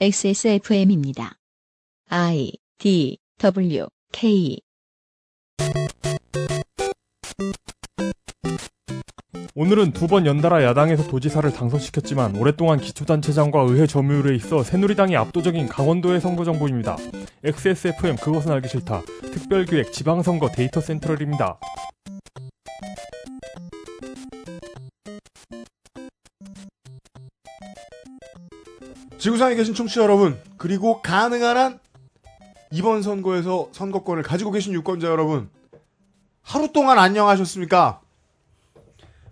XSFM입니다. I D W K 오늘은 두 번 연달아 야당에서 도지사를 당선시켰지만 오랫동안 기초단체장과 의회 점유율에 있어 새누리당이 압도적인 강원도의 선거 정보입니다. XSFM 그것은 알기 싫다. 특별기획 지방선거 데이터 센트럴입니다. 지구상에 계신 청취자 여러분, 그리고 가능한 한 이번 선거에서 선거권을 가지고 계신 유권자 여러분, 하루 동안 안녕하셨습니까?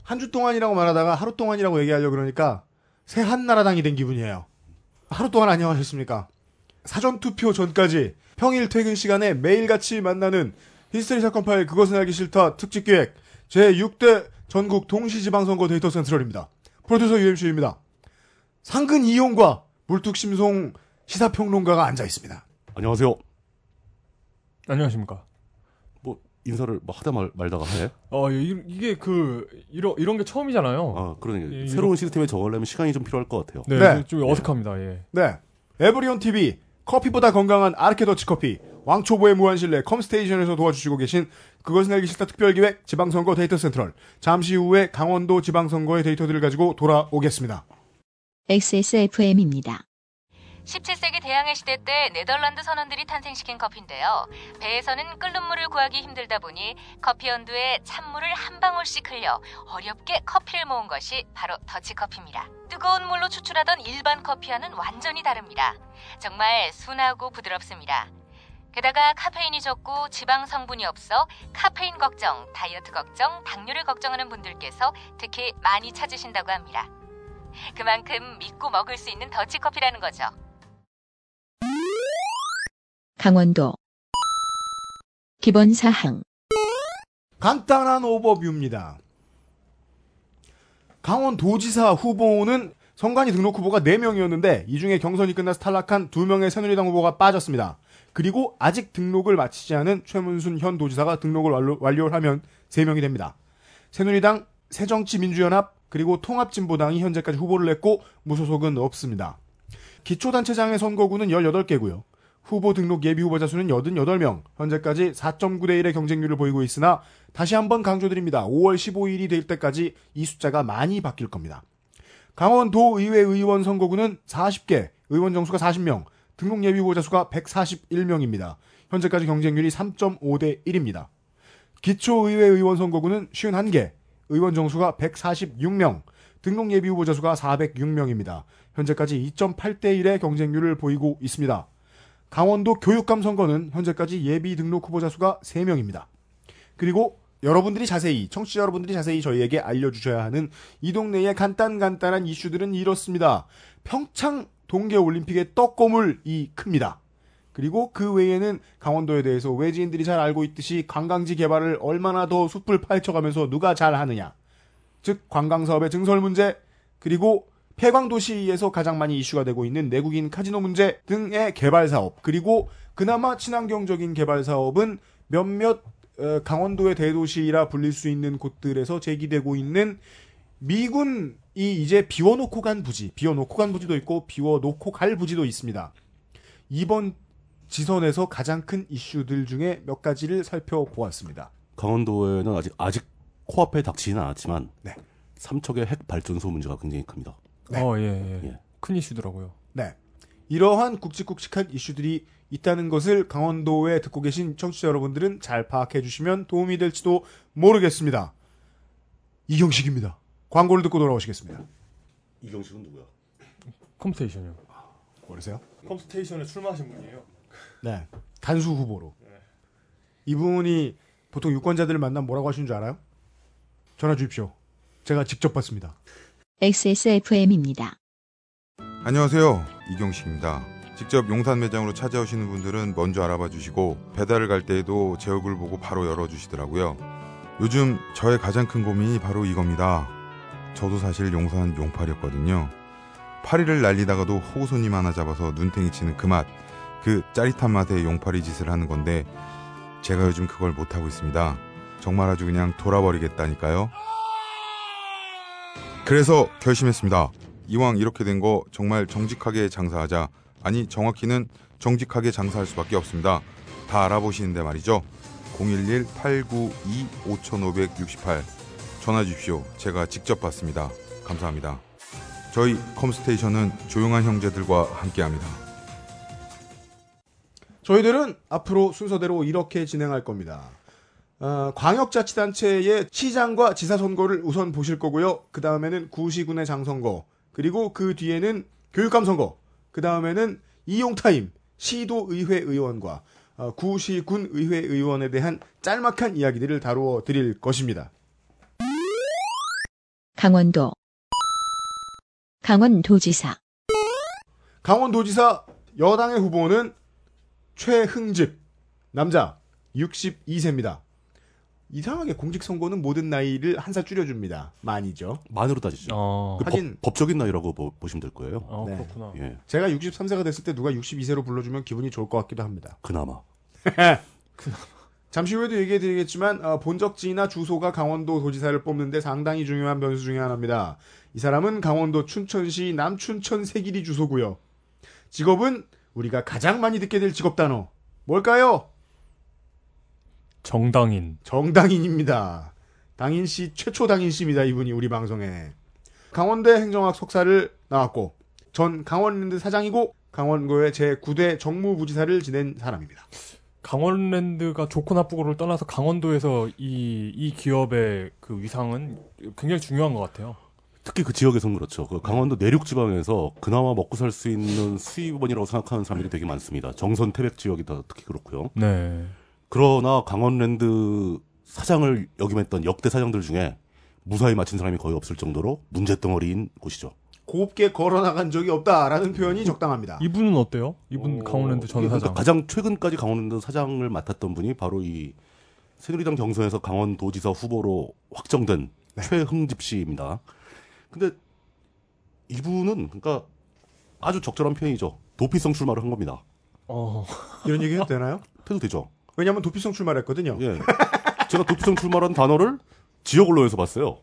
한 주 동안이라고 말하다가 하루 동안이라고 얘기하려고 그러니까 새 한나라당이 된 기분이에요. 하루 동안 안녕하셨습니까? 사전 투표 전까지 평일 퇴근 시간에 매일같이 만나는 히스테리 사건 파일 그것은 알기 싫다 특집 기획 제6대 전국 동시지방선거 데이터 센트럴입니다. 프로듀서 UMC입니다. 상근 이용과 물뚝심송 시사평론가가 앉아 있습니다. 안녕하세요. 안녕하십니까. 뭐 인사를 뭐 하다 말, 말다가 해. 어, 이- 이게 그, 이런, 이런 게 처음이잖아요. 아, 그러니 예, 새로운 시스템에 적응하려면 시간이 좀 필요할 것 같아요. 네, 네. 좀 어색합니다, 예. 네. 에브리온 TV 커피보다 건강한 아르케더치 커피 왕초보의 무한실내 컴스테이션에서 도와주시고 계신 그것은 알기 싫다 특별기획 지방선거 데이터 센트럴 잠시 후에 강원도 지방선거의 데이터들을 가지고 돌아오겠습니다. XSFM입니다. 17세기 대항해 시대 때 네덜란드 선원들이 탄생시킨 커피인데요. 배에서는 끓는 물을 구하기 힘들다 보니 커피 연두에 찬물을 한 방울씩 흘려 어렵게 커피를 모은 것이 바로 더치커피입니다. 뜨거운 물로 추출하던 일반 커피와는 완전히 다릅니다. 정말 순하고 부드럽습니다. 게다가 카페인이 적고 지방 성분이 없어 카페인 걱정, 다이어트 걱정, 당뇨를 걱정하는 분들께서 특히 많이 찾으신다고 합니다. 그만큼 믿고 먹을 수 있는 더치커피라는 거죠. 강원도 기본 사항 간단한 오버뷰입니다. 강원도지사 후보는 선관위 등록 후보가 4명이었는데 이 중에 경선이 끝나서 탈락한 2명의 새누리당 후보가 빠졌습니다. 그리고 아직 등록을 마치지 않은 최문순 현 도지사가 등록을 완료, 완료를 하면 3명이 됩니다. 새누리당, 새정치민주연합, 그리고 통합진보당이 현재까지 후보를 냈고 무소속은 없습니다. 기초단체장의 선거구는 18개고요. 후보 등록 예비 후보자 수는 88명, 현재까지 4.9대 1의 경쟁률을 보이고 있으나 다시 한번 강조드립니다. 5월 15일이 될 때까지 이 숫자가 많이 바뀔 겁니다. 강원도 의회 의원 선거구는 40개, 의원 정수가 40명, 등록 예비 후보자 수가 141명입니다. 현재까지 경쟁률이 3.5대 1입니다. 기초의회 의원 선거구는 51개, 의원 정수가 146명, 등록 예비 후보자 수가 406명입니다. 현재까지 2.8대 1의 경쟁률을 보이고 있습니다. 강원도 교육감 선거는 현재까지 예비 등록 후보자 수가 3명입니다. 그리고 여러분들이 자세히, 청취자 여러분들이 자세히 저희에게 알려주셔야 하는 이 동네의 간단간단한 이슈들은 이렇습니다. 평창 동계올림픽의 떡고물이 큽니다. 그리고 그 외에는 강원도에 대해서 외지인들이 잘 알고 있듯이 관광지 개발을 얼마나 더 숲을 파헤쳐가면서 누가 잘 하느냐. 즉, 관광사업의 증설 문제, 그리고 폐광도시에서 가장 많이 이슈가 되고 있는 내국인 카지노 문제 등의 개발 사업, 그리고 그나마 친환경적인 개발 사업은 몇몇 어, 강원도의 대도시라 불릴 수 있는 곳들에서 제기되고 있는 미군이 이제 비워놓고 간 부지, 비워놓고 간 부지도 있고 비워놓고 갈 부지도 있습니다. 이번 지선에서 가장 큰 이슈들 중에 몇 가지를 살펴보았습니다. 강원도에는 아직 아직 코앞에 닥치지는 않았지만 네. 삼척의 핵 발전소 문제가 굉장히 큽니다. 네. 어, 예, 예. 예. 큰 이슈더라고요. 네. 이러한 굵직굵직한 이슈들이 있다는 것을 강원도에 듣고 계신 청취자 여러분들은 잘 파악해 주시면 도움이 될지도 모르겠습니다. 이경식입니다. 광고를 듣고 돌아오시겠습니다. 이경식은 누구야? 컴스테이션이요. 모르세요? 컴스테이션에 출마하신 분이에요. 네. 단수 후보로. 이분이 보통 유권자들을 만나면 뭐라고 하시는 줄 알아요? 전화 주십시오. 제가 직접 받습니다. XSFM입니다. 안녕하세요. 이경식입니다. 직접 용산 매장으로 찾아오시는 분들은 먼저 알아봐 주시고 배달을 갈 때에도 제 얼굴 보고 바로 열어 주시더라고요. 요즘 저의 가장 큰 고민이 바로 이겁니다. 저도 사실 용산 용팔이었거든요. 파리를 날리다가도 호구 손님 하나 잡아서 눈탱이 치는 그 맛, 그 짜릿한 맛에 용팔이 짓을 하는 건데 제가 요즘 그걸 못하고 있습니다. 정말 아주 그냥 돌아버리겠다니까요. 그래서 결심했습니다. 이왕 이렇게 된 거 정말 정직하게 장사하자. 아니 정확히는 정직하게 장사할 수밖에 없습니다. 다 알아보시는데 말이죠. 011-892-5568 전화 주십시오. 제가 직접 받습니다. 감사합니다. 저희 컴스테이션은 조용한 형제들과 함께합니다. 저희들은 앞으로 순서대로 이렇게 진행할 겁니다. 어, 광역자치단체의 시장과 지사 선거를 우선 보실 거고요. 그 다음에는 구시군의 장선거, 그리고 그 뒤에는 교육감 선거, 그 다음에는 이용타임 시도의회 의원과 어, 구시군 의회 의원에 대한 짤막한 이야기들을 다루어 드릴 것입니다. 강원도 강원도지사 강원도지사 여당의 후보는 최흥집 남자 62세입니다. 이상하게 공직선거는 모든 나이를 한 살 줄여줍니다. 많이죠. 만으로 따지죠. 어, 그 하긴- 법, 적인 나이라고 보, 시면 될 거예요. 어, 네. 그렇구나. 예, 제가 63세가 됐을 때 누가 62세로 불러주면 기분이 좋을 것 같기도 합니다. 그나마. 잠시 후에도 얘기해드리겠지만 어, 본적지나 주소가 강원도 도지사를 뽑는데 상당히 중요한 변수 중에 하나입니다. 이 사람은 강원도 춘천시 남춘천 세길이 주소고요. 직업은 우리가 가장 많이 듣게 될 직업 단어 뭘까요? 정당인. 정당인입니다. 당인 씨 최초 당인 씨입니다. 이분이 우리 방송에 강원대 행정학 석사를 나왔고 전 강원랜드 사장이고 강원고의 제 9대 정무부지사를 지낸 사람입니다. 강원랜드가 좋고 나쁘고를 떠나서 강원도에서 이, 이 기업의 그 위상은 굉장히 중요한 것 같아요. 특히 그 지역에서는 그렇죠. 그 강원도 내륙 지방에서 그나마 먹고 살 수 있는 수입원이라고 생각하는 사람들이 되게 많습니다. 정선 태백 지역이다 특히 그렇고요. 네. 그러나 강원랜드 사장을 역임했던 역대 사장들 중에 무사히 마친 사람이 거의 없을 정도로 문제덩어리인 곳이죠. 곱게 걸어나간 적이 없다라는 표현이 적당합니다. 이분은 어때요? 이분 어, 강원랜드 전 그러니까 사장. 가장 최근까지 강원랜드 사장을 맡았던 분이 바로 이 새누리당 경선에서 강원도지사 후보로 확정된 네. 최흥집 씨입니다. 근데 이분은 그러니까 아주 적절한 표현이죠. 도피성 출마를 한 겁니다. 어, 이런 얘기 해도 되나요? 해도 되죠. 왜냐하면 도피성 출마를 했거든요. 예. 제가 도피성 출마라는 단어를 지역 언론에서 봤어요.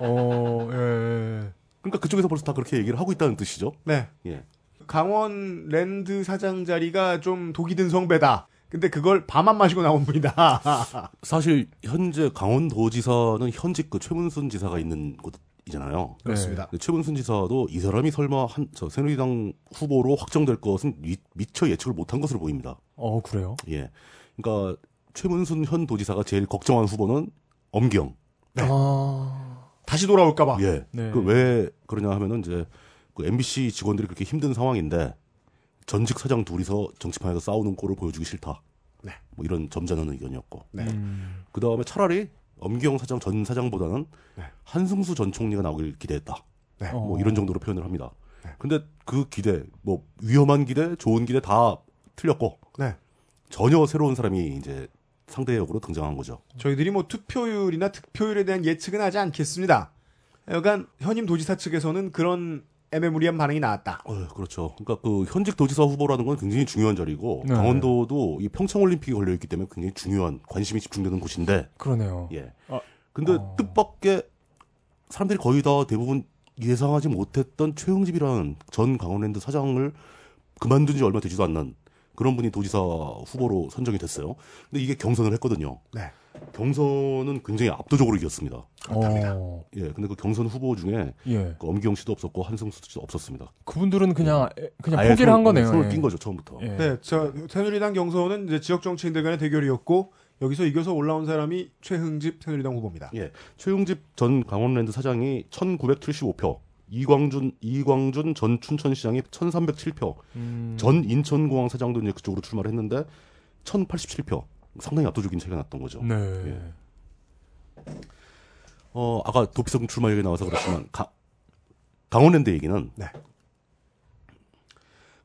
어, 예, 예. 그러니까 그쪽에서 벌써 다 그렇게 얘기를 하고 있다는 뜻이죠. 네. 예. 강원 랜드 사장 자리가 좀 독이 든 성배다. 근데 그걸 밥만 마시고 나온 분이다. 사실 현재 강원도지사는 현직 그 최문순 지사가 있는 곳 이잖아요. 그렇습니다. 근데 최문순 지사도 이 사람이 설마 한 저 새누리당 후보로 확정될 것은 미, 미처 예측을 못한 것으로 보입니다. 어, 그래요? 예. 그러니까 최문순 현 도지사가 제일 걱정한 후보는 엄경. 아, 다시 돌아올까봐. 예. 네. 그왜 그러냐 하면은 이제 그 MBC 직원들이 그렇게 힘든 상황인데 전직 사장 둘이서 정치판에서 싸우는 꼴을 보여주기 싫다. 네. 뭐 이런 점잖은 의견이었고. 네. 음, 그 다음에 차라리 엄기영 사장 전 사장보다는 네. 한승수 전 총리가 나오길 기대했다. 네. 어. 뭐 이런 정도로 표현을 합니다. 네. 근데 그 기대, 뭐 위험한 기대, 좋은 기대 다 틀렸고 네. 전혀 새로운 사람이 이제 상대 역으로 등장한 거죠. 저희들이 뭐 투표율이나 득표율에 대한 예측은 하지 않겠습니다. 여간 현임 도지사 측에서는 그런 애매무리한 반응이 나왔다. 어, 그렇죠. 그러니까 그 현직 도지사 후보라는 건 굉장히 중요한 자리고 네. 강원도도 이 평창 올림픽이 걸려 있기 때문에 굉장히 중요한 관심이 집중되는 곳인데 그러네요. 예. 아, 근데 어. 뜻밖의 사람들이 거의 다 대부분 예상하지 못했던 최흥집이라는 전 강원랜드 사장을 그만둔 지 얼마 되지도 않는 그런 분이 도지사 후보로 선정이 됐어요. 근데 이게 경선을 했거든요. 네. 경선은 굉장히 압도적으로 이겼습니다. 어, 예. 근데 그 경선 후보 중에 예. 그 엄기영 씨도 없었고 한승수 씨도 없었습니다. 그분들은 그냥, 그냥 아예 포기를 손- 한 거네요. 손을 예. 낀 거죠, 처음부터. 예. 네, 저 새누리당 경선은 이제 지역 정치인들 간의 대결이었고 여기서 이겨서 올라온 사람이 최흥집 새누리당 후보입니다. 예. 최흥집 전 강원랜드 사장이 1975표, 이광준, 이광준 전 춘천시장이 1307표, 음, 전 인천공항 사장도 이제 그쪽으로 출마를 했는데 1087표. 상당히 압도적인 차이가 났던 거죠. 네. 예. 어, 아까 도피성 출마 얘기 나와서 그렇지만 가- 강원랜드 얘기는 네.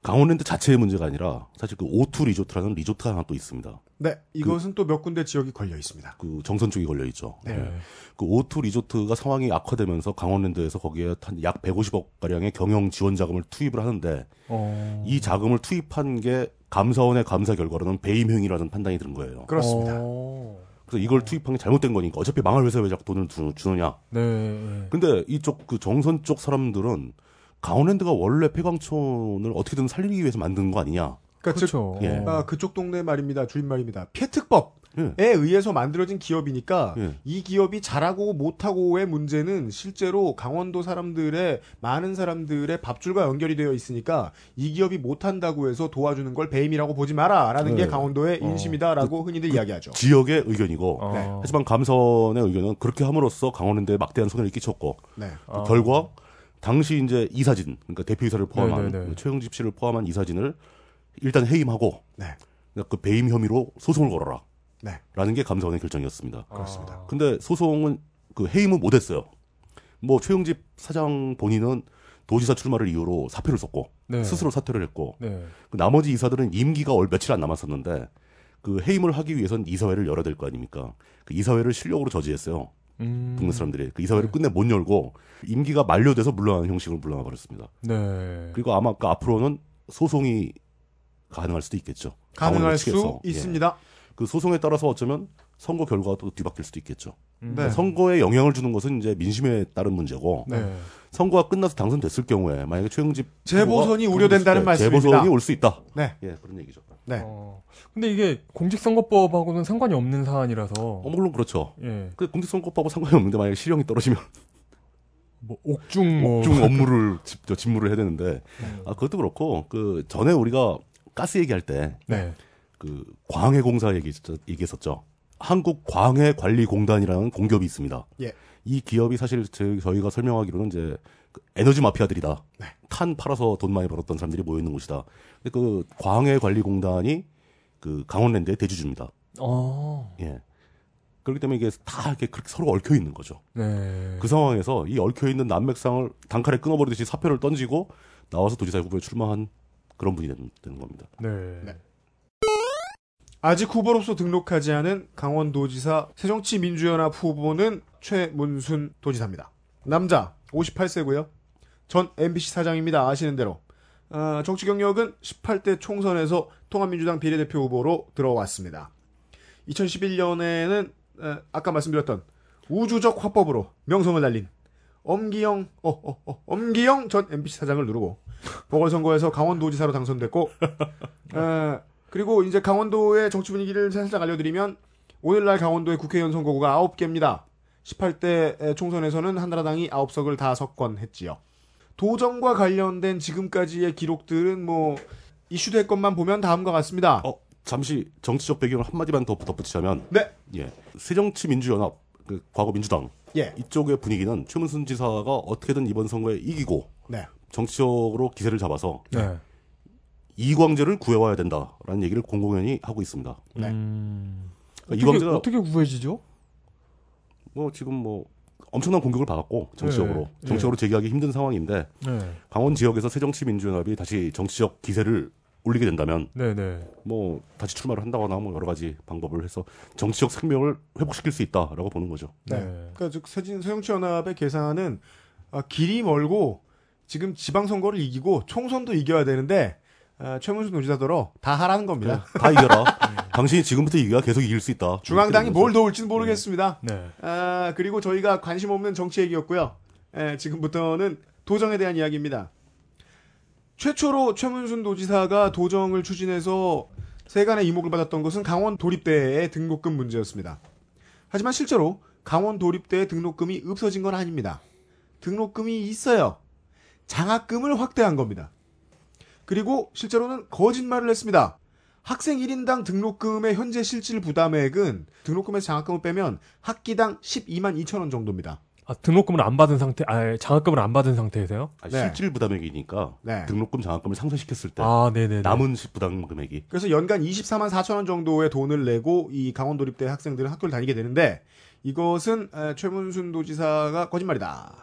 강원랜드 자체의 문제가 아니라 사실 그 오투 리조트라는 리조트가 하나 또 있습니다. 네, 이것은 또몇 군데 지역이 걸려 있습니다. 그 정선 쪽이 걸려 있죠. 네. 예. 그 오투 리조트가 상황이 악화되면서 강원랜드에서 거기에 한 약 150억 가량의 경영 지원 자금을 투입을 하는데 어. 이 자금을 투입한 게 감사원의 감사 결과로는 배임 행위라는 판단이 드는 거예요. 그렇습니다. 어. 그래서 이걸 투입한 게 잘못된 거니까 어차피 망할 회사에 왜 자꾸 돈을 주, 주느냐. 네. 근데 이쪽 그 정선 쪽 사람들은 강원랜드가 원래 폐광촌을 어떻게든 살리기 위해서 만든 거 아니냐. 그러니까 즉 그렇죠. 예. 아, 그쪽 동네 말입니다. 주인 말입니다. 폐특법 에 예. 의해서 만들어진 기업이니까 예. 이 기업이 잘하고 못하고의 문제는 실제로 강원도 사람들의 많은 사람들의 밥줄과 연결이 되어 있으니까 이 기업이 못한다고 해서 도와주는 걸 배임이라고 보지 마라라는 네. 게 강원도의 어. 인심이다라고 흔히들 이야기하죠. 지역의 의견이고 어. 네. 하지만 감선의 의견은 그렇게 함으로써 강원랜드에 막대한 손해를 끼쳤고 네. 아. 결과 당시 이제 이사진 그러니까 대표이사를 포함한 네네네. 최영집 씨를 포함한 이사진을 일단 해임하고 네. 그 배임 혐의로 소송을 걸어라. 네. 라는 게 감사원의 결정이었습니다. 그렇습니다. 근데 소송은 그 해임은 못 했어요. 뭐 최영집 사장 본인은 도지사 출마를 이유로 사표를 썼고 네. 스스로 사퇴를 했고 네. 그 나머지 이사들은 임기가 얼 며칠 안 남았었는데 그 해임을 하기 위해선 이사회를 열어야 될 거 아닙니까? 그 이사회를 실력으로 저지했어요. 음. 동네 사람들이 그 이사회를 네. 끝내 못 열고 임기가 만료돼서 물러나는 형식으로 물러나 버렸습니다. 네. 그리고 아마 그 앞으로는 소송이 가능할 수도 있겠죠. 가능할 수 측에서. 예. 있습니다. 그 소송에 따라서 어쩌면 선거 결과가 또 뒤바뀔 수도 있겠죠. 음. 네. 선거에 영향을 주는 것은 이제 민심에 따른 문제고 네. 선거가 끝나서 당선됐을 경우에 만약에 최영집 재보선이 우려된다는 때 말씀입니다. 재보선이 올 수 있다. 네. 예, 그런 얘기죠. 네. 어. 근데 이게 공직선거법하고는 상관이 없는 사안이라서 어, 물론 그렇죠. 예. 그 공직선거법하고 상관이 없는데 만약에 실형이 떨어지면 뭐 옥중 뭐중 업무를 집, 저 직무를 해야 되는데 음. 아 그것도 그렇고 그 전에 우리가 가스 얘기할 때 네. 그 광해 공사 얘기했었죠. 얘기했었죠. 한국 광해 관리 공단이라는 공기업이 있습니다. 예. 이 기업이 사실 저희, 저희가 설명하기로는 이제 그 에너지 마피아들이다. 네. 탄 팔아서 돈 많이 벌었던 사람들이 모여 있는 곳이다. 근데 그 광해 관리 공단이 그 강원랜드의 대주주입니다. 어. 예. 그렇기 때문에 이게 다 이렇게 그렇게 서로 얽혀 있는 거죠. 네. 그 상황에서 이 얽혀 있는 난맥상을 단칼에 끊어버리듯이 사표를 던지고 나와서 도지사 후보에 출마한 그런 분이 되는, 겁니다. 네. 네. 아직 후보로서 등록하지 않은 강원도지사 새정치민주연합 후보는 최문순 도지사입니다. 남자 58세고요. 전 MBC 사장입니다. 아시는 대로. 아, 정치 경력은 18대 총선에서 통합민주당 비례대표 후보로 들어왔습니다. 2011년에는 아까 말씀드렸던 우주적 화법으로 명성을 날린 엄기영 어, 어, 어, 엄기영 전 MBC 사장을 누르고 보궐선거에서 강원도지사로 당선됐고 에, 그리고 이제 강원도의 정치 분위기를 살짝 알려드리면 오늘날 강원도의 국회의원 선거구가 9개입니다. 18대 총선에서는 한나라당이 9석을 다 석권했지요. 도정과 관련된 지금까지의 기록들은 뭐 이슈될 것만 보면 다음과 같습니다. 어, 잠시 정치적 배경을 한마디만 더 덧붙이자면 네. 예. 새정치민주연합 그 과거 민주당 예. 이쪽의 분위기는 최문순 지사가 어떻게든 이번 선거에 이기고 네. 정치적으로 기세를 잡아서 네. 이광재를 구해와야 된다라는 얘기를 공공연히 하고 있습니다. 네. 음. 그러니까 어떻게, 이광재가 어떻게 구해지죠? 뭐 지금 뭐 엄청난 공격을 받았고 정치적으로 네. 정치적으로 제기하기 힘든 상황인데 네. 강원 지역에서 새정치민주연합이 다시 정치적 기세를 올리게 된다면 네, 네. 뭐 다시 출마를 한다거나 뭐 여러 가지 방법을 해서 정치적 생명을 회복시킬 수 있다라고 보는 거죠. 네. 네. 그러니까 즉 세진 새정치연합의 계산은 아, 길이 멀고 지금 지방선거를 이기고 총선도 이겨야 되는데 아, 최문순 노지사더러 다 하라는 겁니다. 다 이겨라. 당신이 지금부터 이겨야 계속 이길 수 있다. 중앙당이 뭘 도울지는 모르겠습니다. 네. 아, 그리고 저희가 관심 없는 정치 얘기였고요. 예, 지금부터는 도정에 대한 이야기입니다. 최초로 최문순 도지사가 도정을 추진해서 세간의 이목을 받았던 것은 강원 도립대의 등록금 문제였습니다. 하지만 실제로 강원 도립대의 등록금이 없어진 건 아닙니다. 등록금이 있어요. 장학금을 확대한 겁니다. 그리고 실제로는 거짓말을 했습니다. 학생 1인당 등록금의 현재 실질 부담액은 등록금에서 장학금을 빼면 학기당 12만 2천 원 정도입니다. 아, 등록금을 안 받은 상태, 아, 장학금을 안 받은 상태에서요? 아니, 네. 실질 부담액이니까 네. 등록금 장학금을 상쇄시켰을 때 아, 네네. 남은 시- 부담 금액이 그래서 연간 24만 4천 원 정도의 돈을 내고 이 강원도립대 학생들은 학교를 다니게 되는데 이것은 에, 최문순 도지사가 거짓말이다.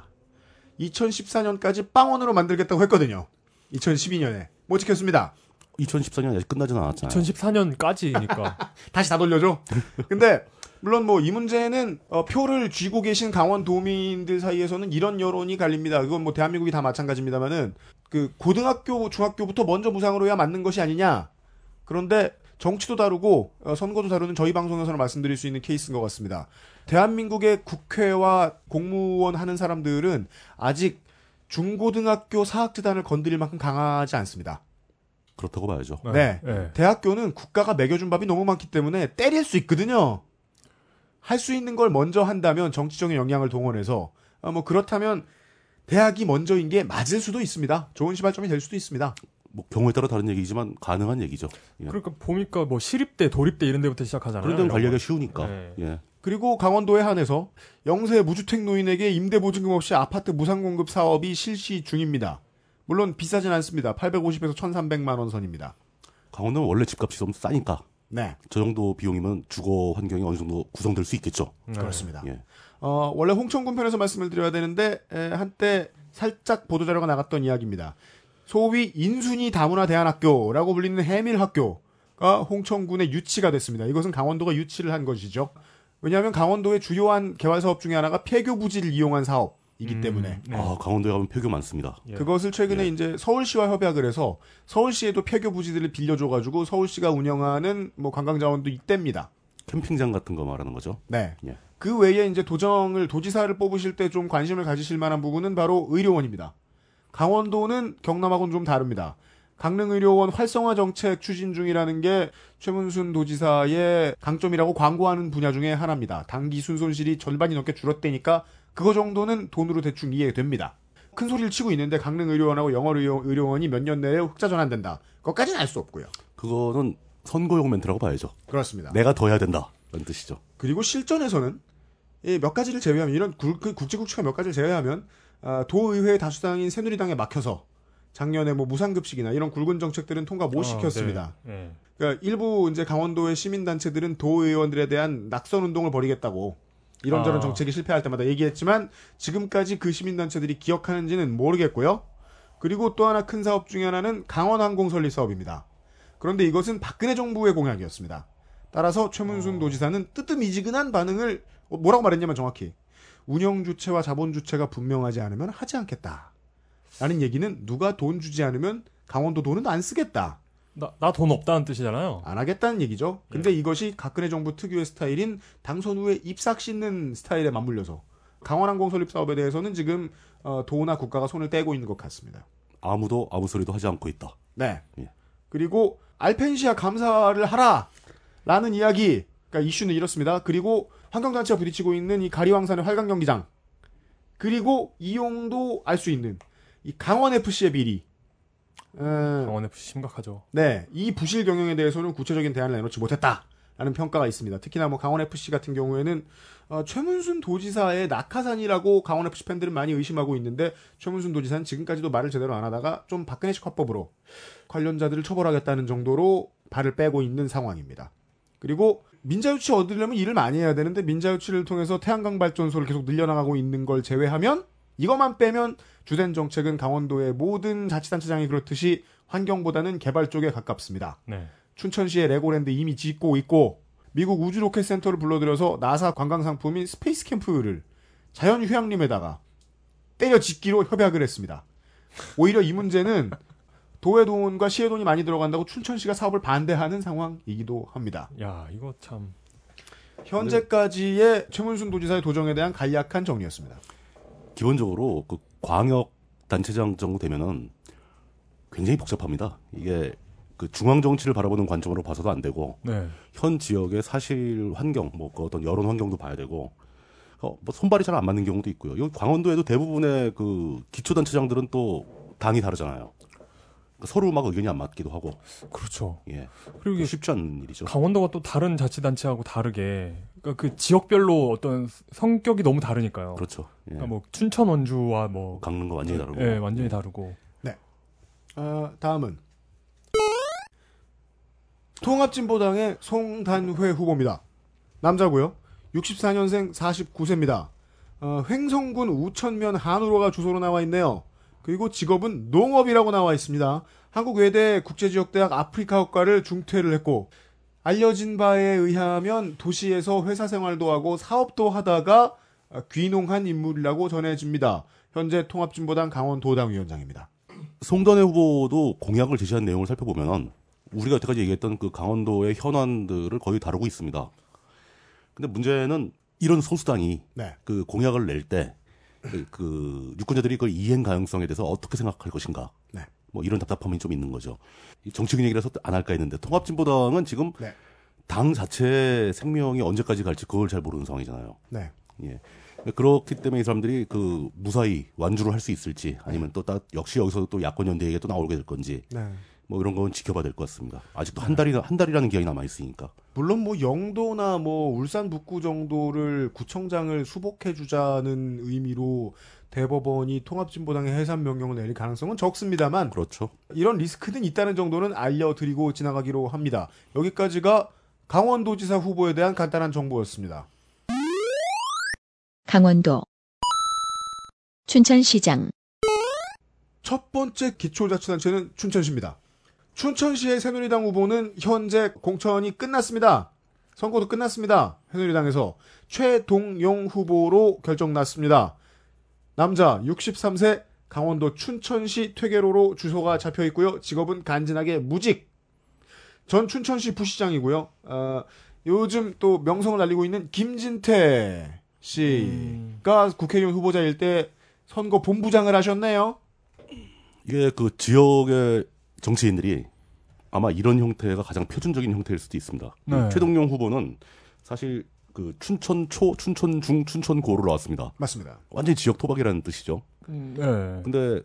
2014년까지 빵원으로 만들겠다고 했거든요. 2012년에 못 지켰습니다. 2014년 아직 끝나진 않았잖아요. 2014년까지니까. 다시 다 돌려줘. 근데 물론 뭐 이 문제는 어, 표를 쥐고 계신 강원 도민들 사이에서는 이런 여론이 갈립니다. 그건 뭐 대한민국이 다 마찬가지입니다만은 그 고등학교 중학교부터 먼저 무상으로 해야 맞는 것이 아니냐. 그런데 정치도 다루고 어, 선거도 다루는 저희 방송에서는 말씀드릴 수 있는 케이스인 것 같습니다. 대한민국의 국회와 공무원 하는 사람들은 아직 중고등학교 사학재단을 건드릴 만큼 강하지 않습니다. 그렇다고 봐야죠. 네. 네. 대학교는 국가가 먹여준 밥이 너무 많기 때문에 때릴 수 있거든요. 할 수 있는 걸 먼저 한다면 정치적인 영향을 동원해서 아, 뭐 그렇다면 대학이 먼저인 게 맞을 수도 있습니다. 좋은 시발점이 될 수도 있습니다. 뭐 경우에 따라 다른 얘기지만 가능한 얘기죠. 예. 그러니까 보니까 뭐 시립대, 도립대 이런 데부터 시작하잖아요. 그런 데는 관리하기가 거. 쉬우니까. 네. 예. 그리고 강원도에 한해서 영세 무주택 노인에게 임대 보증금 없이 아파트 무상 공급 사업이 실시 중입니다. 물론 비싸진 않습니다. 850에서 1,300만 원 선입니다. 강원도는 원래 집값이 좀 싸니까 네, 저 정도 비용이면 주거 환경이 어느 정도 구성될 수 있겠죠. 네. 그렇습니다. 예. 어, 원래 홍천군 편에서 말씀을 드려야 되는데 에, 한때 살짝 보도자료가 나갔던 이야기입니다. 소위 인순이 다문화 대안학교라고 불리는 해밀 학교가 홍천군의 유치가 됐습니다. 이것은 강원도가 유치를 한 것이죠. 왜냐하면 강원도의 주요한 개발 사업 중에 하나가 폐교 부지를 이용한 사업 이기 음, 때문에 네. 아 강원도에 가면 폐교 많습니다. 예. 그것을 최근에 예. 이제 서울시와 협약을 해서 서울시에도 폐교 부지들을 빌려줘 가지고 서울시가 운영하는 뭐 관광 자원도 있답니다. 캠핑장 같은 거 말하는 거죠. 네. 예. 그 외에 이제 도정을 도지사를 뽑으실 때 좀 관심을 가지실 만한 부분은 바로 의료원입니다. 강원도는 경남하고는 좀 다릅니다. 강릉의료원 활성화 정책 추진 중이라는 게 최문순 도지사의 강점이라고 광고하는 분야 중에 하나입니다. 단기 순손실이 절반이 넘게 줄었다니까 그거 정도는 돈으로 대충 이해됩니다. 큰 소리를 치고 있는데 강릉 의료원하고 영월 의료 원이 몇 년 내에 흑자 전환된다. 그것까지는 알 수 없고요. 그거는 선거용 멘트라고 봐야죠. 그렇습니다. 내가 더 해야 된다. 그런 뜻이죠. 그리고 실전에서는 이몇 가지를 제외하면 이런 굴- 그 국제국치가 몇 가지를 제외하면 아, 도의회 다수당인 새누리당에 막혀서 작년에 뭐 무상급식이나 이런 굵은 정책들은 통과 못 어, 시켰습니다. 네. 네. 그러니까 일부 이제 강원도의 시민단체들은 도의원들에 대한 낙선 운동을 벌이겠다고 이런저런 아. 정책이 실패할 때마다 얘기했지만 지금까지 그 시민단체들이 기억하는지는 모르겠고요. 그리고 또 하나 큰 사업 중에 하나는 강원항공 설립 사업입니다. 그런데 이것은 박근혜 정부의 공약이었습니다. 따라서 최문순 도지사는 뜨뜻미지근한 반응을 어, 뭐라고 말했냐면 정확히 운영 주체와 자본 주체가 분명하지 않으면 하지 않겠다. 라는 얘기는 누가 돈 주지 않으면 강원도 돈은 안 쓰겠다. 나 돈 없다는 뜻이잖아요. 안 하겠다는 얘기죠. 근데 이것이 박근혜 정부 특유의 스타일인 당선 후에 입싹 씻는 스타일에 맞물려서 강원항공 설립 사업에 대해서는 지금 어, 도나 국가가 손을 떼고 있는 것 같습니다. 아무도 아무 소리도 하지 않고 있다. 네. 예. 그리고 알펜시아 감사를 하라라는 이야기. 그러니까 이슈는 이렇습니다. 그리고 환경단체가 부딪히고 있는 이 가리왕산의 활강 경기장. 그리고 이용도 알 수 있는 이 강원 FC의 비리. 어, 강원 FC 심각하죠. 네, 이 부실 경영에 대해서는 구체적인 대안을 내놓지 못했다라는 평가가 있습니다. 특히나 뭐 강원 FC 같은 경우에는 어, 최문순 도지사의 낙하산이라고 강원 FC 팬들은 많이 의심하고 있는데 최문순 도지사는 지금까지도 말을 제대로 안 하다가 좀 박근혜식 화법으로 관련자들을 처벌하겠다는 정도로 발을 빼고 있는 상황입니다. 그리고 민자유치 얻으려면 일을 많이 해야 되는데 민자유치를 통해서 태양광 발전소를 계속 늘려나가고 있는 걸 제외하면 이것만 빼면 주된 정책은 강원도의 모든 자치단체장이 그렇듯이 환경보다는 개발 쪽에 가깝습니다. 네. 춘천시의 레고랜드 이미 짓고 있고 미국 우주 로켓 센터를 불러들여서 나사 관광 상품인 스페이스 캠프를 자연 휴양림에다가 때려 짓기로 협약을 했습니다. 오히려 이 문제는 도의 돈과 시의 돈이 많이 들어간다고 춘천시가 사업을 반대하는 상황이기도 합니다. 야, 이거 참. 현재까지의 최문순 도지사의 도정에 대한 간략한 정리였습니다. 기본적으로 그 광역 단체장 정도 되면은 굉장히 복잡합니다. 이게 그 중앙 정치를 바라보는 관점으로 봐서도 안 되고 네. 현 지역의 사실 환경, 뭐 그 어떤 여론 환경도 봐야 되고 어, 뭐 손발이 잘 안 맞는 경우도 있고요. 여기 강원도에도 대부분의 그 기초단체장들은 또 당이 다르잖아요. 서로 막 의견이 안 맞기도 하고 그렇죠. 예 그리고 이게 쉽지 않은 일이죠. 강원도가 또 다른 자치단체하고 다르게 그러니까 그 지역별로 어떤 성격이 너무 다르니까요. 그렇죠. 예. 그러니까 뭐 춘천 원주와 뭐 강릉과 완전히 다르고 예, 완전히 다르고. 어, 다음은 통합진보당의 송단회 후보입니다. 남자고요. 64년생 49세입니다. 어, 횡성군 우천면 한우로가 주소로 나와 있네요. 그리고 직업은 농업이라고 나와 있습니다. 한국외대 국제지역대학 아프리카학과를 중퇴를 했고 알려진 바에 의하면 도시에서 회사 생활도 하고 사업도 하다가 어, 귀농한 인물이라고 전해집니다. 현재 통합진보당 강원도당 위원장입니다. 송단회 후보도 공약을 제시한 내용을 살펴보면 우리가 여태까지 얘기했던 그 강원도의 현안들을 거의 다루고 있습니다. 근데 문제는 이런 소수당이 네. 그 공약을 낼 때 그, 그 유권자들이 그 이행 가능성에 대해서 어떻게 생각할 것인가. 네. 뭐 이런 답답함이 좀 있는 거죠. 이 정치적 얘기라서 안 할까 했는데 통합진보당은 지금 네. 당 자체의 생명이 언제까지 갈지 그걸 잘 모르는 상황이잖아요. 네. 예. 그렇기 때문에 이 사람들이 그 무사히 완주를 할 수 있을지 아니면 또 따, 역시 여기서 또 야권 연대에게 또 나오게 될 건지 네. 뭐 이런 건 지켜봐야 될 것 같습니다. 아직도 한 달이나 한 달이라는 기간이 남아 있으니까. 물론 뭐 영도나 뭐 울산 북구 정도를 구청장을 수복해 주자는 의미로 대법원이 통합진보당의 해산 명령을 내릴 가능성은 적습니다만 그렇죠. 이런 리스크는 있다는 정도는 알려드리고 지나가기로 합니다. 여기까지가 강원도지사 후보에 대한 간단한 정보였습니다. 강원도 춘천시장 첫 번째 기초자치단체는 춘천시입니다. 춘천시의 새누리당 후보는 현재 공천이 끝났습니다. 선거도 끝났습니다. 새누리당에서 최동용 후보로 결정났습니다. 남자 63세 강원도 춘천시 퇴계로로 주소가 잡혀 있고요. 직업은 간지나게 무직. 전 춘천시 부시장이고요. 어, 요즘 또 명성을 날리고 있는 김진태 씨가 국회의원 후보자일 때 선거 본부장을 하셨네요. 이게 그 지역의 정치인들이 아마 이런 형태가 가장 표준적인 형태일 수도 있습니다. 네. 최동용 후보는 사실 그 춘천 초, 춘천 중, 춘천 고로 나왔습니다. 맞습니다. 완전히 지역 토박이라는 뜻이죠. 음, 네. 근데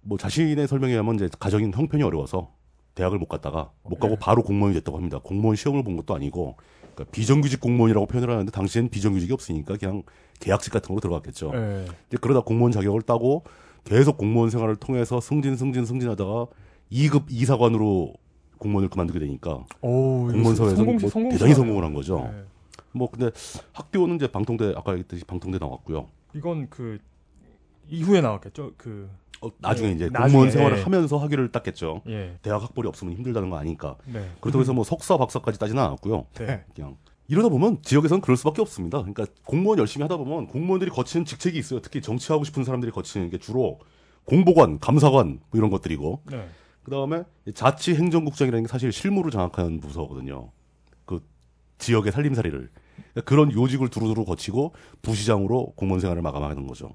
뭐 자신의 설명에 의하면 이제 가정인 형편이 어려워서 대학을 못 갔다가 못 가고 네. 바로 공무원이 됐다고 합니다. 공무원 시험을 본 것도 아니고 그러니까 비정규직 공무원이라고 표현을 하는데 당시엔 비정규직이 없으니까 그냥 계약직 같은 걸로 들어갔겠죠. 네. 이제 그러다 공무원 자격을 따고 계속 공무원 생활을 통해서 승진 승진 승진하다가 2급 이사관으로 공무원을 그만두게 되니까 오, 공무원 사회에서 성공, 뭐 성공 대단히. 성공을 한 거죠. 네. 뭐 근데 학교는 이제 방통대 아까 얘기했듯이 방통대 나왔고요. 이건 그 이후에 나왔겠죠. 그 어, 나중에 네, 이제 나중에, 공무원 생활을 예. 하면서 학위를 땄겠죠. 예. 대학 학벌이 없으면 힘들다는 거 아니까. 네. 그렇다고 해서 뭐 석사 박사까지 따지는 않았고요. 네. 그냥 이러다 보면 지역에서는 그럴 수밖에 없습니다. 그러니까 공무원 열심히 하다 보면 공무원들이 거치는 직책이 있어요. 특히 정치하고 싶은 사람들이 거치는 게 주로 공보관, 감사관 뭐 이런 것들이고 네. 그 다음에 자치 행정국장이라는 게 사실 실무를 장악하는 부서거든요. 그 지역의 살림살이를 그러니까 그런 요직을 두루두루 거치고 부시장으로 공무원 생활을 마감하는 거죠.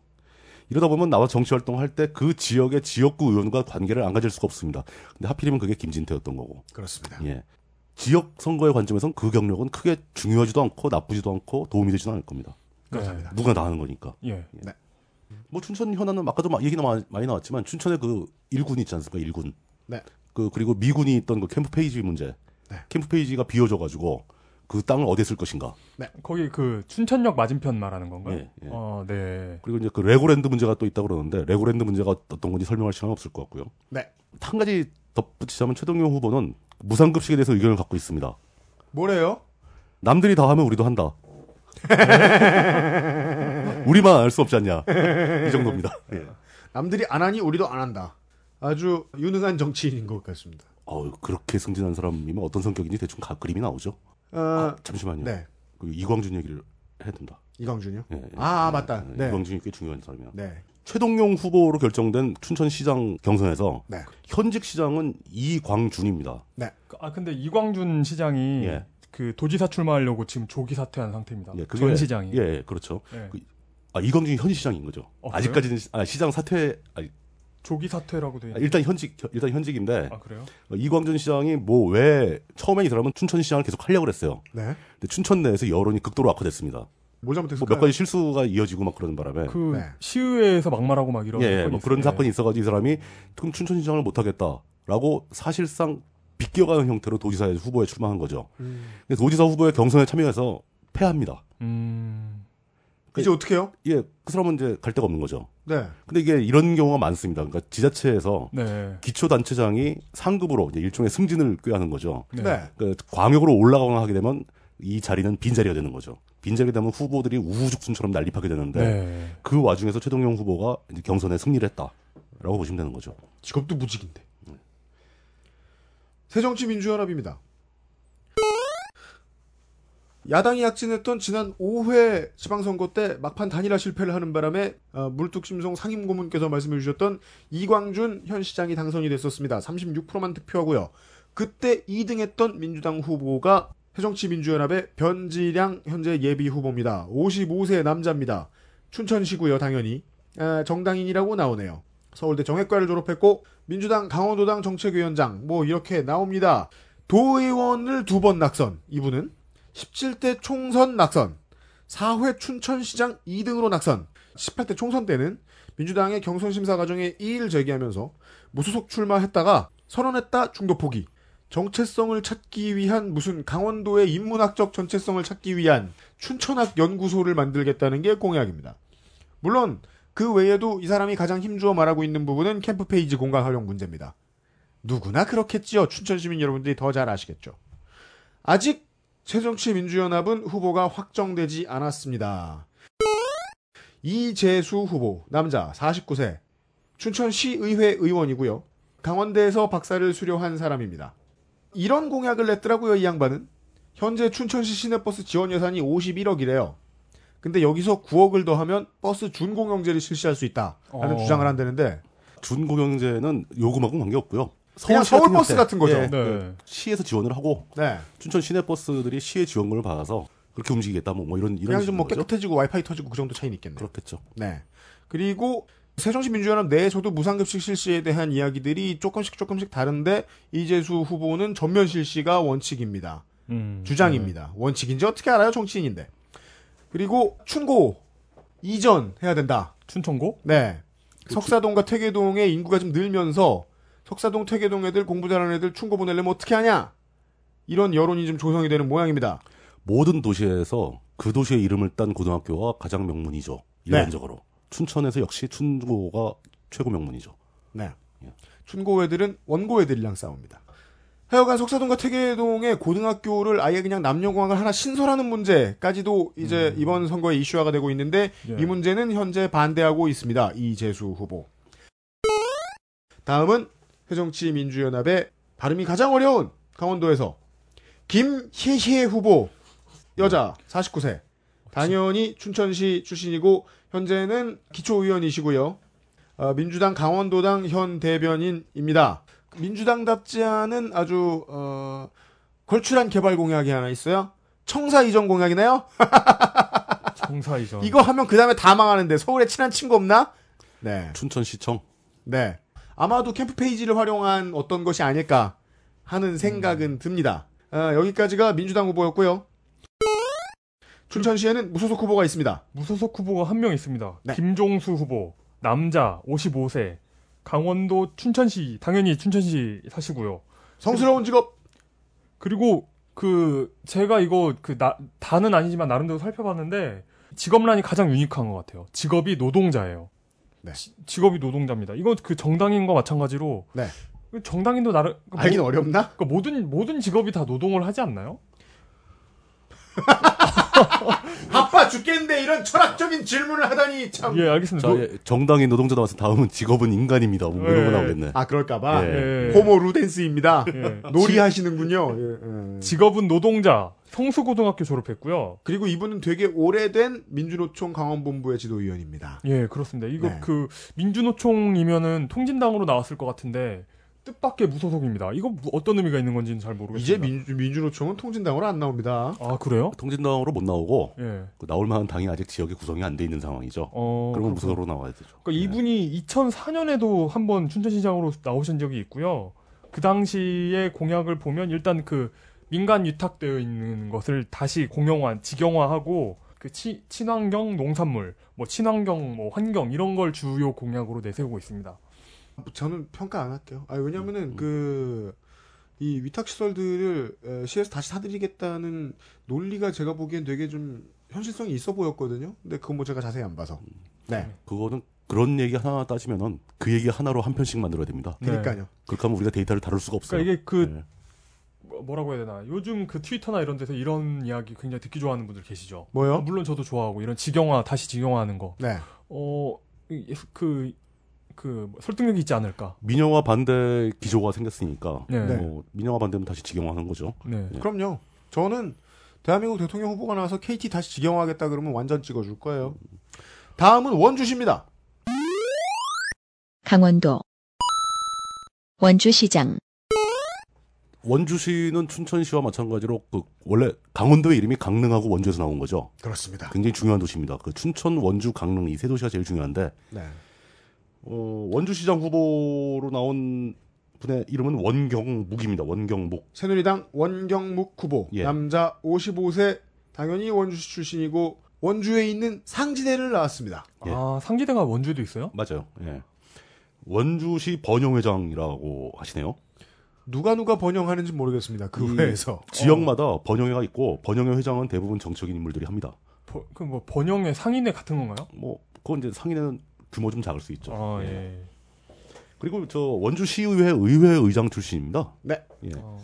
이러다 보면 나와 정치 활동할 때 그 지역의 지역구 의원과 관계를 안 가질 수가 없습니다. 근데 하필이면 그게 김진태였던 거고. 그렇습니다. 예. 지역 선거의 관점에선 그 경력은 크게 중요하지도 않고 나쁘지도 않고 도움이 되지도 않을 겁니다. 그렇습니다. 누가 다 하는 거니까. 예. 뭐 춘천 현안은 아까도 마- 얘기가 마- 많이 나왔지만 춘천에 그 일군 있지 않습니까? 일군. 네. 그 그리고 미군이 있던 그 캠프 페이지 문제. 네. 캠프 페이지가 비어져 가지고 그 땅을 어디에 쓸 것인가. 거기 그 춘천역 맞은편 말하는 건가요? 예, 예. 어, 네. 그리고 이제 그 레고랜드 문제가 또 있다고 그러는데 레고랜드 문제가 어떤 건지 설명할 시간은 없을 것 같고요. 네. 한 가지 덧붙이자면 최동용 후보는 무상급식에 대해서 의견을 갖고 있습니다. 뭐래요? 남들이 다 하면 우리도 한다. 우리만 안 할 수 없지 않냐. 이 정도입니다. 예. 남들이 안 하니 우리도 안 한다. 아주 유능한 정치인인 것 같습니다. 어우, 그렇게 승진한 사람이면 어떤 성격인지 대충 가, 그림이 나오죠. 어, 아, 잠시만요. 네. 그 이광준 얘기를 해야 된다. 이광준이요? 예, 예. 아, 맞다. 예, 네. 이광준이 꽤 중요한 사람이야. 네. 최동용 후보로 결정된 춘천시장 경선에서 네. 현직 시장은 이광준입니다. 아 근데 이광준 시장이 예. 그 도지사 출마하려고 지금 조기 사퇴한 상태입니다. 예, 그게- 전 시장이. 예, 예, 그렇죠. 예. 그- 아, 이광준이 현 시장인 거죠. 어? 아직까지는 시- 아, 시장 사퇴 아니, 조기 사퇴라고 돼. 아, 있는. 일단 현직 일단 현직인데 아 그래요? 어, 이광준 시장이 뭐 왜 처음에 이 사람은 춘천 시장을 계속 하려고 그랬어요. 네. 근데 춘천 내에서 여론이 극도로 악화됐습니다. 뭘뭐 잘못했을까요? 몇 가지 실수가 이어지고 막 그러는 바람에 그 네. 시의회에서 막말하고 막 이런 예, 예, 사건이 뭐 그런. 사건이 있어가지고 이 사람이 그럼 춘천 시장을 못 하겠다라고 사실상 비껴가는 형태로 도지사 후보에 출마한 거죠. 음. 그래서 도지사 후보의 경선에 참여해서 패합니다. 음. 이제 어떻게 해요? 예, 그 사람은 이제 갈 데가 없는 거죠. 네. 근데 이게 이런 경우가 많습니다. 그러니까 지자체에서 네. 기초단체장이 상급으로 이제 일종의 승진을 꾀하는 거죠. 네. 네. 그 광역으로 올라가거나 하게 되면 이 자리는 빈자리가 되는 거죠. 빈자리가 되면 후보들이 우후죽순처럼 난립하게 되는데 네. 그 와중에서 최동용 후보가 경선에 승리를 했다라고 보시면 되는 거죠. 직업도 무직인데. 새정치민주연합입니다. 야당이 약진했던 지난 5회 지방선거 때 막판 단일화 실패를 하는 바람에 어, 물뚝심송 상임고문께서 말씀해 주셨던 이광준 현 시장이 당선이 됐었습니다. 36%만 득표하고요. 그때 2등했던 민주당 후보가 새정치민주연합의 변지량 현재 예비 후보입니다. 55세 남자입니다. 춘천시고요, 당연히. 아, 정당인이라고 나오네요. 서울대 정액과를 졸업했고 민주당 강원도당 정책위원장 뭐 이렇게 나옵니다. 도의원을 두 번 낙선. 이분은 17대 총선 낙선. 4회 춘천시장 2등으로 낙선. 18대 총선 때는 민주당의 경선 심사 과정에 이의를 제기하면서 무소속 출마했다가 선언했다 중도 포기. 정체성을 찾기 위한 무슨 강원도의 인문학적 정체성을 찾기 위한 춘천학 연구소를 만들겠다는 게 공약입니다. 물론 그 외에도 이 사람이 가장 힘주어 말하고 있는 부분은 캠프 페이지 공간 활용 문제입니다. 누구나 그렇겠지요. 춘천 시민 여러분들이 더 잘 아시겠죠. 아직 새정치 민주연합은 후보가 확정되지 않았습니다. 이재수 후보, 남자, 49세, 춘천시의회 의원이고요. 강원대에서 박사를 수료한 사람입니다. 이런 공약을 냈더라고요, 이 양반은. 현재 춘천시 시내버스 지원 예산이 51억이래요. 근데 여기서 9억을 더하면 버스 준공영제를 실시할 수 있다라는 어. 주장을 한다는데 준공영제는 요금하고 관계 없고요. 서울 같은 버스 같은 거죠. 예, 네. 시에서 지원을 하고 네. 춘천 시내 버스들이 시의 지원금을 받아서 그렇게 움직이겠다 뭐, 뭐 이런 이런 그냥 좀뭐 식인 거죠. 깨끗해지고 와이파이 터지고 그 정도 차이는 있겠네요. 그렇겠죠. 네. 그리고 새정치 민주연합 내에서도 무상급식 실시에 대한 이야기들이 조금씩 조금씩 다른데 이재수 후보는 전면 실시가 원칙입니다. 음, 주장입니다. 원칙인지 어떻게 알아요? 정치인인데. 그리고 춘고 이전 해야 된다. 네. 춘천고? 네. 석사동과 퇴계동의 인구가 좀 늘면서 석사동 퇴계동 애들 공부 잘하는 애들 춘고 보내려면 어떻게 하냐? 이런 여론이 좀 조성이 되는 모양입니다. 모든 도시에서 그 도시의 이름을 딴 고등학교가 가장 명문이죠. 네. 일반적으로. 춘천에서 역시 춘고가 최고 명문이죠. 네. 춘고 애들은 원고 애들이랑 싸웁니다. 하여간 석사동과 퇴계동의 고등학교를 아예 그냥 남녀공학을 하나 신설하는 문제까지도 이제 이번 선거에 이슈화가 되고 있는데 예. 이 문제는 현재 반대하고 있습니다. 이재수 후보. 다음은 새정치민주연합의 발음이 가장 어려운 강원도에서 김희희 후보 여자 49세 당연히 춘천시 출신이고 현재는 기초의원이시고요. 어, 민주당 강원도당 현 대변인입니다. 민주당답지 않은 아주 어, 걸출한 개발 공약이 하나 있어요. 청사 이전 공약이네요. 청사 이전. 이거 하면 그 다음에 다 망하는데 서울에 친한 친구 없나? 네. 춘천시청 네. 아마도 캠프 페이지를 활용한 어떤 것이 아닐까 하는 생각은 듭니다. 아, 여기까지가 민주당 후보였고요. 춘천시에는 무소속 후보가 있습니다. 무소속 후보가 한 명 있습니다. 네. 김종수 후보, 남자, 55세, 강원도 춘천시, 당연히 춘천시 사시고요. 성스러운 직업. 그리고 그 제가 이거 그 나, 다는 아니지만 나름대로 살펴봤는데 직업란이 가장 유니크한 것 같아요. 직업이 노동자예요. 네. 지- 직업이 노동자입니다. 이건 그 정당인과 마찬가지로 네. 그 정당인도 나름 그 알긴 모- 어렵나? 그 모든 모든 직업이 다 노동을 하지 않나요? 바빠 죽겠는데 이런 철학적인 질문을 하다니 참. 예, 알겠습니다. 자, 노- 예, 정당인 노동자 나와서 다음은 직업은 인간입니다. 뭐 이런 거 예. 나오겠네. 아 그럴까봐. 예. 예. 호모 루덴스입니다. 예. 놀이 하시는군요. 예, 예. 직업은 노동자, 성수고등학교 졸업했고요. 그리고 이분은 되게 오래된 민주노총 강원본부의 지도위원입니다. 예, 그렇습니다. 이거 네. 그 민주노총이면은 통진당으로 나왔을 것 같은데 뜻밖의 무소속입니다. 이거 무- 어떤 의미가 있는 건지는 잘 모르겠습니다. 이제 민주, 민주노총은 통진당으로 안 나옵니다. 아 그래요? 통진당으로 못 나오고 예. 그 나올 만한 당이 아직 지역에 구성이 안 돼 있는 상황이죠. 어. 그러면. 무소속으로 나와야 되죠. 그러니까 네. 이분이 2004년에도 한번 춘천시장으로 나오신 적이 있고요. 그 당시의 공약을 보면 일단 그 민간 유탁되어 있는 것을 다시 공영화, 직영화하고 그 치- 친환경 농산물, 뭐 친환경 뭐 환경 이런 걸 주요 공약으로 내세우고 있습니다. 저는 평가 안 할게요. 아, 왜냐면은 그, 이 위탁 시설들을 에, 시에서 다시 사드리겠다는 논리가 제가 보기엔 되게 좀 현실성이 있어 보였거든요. 근데 그건 뭐 제가 자세히 안 봐서. 네. 그거는 그런 얘기 하나 따지면은 그 얘기 하나로 한 편씩 만들어야 됩니다. 네. 그러니까요. 그렇게 하면 우리가 데이터를 다룰 수가 없어요. 그러니까 이게 그 네. 뭐- 뭐라고 해야 되나 요즘 그 트위터나 이런 데서 이런 이야기 굉장히 듣기 좋아하는 분들 계시죠. 뭐요? 아, 물론 저도 좋아하고 이런 직영화 다시 직영화하는 거. 네. 어그 그 설득력이 있지 않을까. 민영화 반대 기조가 생겼으니까 네. 네. 뭐 민영화 반대면 다시 직영화하는 거죠. 네. 네. 그럼요. 저는 대한민국 대통령 후보가 나와서 KT 다시 직영화하겠다 그러면 완전 찍어줄 거예요. 다음은 원주시입니다. 강원도 원주시장 원주시는 춘천시와 마찬가지로 그 원래 강원도의 이름이 강릉하고 원주에서 나온 거죠. 그렇습니다. 굉장히 중요한 도시입니다. 그 춘천, 원주, 강릉 이 세 도시가 제일 중요한데 네. 어, 원주시장 후보로 나온 분의 이름은 원경묵입니다. 원경묵. 새누리당 원경묵 후보 예. 남자 55세 당연히 원주시 출신이고 원주에 있는 상지대를 나왔습니다. 예. 아, 상지대가 원주에도 있어요? 맞아요. 예. 원주시 번영회장이라고 하시네요. 누가 누가 번영하는지 모르겠습니다. 그이 회에서 지역마다 번영회가 있고 번영회 회장은 대부분 정적인 인물들이 합니다. 그뭐 번영의 상인회 같은 건가요? 뭐 그건 이제 상인회는 규모 좀 작을 수 있죠. 아, 예. 예. 그리고 저 원주시의회 의회 의장 출신입니다. 네. 예. 어,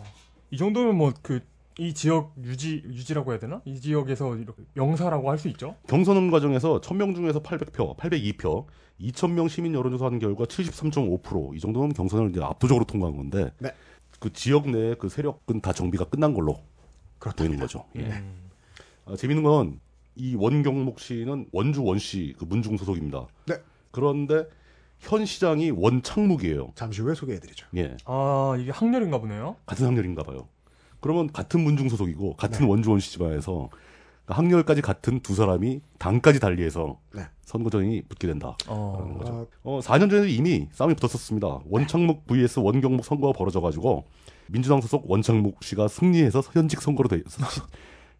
이 정도면 뭐 그 이 지역 유지 유지라고 해야 되나? 이 지역에서 이렇게 명사라고 할 수 있죠. 경선 과정에서 1000명 중에서 800표, 802표, 2000명 시민 여론조사한 결과 73.5%이 정도면 경선을 이제 압도적으로 통과한 건데 네. 그 지역 내의 그 세력은 다 정비가 끝난 걸로 보이는 거죠. 예. 음. 아, 재밌는 건 이 원경목 씨는 원주 원시 그 문중 소속입니다. 네. 그런데 현 시장이 원창묵이에요. 잠시 후에 소개해드리죠. 예. 아, 이게 학렬인가 보네요. 같은 학렬인가 봐요. 그러면 같은 문중 소속이고 같은 네. 원주 원시 집안에서 그러니까 학렬까지 같은 두 사람이 당까지 달리해서 네. 선거전이 붙게 된다. 어. 그런 거죠. 아, 어, 4년 전에도 이미 싸움이 붙었었습니다. 원창묵 vs 원경묵 선거가 벌어져가지고 민주당 소속 원창묵 씨가 승리해서 현직 선거로 돼, 시,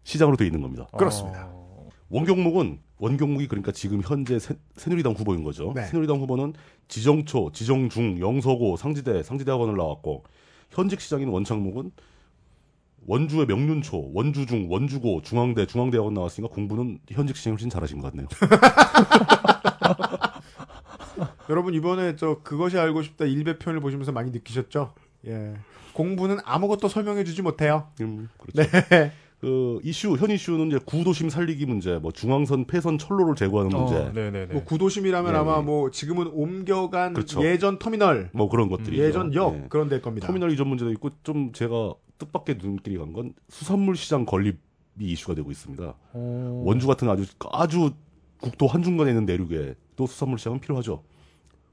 시장으로 돼 있는 겁니다. 그렇습니다. 어. 원경묵은 원경묵이 그러니까 지금 현재 새, 새누리당 후보인 거죠. 네. 새누리당 후보는 지정초, 지정중, 영서고, 상지대, 상지대학원을 나왔고 현직 시장인 원창묵은 원주의 명륜초, 원주중, 원주고, 중앙대, 중앙대학원 나왔으니까 공부는 현직 시장이 훨씬 잘하신 것 같네요. 여러분 이번에 저 그것이 알고 싶다 일배편을 보시면서 많이 느끼셨죠? 예. 공부는 아무것도 설명해주지 못해요. 음, 그렇죠. 네. 그 이슈 현 이슈는 이제 구도심 살리기 문제, 뭐 중앙선 폐선 철로를 제거하는 문제, 어, 네네네. 뭐 구도심이라면 네, 아마 네. 뭐 지금은 옮겨간 그렇죠. 예전 터미널, 뭐 그런 것들이 예전 역 예. 그런 데일 겁니다. 터미널 이전 문제도 있고 좀 제가 뜻밖의 눈길이 간 건 수산물 시장 건립이 이슈가 되고 있습니다. 어. 원주 같은 아주 아주 국도 한 중간에 있는 내륙에 또 수산물 시장은 필요하죠.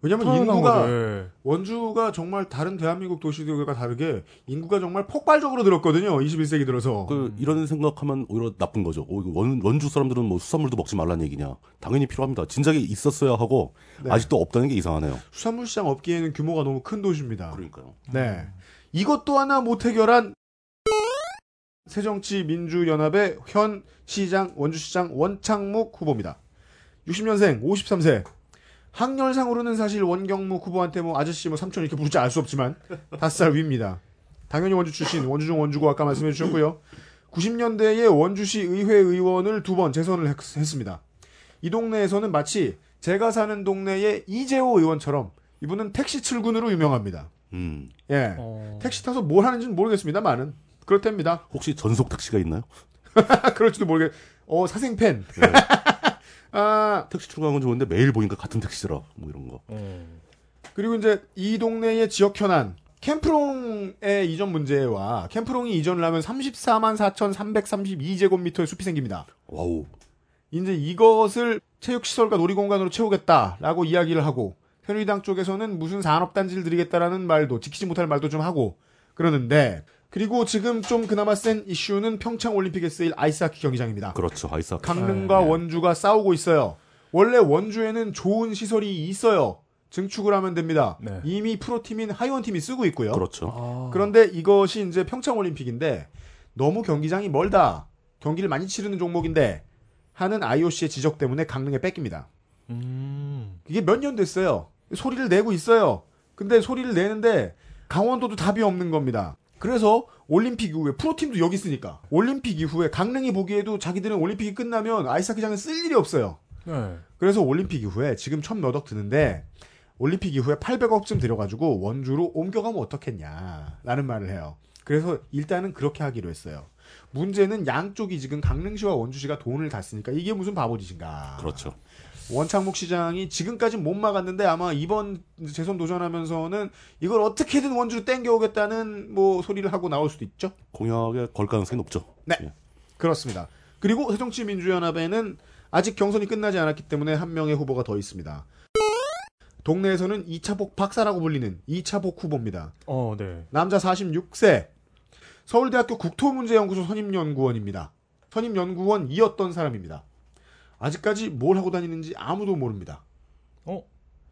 왜냐면 편안한 인구가 거죠, 예. 원주가 정말 다른 대한민국 도시들과 다르게 인구가 정말 폭발적으로 늘었거든요. 21세기 들어서. 그 이런 생각하면 오히려 나쁜 거죠. 어, 원, 원주 사람들은 뭐 수산물도 먹지 말라는 얘기냐? 당연히 필요합니다. 진작에 있었어야 하고 네. 아직도 없다는 게 이상하네요. 수산물 시장 없기에는 규모가 너무 큰 도시입니다. 그러니까요. 네. 이것도 하나 못 해결한 새정치민주연합의 현 시장 원주시장 원창묵 후보입니다. 60년생 53세. 학렬상으로는 사실 원경묵 후보한테 뭐 아저씨 뭐 삼촌 이렇게 부르지 알 수 없지만 다섯 살 위입니다. 당연히 원주 출신 원주중 원주고 아까 말씀해 주셨고요. 90년대에 원주시 의회 의원을 두 번 재선을 했, 습니다 이 동네에서는 마치 제가 사는 동네의 이재호 의원처럼 이분은 택시 출근으로 유명합니다. 음. 예. 어. 택시 타서 뭘 하는지는 모르겠습니다. 많은 그렇답니다. 혹시 전속 택시가 있나요? 그럴지도 모르겠. 어 사생팬. 네. 아 택시 출근한 건 좋은데 매일 보니까 같은 택시더라. 뭐 이런 거. 어. 그리고 이제 이 동네의 지역 현안 캠프롱의 이전 문제와 캠프롱이 이전을 하면 34만 4,332제곱미터의 숲이 생깁니다. 와우. 이제 이것을 체육시설과 놀이공간으로 채우겠다라고 이야기를 하고 새누리당 쪽에서는 무슨 산업단지를 드리겠다라는 말도 지키지 못할 말도 좀 하고 그러는데 그리고 지금 좀 그나마 센 이슈는 평창 올림픽에 쓰일 아이스하키 경기장입니다. 그렇죠. 아이스하키. 강릉과 네. 원주가 싸우고 있어요. 원래 원주에는 좋은 시설이 있어요. 증축을 하면 됩니다. 네. 이미 프로팀인 하이원팀이 쓰고 있고요. 그렇죠. 아. 그런데 이것이 이제 평창 올림픽인데 너무 경기장이 멀다. 경기를 많이 치르는 종목인데 하는 IOC의 지적 때문에 강릉에 뺏깁니다. 음. 이게 몇 년 됐어요. 소리를 내고 있어요. 근데 소리를 내는데 강원도도 답이 없는 겁니다. 그래서 올림픽 이후에 프로팀도 여기 있으니까 올림픽 이후에 강릉이 보기에도 자기들은 올림픽이 끝나면 아이스하키장에 쓸 일이 없어요. 네. 그래서 올림픽 이후에 지금 천 몇억 드는데 올림픽 이후에 800억쯤 들여가지고 원주로 옮겨가면 어떻겠냐라는 말을 해요. 그래서 일단은 그렇게 하기로 했어요. 문제는 양쪽이 지금 강릉시와 원주시가 돈을 다 쓰니까 이게 무슨 바보짓인가. 그렇죠. 원창목 시장이 지금까지 못 막았는데 아마 이번 재선 도전하면서는 이걸 어떻게든 원주로 땡겨오겠다는 뭐 소리를 하고 나올 수도 있죠. 공약에 걸 가능성이 높죠. 네. 예. 그렇습니다. 그리고 새정치민주연합에는 아직 경선이 끝나지 않았기 때문에 한 명의 후보가 더 있습니다. 동네에서는 2차복 박사라고 불리는 2차복 후보입니다. 어, 네. 남자 46세, 서울대학교 국토문제연구소 선임연구원입니다. 선임연구원이었던 사람입니다. 아직까지 뭘 하고 다니는지 아무도 모릅니다. 어?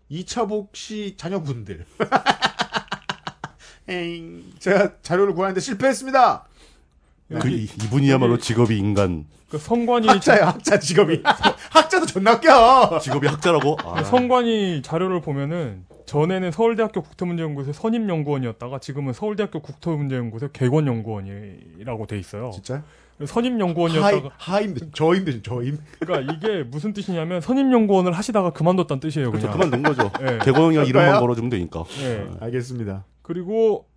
이차복 씨 자녀분들. 에잉, 제가 자료를 구하는데 실패했습니다. 그 이- 이분이야말로 직업이 인간, 그 성관이 학자야, 학자 직업이. 학자도 존나 웃겨. 직업이 학자라고. 아, 성관이 자료를 보면은 전에는 서울대학교 국토문제연구소 선임연구원이었다가 지금은 서울대학교 국토문제연구소 객원연구원이라고 돼 있어요. 진짜? 선임연구원이었다가 하임, 저임 대신 저임. 그러니까 이게 무슨 뜻이냐면 선임연구원을 하시다가 그만뒀다는 뜻이에요. 그렇죠. 그냥. 그만 둔 거죠. 예. 개고형이랑 그럴까요? 이름만 걸어주면 되니까. 예. 알겠습니다. 그리고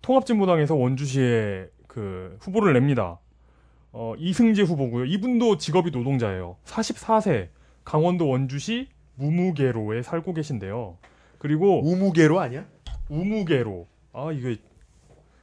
통합진보당에서 원주시에 그 후보를 냅니다. 어, 이승재 후보고요. 이분도 직업이 노동자예요. 44세 강원도 원주시 무무계로에 살고 계신데요. 그리고 우무개로 아니야? 우무계로 아 이게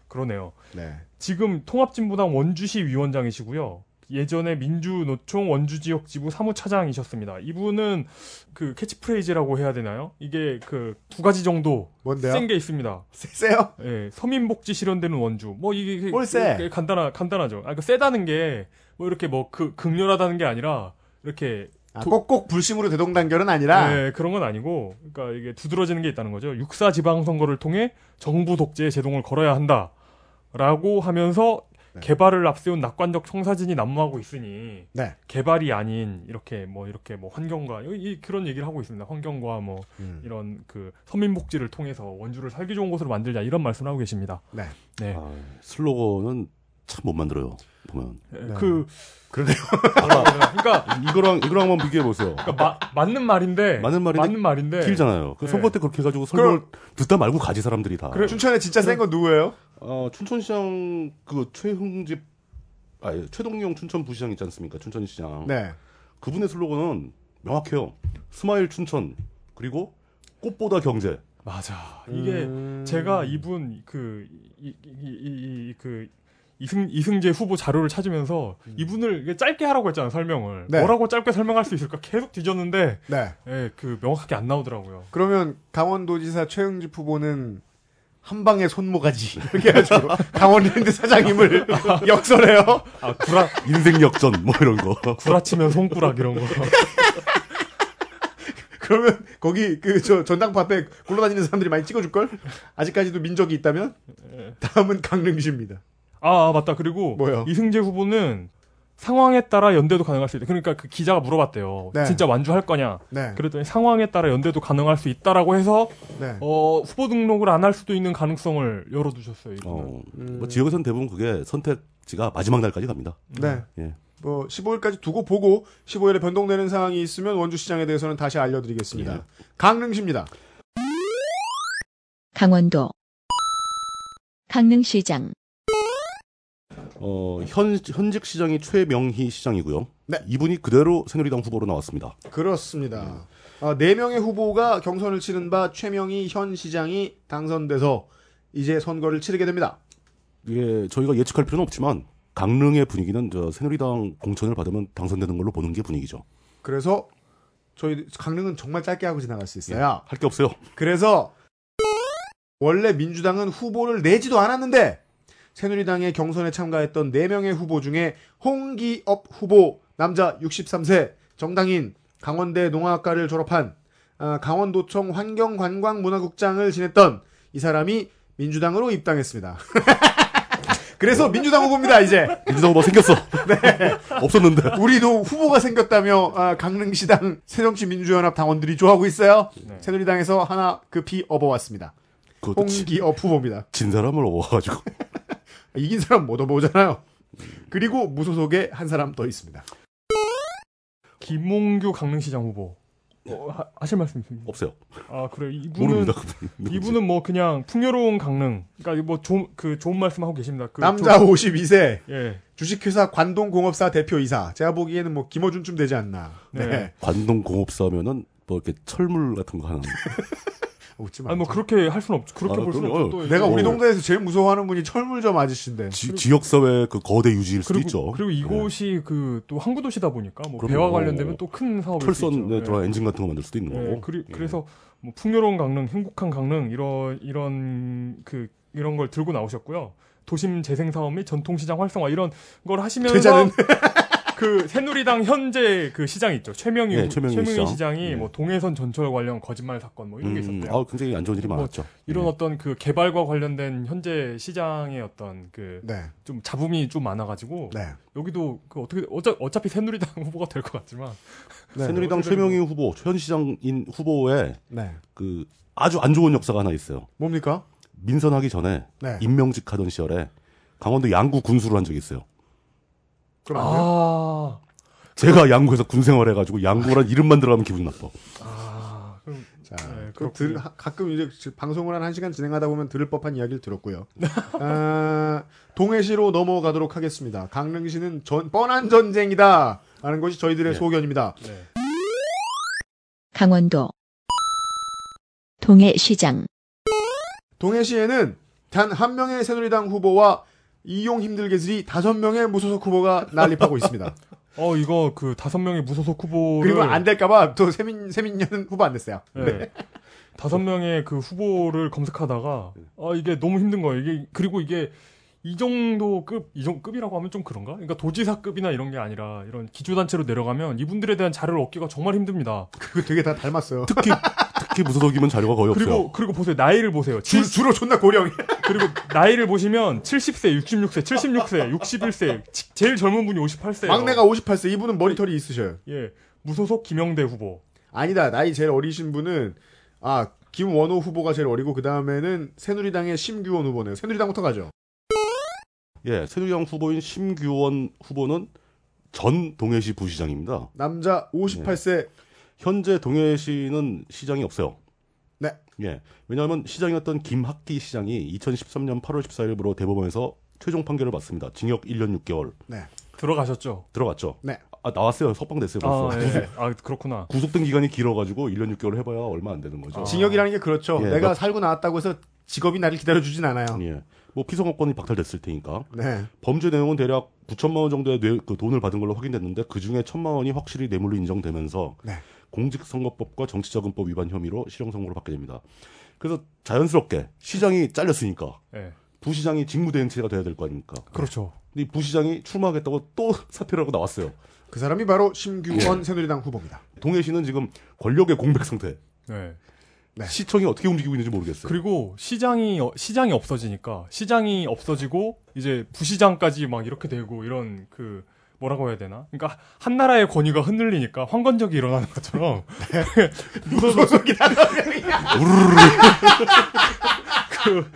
그러네요. 네. 지금 통합진보당 원주시 위원장이시고요. 예전에 민주노총 원주지역지부 사무차장이셨습니다. 이분은 그 캐치프레이즈라고 해야 되나요? 이게 그 두 가지 정도 뭔데요? 센게 있습니다. 세요? 예, 서민복지 실현되는 원주. 뭐 이게 세? 간단하 간단하죠. 아, 그 세다는 게 뭐 이렇게 뭐 그 극렬하다는 게 아니라 이렇게 아, 도- 꼭꼭 불심으로 대동단결은 아니라. 예, 그런 건 아니고, 그러니까 이게 두드러지는 게 있다는 거죠. 육사 지방 선거를 통해 정부 독재에 제동을 걸어야 한다라고 하면서 네. 개발을 앞세운 낙관적 청사진이 난무하고 있으니 네. 개발이 아닌 이렇게 뭐 이렇게 뭐 환경과 이, 이- 그런 얘기를 하고 있습니다. 환경과 뭐 음. 이런 그 서민 복지를 통해서 원주를 살기 좋은 곳으로 만들자 이런 말씀을 하고 계십니다. 네. 네. 아, 슬로건은 참 못 만들어요. 보면. 네. 그 그러네요. 그러니까, 이거랑 이거랑 한번 비교해 보세요. 그러니까 마- 맞는 말인데 맞는 말인데 맞는 말인데 길잖아요. 그 네. 선거 때 그렇게 해가지고 설명을 듣다 말고 가지 사람들이 다. 그래, 춘천에 진짜 센 건 누구예요? 어, 춘천시장 그 최흥집 아 최동용 춘천 부시장 있지 않습니까? 춘천시장. 네. 그분의 슬로건은 명확해요. 스마일 춘천 그리고 꽃보다 경제. 맞아. 이게 음. 제가 이분 그, 그이이그 이승 이승재 후보 자료를 찾으면서 이분을 이게 짧게 하라고 했잖아요 설명을 음. 네. 뭐라고 짧게 설명할 수 있을까 계속 뒤졌는데 네. 예, 그 명확하게 안 나오더라고요. 그러면 강원도지사 최영집 후보는 한 방에 손모가지 이렇게 해가지고 강원랜드 사장님을 역설해요. 아 구라 인생 역전 뭐 이런 거. 구라치면 손가락 이런 거. 그러면 거기 그 저 전당포 앞에 굴러다니는 사람들이 많이 찍어줄 걸? 아직까지도 민족이 있다면 다음은 강릉시입니다. 아, 아, 맞다. 그리고 뭐요? 이승재 후보는 상황에 따라 연대도 가능할 수 있다. 그러니까 그 기자가 물어봤대요. 네. 진짜 완주할 거냐? 네. 그랬더니 상황에 따라 연대도 가능할 수 있다라고 해서 네. 어, 후보 등록을 안 할 수도 있는 가능성을 열어두셨어요. 어, 음. 뭐 지역에서는 대부분 그게 선택지가 마지막 날까지 갑니다. 네. 예. 뭐 15일까지 두고 보고 15일에 변동되는 상황이 있으면 원주 시장에 대해서는 다시 알려드리겠습니다. 예. 강릉시입니다. 강원도 강릉시장 어, 현 현직 시장이 최명희 시장이고요. 네. 이분이 그대로 새누리당 후보로 나왔습니다. 그렇습니다. 아, 네 명의 후보가 경선을 치른 바 최명희 현 시장이 당선돼서 이제 선거를 치르게 됩니다. 이게 저희가 예측할 필요는 없지만 강릉의 분위기는 저 새누리당 공천을 받으면 당선되는 걸로 보는 게 분위기죠. 그래서 저희 강릉은 정말 짧게 하고 지나갈 수 있어요. 할게 없어요. 그래서 원래 민주당은 후보를 내지도 않았는데 새누리당의 경선에 참가했던 4명의 후보 중에 홍기업 후보 남자 63세 정당인 강원대 농학과를 졸업한 아, 강원도청 환경관광문화국장을 지냈던 이 사람이 민주당으로 입당했습니다. 그래서 민주당 후보입니다 이제 민주당 후보 생겼어. 없었는데. 우리도 후보가 생겼다며 아, 강릉시당 새정치민주연합 당원들이 좋아하고 있어요. 네. 새누리당에서 하나 급히 업어왔습니다. 그것도 지- 홍기업 후보입니다. 진 사람을 얻어가지고. 이긴 사람 못 업어오잖아요. 그리고 무소속에 한 사람 더 있습니다. 김몽규 강릉시장 후보. 어, 하, 하실 말씀 있습니까? 없어요. 아 그래 요 이분은. 이분은 뭐 그냥 풍요로운 강릉. 그러니까 뭐좀그 좋은 말씀 하고 계십니다. 그 남자 조- 52세 예. 주식회사 관동공업사 대표이사. 제가 보기에는 뭐 김어준쯤 되지 않나. 네. 네. 관동 공업사면은 뭐 이렇게 철물 같은 거 하는. 웃지 마. 아니 뭐 그렇게 할 수는 없죠. 그렇게 아, 볼 수는. 없죠. 또 내가 우리 어. 동네에서 제일 무서워하는 분이 철물점 아저씨인데. 지, 지역 사회 그 거대 유지일 수도 그리고 있죠. 그리고 이곳이 그 또 항구 도시다 보니까 뭐. 배와 관련되면 또 큰 사업일 수 있죠. 철선에 예. 들어간 엔진 같은 거 만들 수도 있는 예, 거고. 그리, 예. 그래서 뭐 풍요로운 강릉, 행복한 강릉 이런 이런 그 이런 걸 들고 나오셨고요. 도심 재생 사업 및 전통시장 활성화 이런 걸 하시면서 그 새누리당 현재 그 시장 있죠. 최명희 네, 후- 최명희 최명희 시장. 시장이 네. 뭐 동해선 전철 관련 거짓말 사건 뭐 이런 게 음, 있었대요. 아, 굉장히 안 좋은 일이 뭐 많았죠. 이런 예. 어떤 그 개발과 관련된 현재 시장의 어떤 그좀 네. 잡음이 좀 많아 가지고 네. 여기도 그 어떻게 어차, 어차피 새누리당 후보가 될 것 같지만 네. 새누리당 최명희 후보, 현 시장인 후보에 네. 그 아주 안 좋은 역사가 하나 있어요. 뭡니까? 민선하기 전에 네. 임명직 하던 시절에 강원도 양구 군수를 한 적이 있어요. 그럼 안 돼요? 아, 제가 양구에서 군 생활 해가지고 양구란 이름만 들어가면 기분이 나빠. 아 그럼 자, 네, 그. 들, 하- 가끔 이제 지- 방송을 한 1시간 진행하다 보면 들을 법한 이야기를 들었고요. 아, 동해시로 넘어가도록 하겠습니다. 강릉시는 전, 뻔한 전쟁이다. 라는 것이 저희들의 네. 소견입니다. 네. 강원도 동해시장 동해시에는 단 한 명의 새누리당 후보와 이용 힘들게들이 다섯 명의 무소속 후보가 난립하고 있습니다. 어 이거 그 다섯 명의 무소속 후보를 그리고 안 될까봐 또 세민, 세민녀는 후보 안 냈어요. 네. 다섯 명의 그 후보를 검색하다가 아 이게 너무 힘든 거예요. 이게 그리고 이게 이 정도 급, 이 정도 급이라고 하면 좀 그런가? 그러니까 도지사급이나 이런 게 아니라 이런 기초단체로 내려가면 이분들에 대한 자료를 얻기가 정말 힘듭니다. 그거 되게 다 닮았어요. 특히 특히 무소속이면 자료가 거의 없어요. 그리고 그리고 보세요 나이를 보세요. 주, 70, 주로 존나 고령이. 그리고 나이를 보시면 70세, 66세, 76세, 61세, 지- 제일 젊은 분이 58세예요. 막내가 58세, 이분은 머리털이 있으셔요. 예 무소속 김영대 후보. 아니다. 나이 제일 어리신 분은 아 김원호 후보가 제일 어리고 그 다음에는 새누리당의 심규원 후보네요. 새누리당부터 가죠. 예, 새누리당 후보인 심규원 후보는 전 동해시 부시장입니다. 남자 58세. 현재 동해시는 시장이 없어요. 네. 예. 왜냐하면 시장이었던 김학기 시장이 2013년 8월 14일부로 대법원에서 최종 판결을 받습니다. 징역 1년 6개월 네. 들어가셨죠? 들어갔죠. 네. 아, 나왔어요. 석방됐어요. 벌써. 아, 예. 아 그렇구나. 구속된 기간이 길어가지고 1년 6개월 해봐야 얼마 안 되는 거죠. 아. 징역이라는 게 그렇죠. 예, 내가 몇- 살고 나왔다고 해서 직업이 나를 기다려주진 않아요. 예. 뭐 피선거권이 박탈됐을 테니까 네. 범죄 내용은 대략 9천만 원 정도의 뇌- 그 돈을 받은 걸로 확인됐는데 그 중에 천만 원이 확실히 뇌물로 인정되면서 네. 공직선거법과 정치자금법 위반 혐의로 실형 선고를 받게 됩니다. 그래서 자연스럽게 시장이 잘렸으니까 예. 부시장이 직무대행체가 돼야 될 거 아닙니까? 그렇죠. 근데 이 부시장이 출마하겠다고 또 사퇴를 하고 나왔어요. 그 사람이 바로 심규원 새누리당 후보입니다. 동해시는 지금 권력의 공백 상태. 네. 네. 시청이 어떻게 움직이고 있는지 모르겠어요. 그리고 시장이 어, 시장이 없어지니까 시장이 없어지고 이제 부시장까지 막 이렇게 되고 이런 그 뭐라고 해야 되나? 그러니까 한 나라의 권위가 흔들리니까 황건적이 일어나는 것처럼 무소속이 그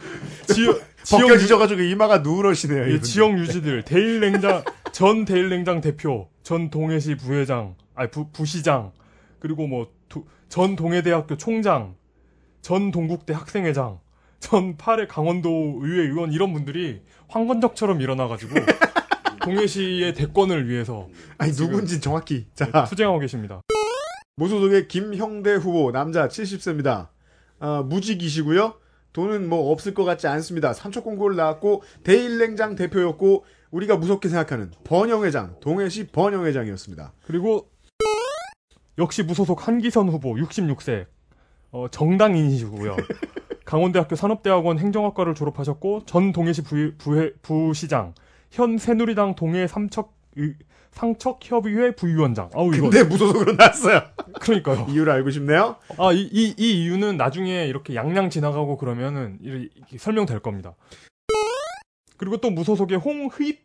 지역 벗겨지져가지고 이마가 누러시네요. 예. 지역 유지들 대일냉장 전 대일냉장 대표 전 동해시 부회장 아니 부, 부시장 그리고 뭐 전 동해대학교 총장 전 동국대 학생회장 전 8회 강원도 의회 의원 이런 분들이 황건적처럼 일어나가지고 동해시의 대권을 위해서 아니 누군지 정확히. 자 네, 투쟁하고 계십니다. 무소속의 김형대 후보 남자 70세입니다. 아, 무직이시고요. 돈은 뭐 없을 것 같지 않습니다. 삼척 공고를 나왔고 대일냉장 대표였고 우리가 무섭게 생각하는 번영회장 동해시 번영회장이었습니다. 그리고 역시 무소속 한기선 후보 66세 어, 정당인이시고요. 강원대학교 산업대학원 행정학과를 졸업하셨고 전 동해시 부, 부회, 부시장 현 새누리당 동해 삼척 의- 상척협의회 부위원장. 아우 이거 근데 무소속으로 나왔어요. 그러니까요. 이유를 알고 싶네요. 아이이 이 이유는 나중에 이렇게 양양 지나가고 그러면은 이- 이- 설명될 겁니다. 그리고 또 무소속의 홍휘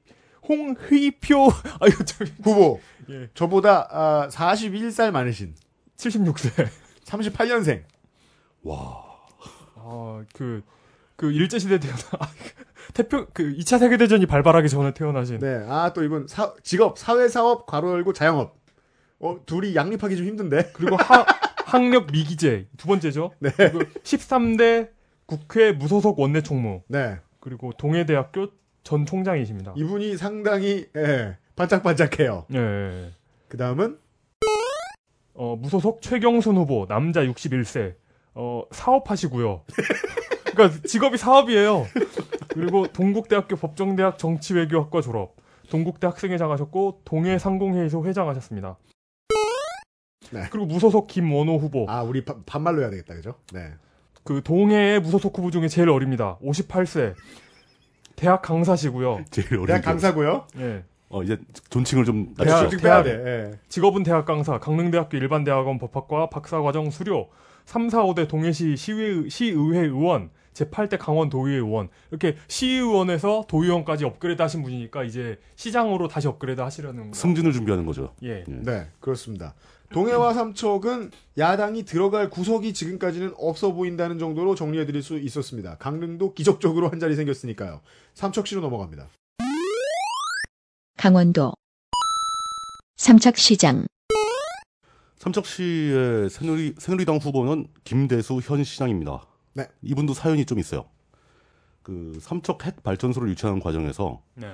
홍휘표 아 이거 저기 후보 예 저보다 아, 41살 많으신 76세 38년생. 와. 아, 그, 그, 일제 시대 태어나, 아, 태평, 그, 2차 세계 대전이 발발하기 전에 태어나신. 네. 아 또 이분 사- 직업 사회 사업 괄호 열고 자영업. 어 둘이 양립하기 좀 힘든데. 그리고 하, 학력 미기재, 두 번째죠. 네. 그리고 13대 국회 무소속 원내 총무, 네. 그리고 동해대학교 전 총장이십니다. 이분이 상당히 예, 반짝반짝해요. 예, 예. 그 다음은 어, 무소속 최경순 후보, 남자 61세, 어, 사업하시고요. 그러니까 직업이 사업이에요. 그리고 동국대학교 법정대학 정치외교학과 졸업, 동국대 학생회장 하셨고 동해상공회의소 회장 하셨습니다. 네. 그리고 무소속 김원호 후보, 아 우리 바- 반말로 해야 되겠다 그죠? 네. 그 동해의 무소속 후보 중에 제일 어립니다. 58세. 대학 강사시고요. 제일 어려운 대학 게 강사고요. 예. 어, 이제 존칭을 좀 대학- 낮추죠. 대학- 돼. 예. 직업은 대학 강사, 강릉대학교 일반대학원 법학과 박사과정 수료, 3, 4, 5대 동해시 시의, 시의회 의원, 제8대 강원도의회 의원, 이렇게 시의원에서 도의원까지 업그레이드 하신 분이니까 이제 시장으로 다시 업그레이드 하시려는 거. 승진을 준비하는 거죠. 예. 네, 그렇습니다. 동해와 삼척은 야당이 들어갈 구석이 지금까지는 없어 보인다는 정도로 정리해드릴 수 있었습니다. 강릉도 기적적으로 한 자리 생겼으니까요. 삼척시로 넘어갑니다. 강원도 삼척시장 삼척시의 새누리, 새누리당 후보는 김대수 현 시장입니다. 네. 이분도 사연이 좀 있어요. 그 삼척 핵 발전소를 유치하는 과정에서 네.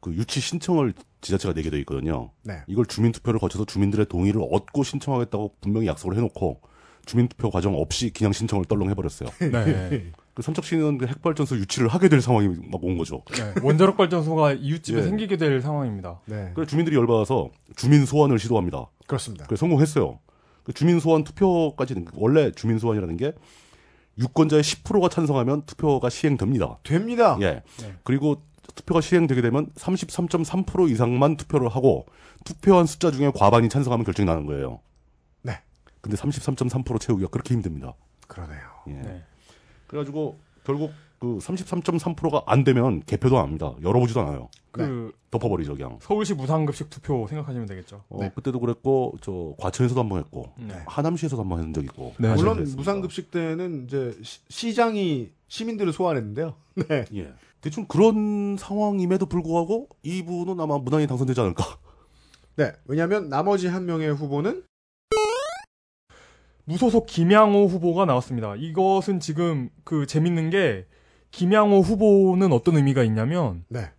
그 유치 신청을 지자체가 내게 돼 있거든요. 네. 이걸 주민 투표를 거쳐서 주민들의 동의를 얻고 신청하겠다고 분명히 약속을 해놓고 주민 투표 과정 없이 그냥 신청을 떨렁 해버렸어요. 네. 그 삼척시는 그 핵발전소 유치를 하게 될 상황이 막 온 거죠. 네. 원자력 발전소가 이웃집에 예. 생기게 될 상황입니다. 네, 그래서 주민들이 열받아서 주민 소환을 시도합니다. 그렇습니다. 그래서 성공했어요. 그 주민 소환 투표까지는 원래 주민 소환이라는 게 유권자의 10%가 찬성하면 투표가 시행됩니다. 됩니다. 예. 네. 그리고 투표가 시행되게 되면 33.3% 이상만 투표를 하고 투표한 숫자 중에 과반이 찬성하면 결정이 나는 거예요. 네. 근데 33.3% 채우기가 그렇게 힘듭니다. 그러네요. 예. 네. 그래가지고 결국 그 33.3%가 안 되면 개표도 안 합니다. 열어보지도 않아요. 그 덮어버리죠 그냥. 서울시 무상급식 투표 생각하시면 되겠죠. 어, 네. 그때도 그랬고 저 과천에서도 한 번 했고 네. 하남시에서도 한번 했던 적 있고. 네. 물론 그랬습니다. 무상급식 때는 이제 시- 시장이 시민들을 소환했는데요. 네. 예. 대충 그런 상황임에도 불구하고 이분은 아마 무난히 당선되지 않을까. 네. 왜냐하면 나머지 한 명의 후보는 무소속 김양호 후보가 나왔습니다. 이것은 지금 그 재밌는 게 김양호 후보는 어떤 의미가 있냐면 네.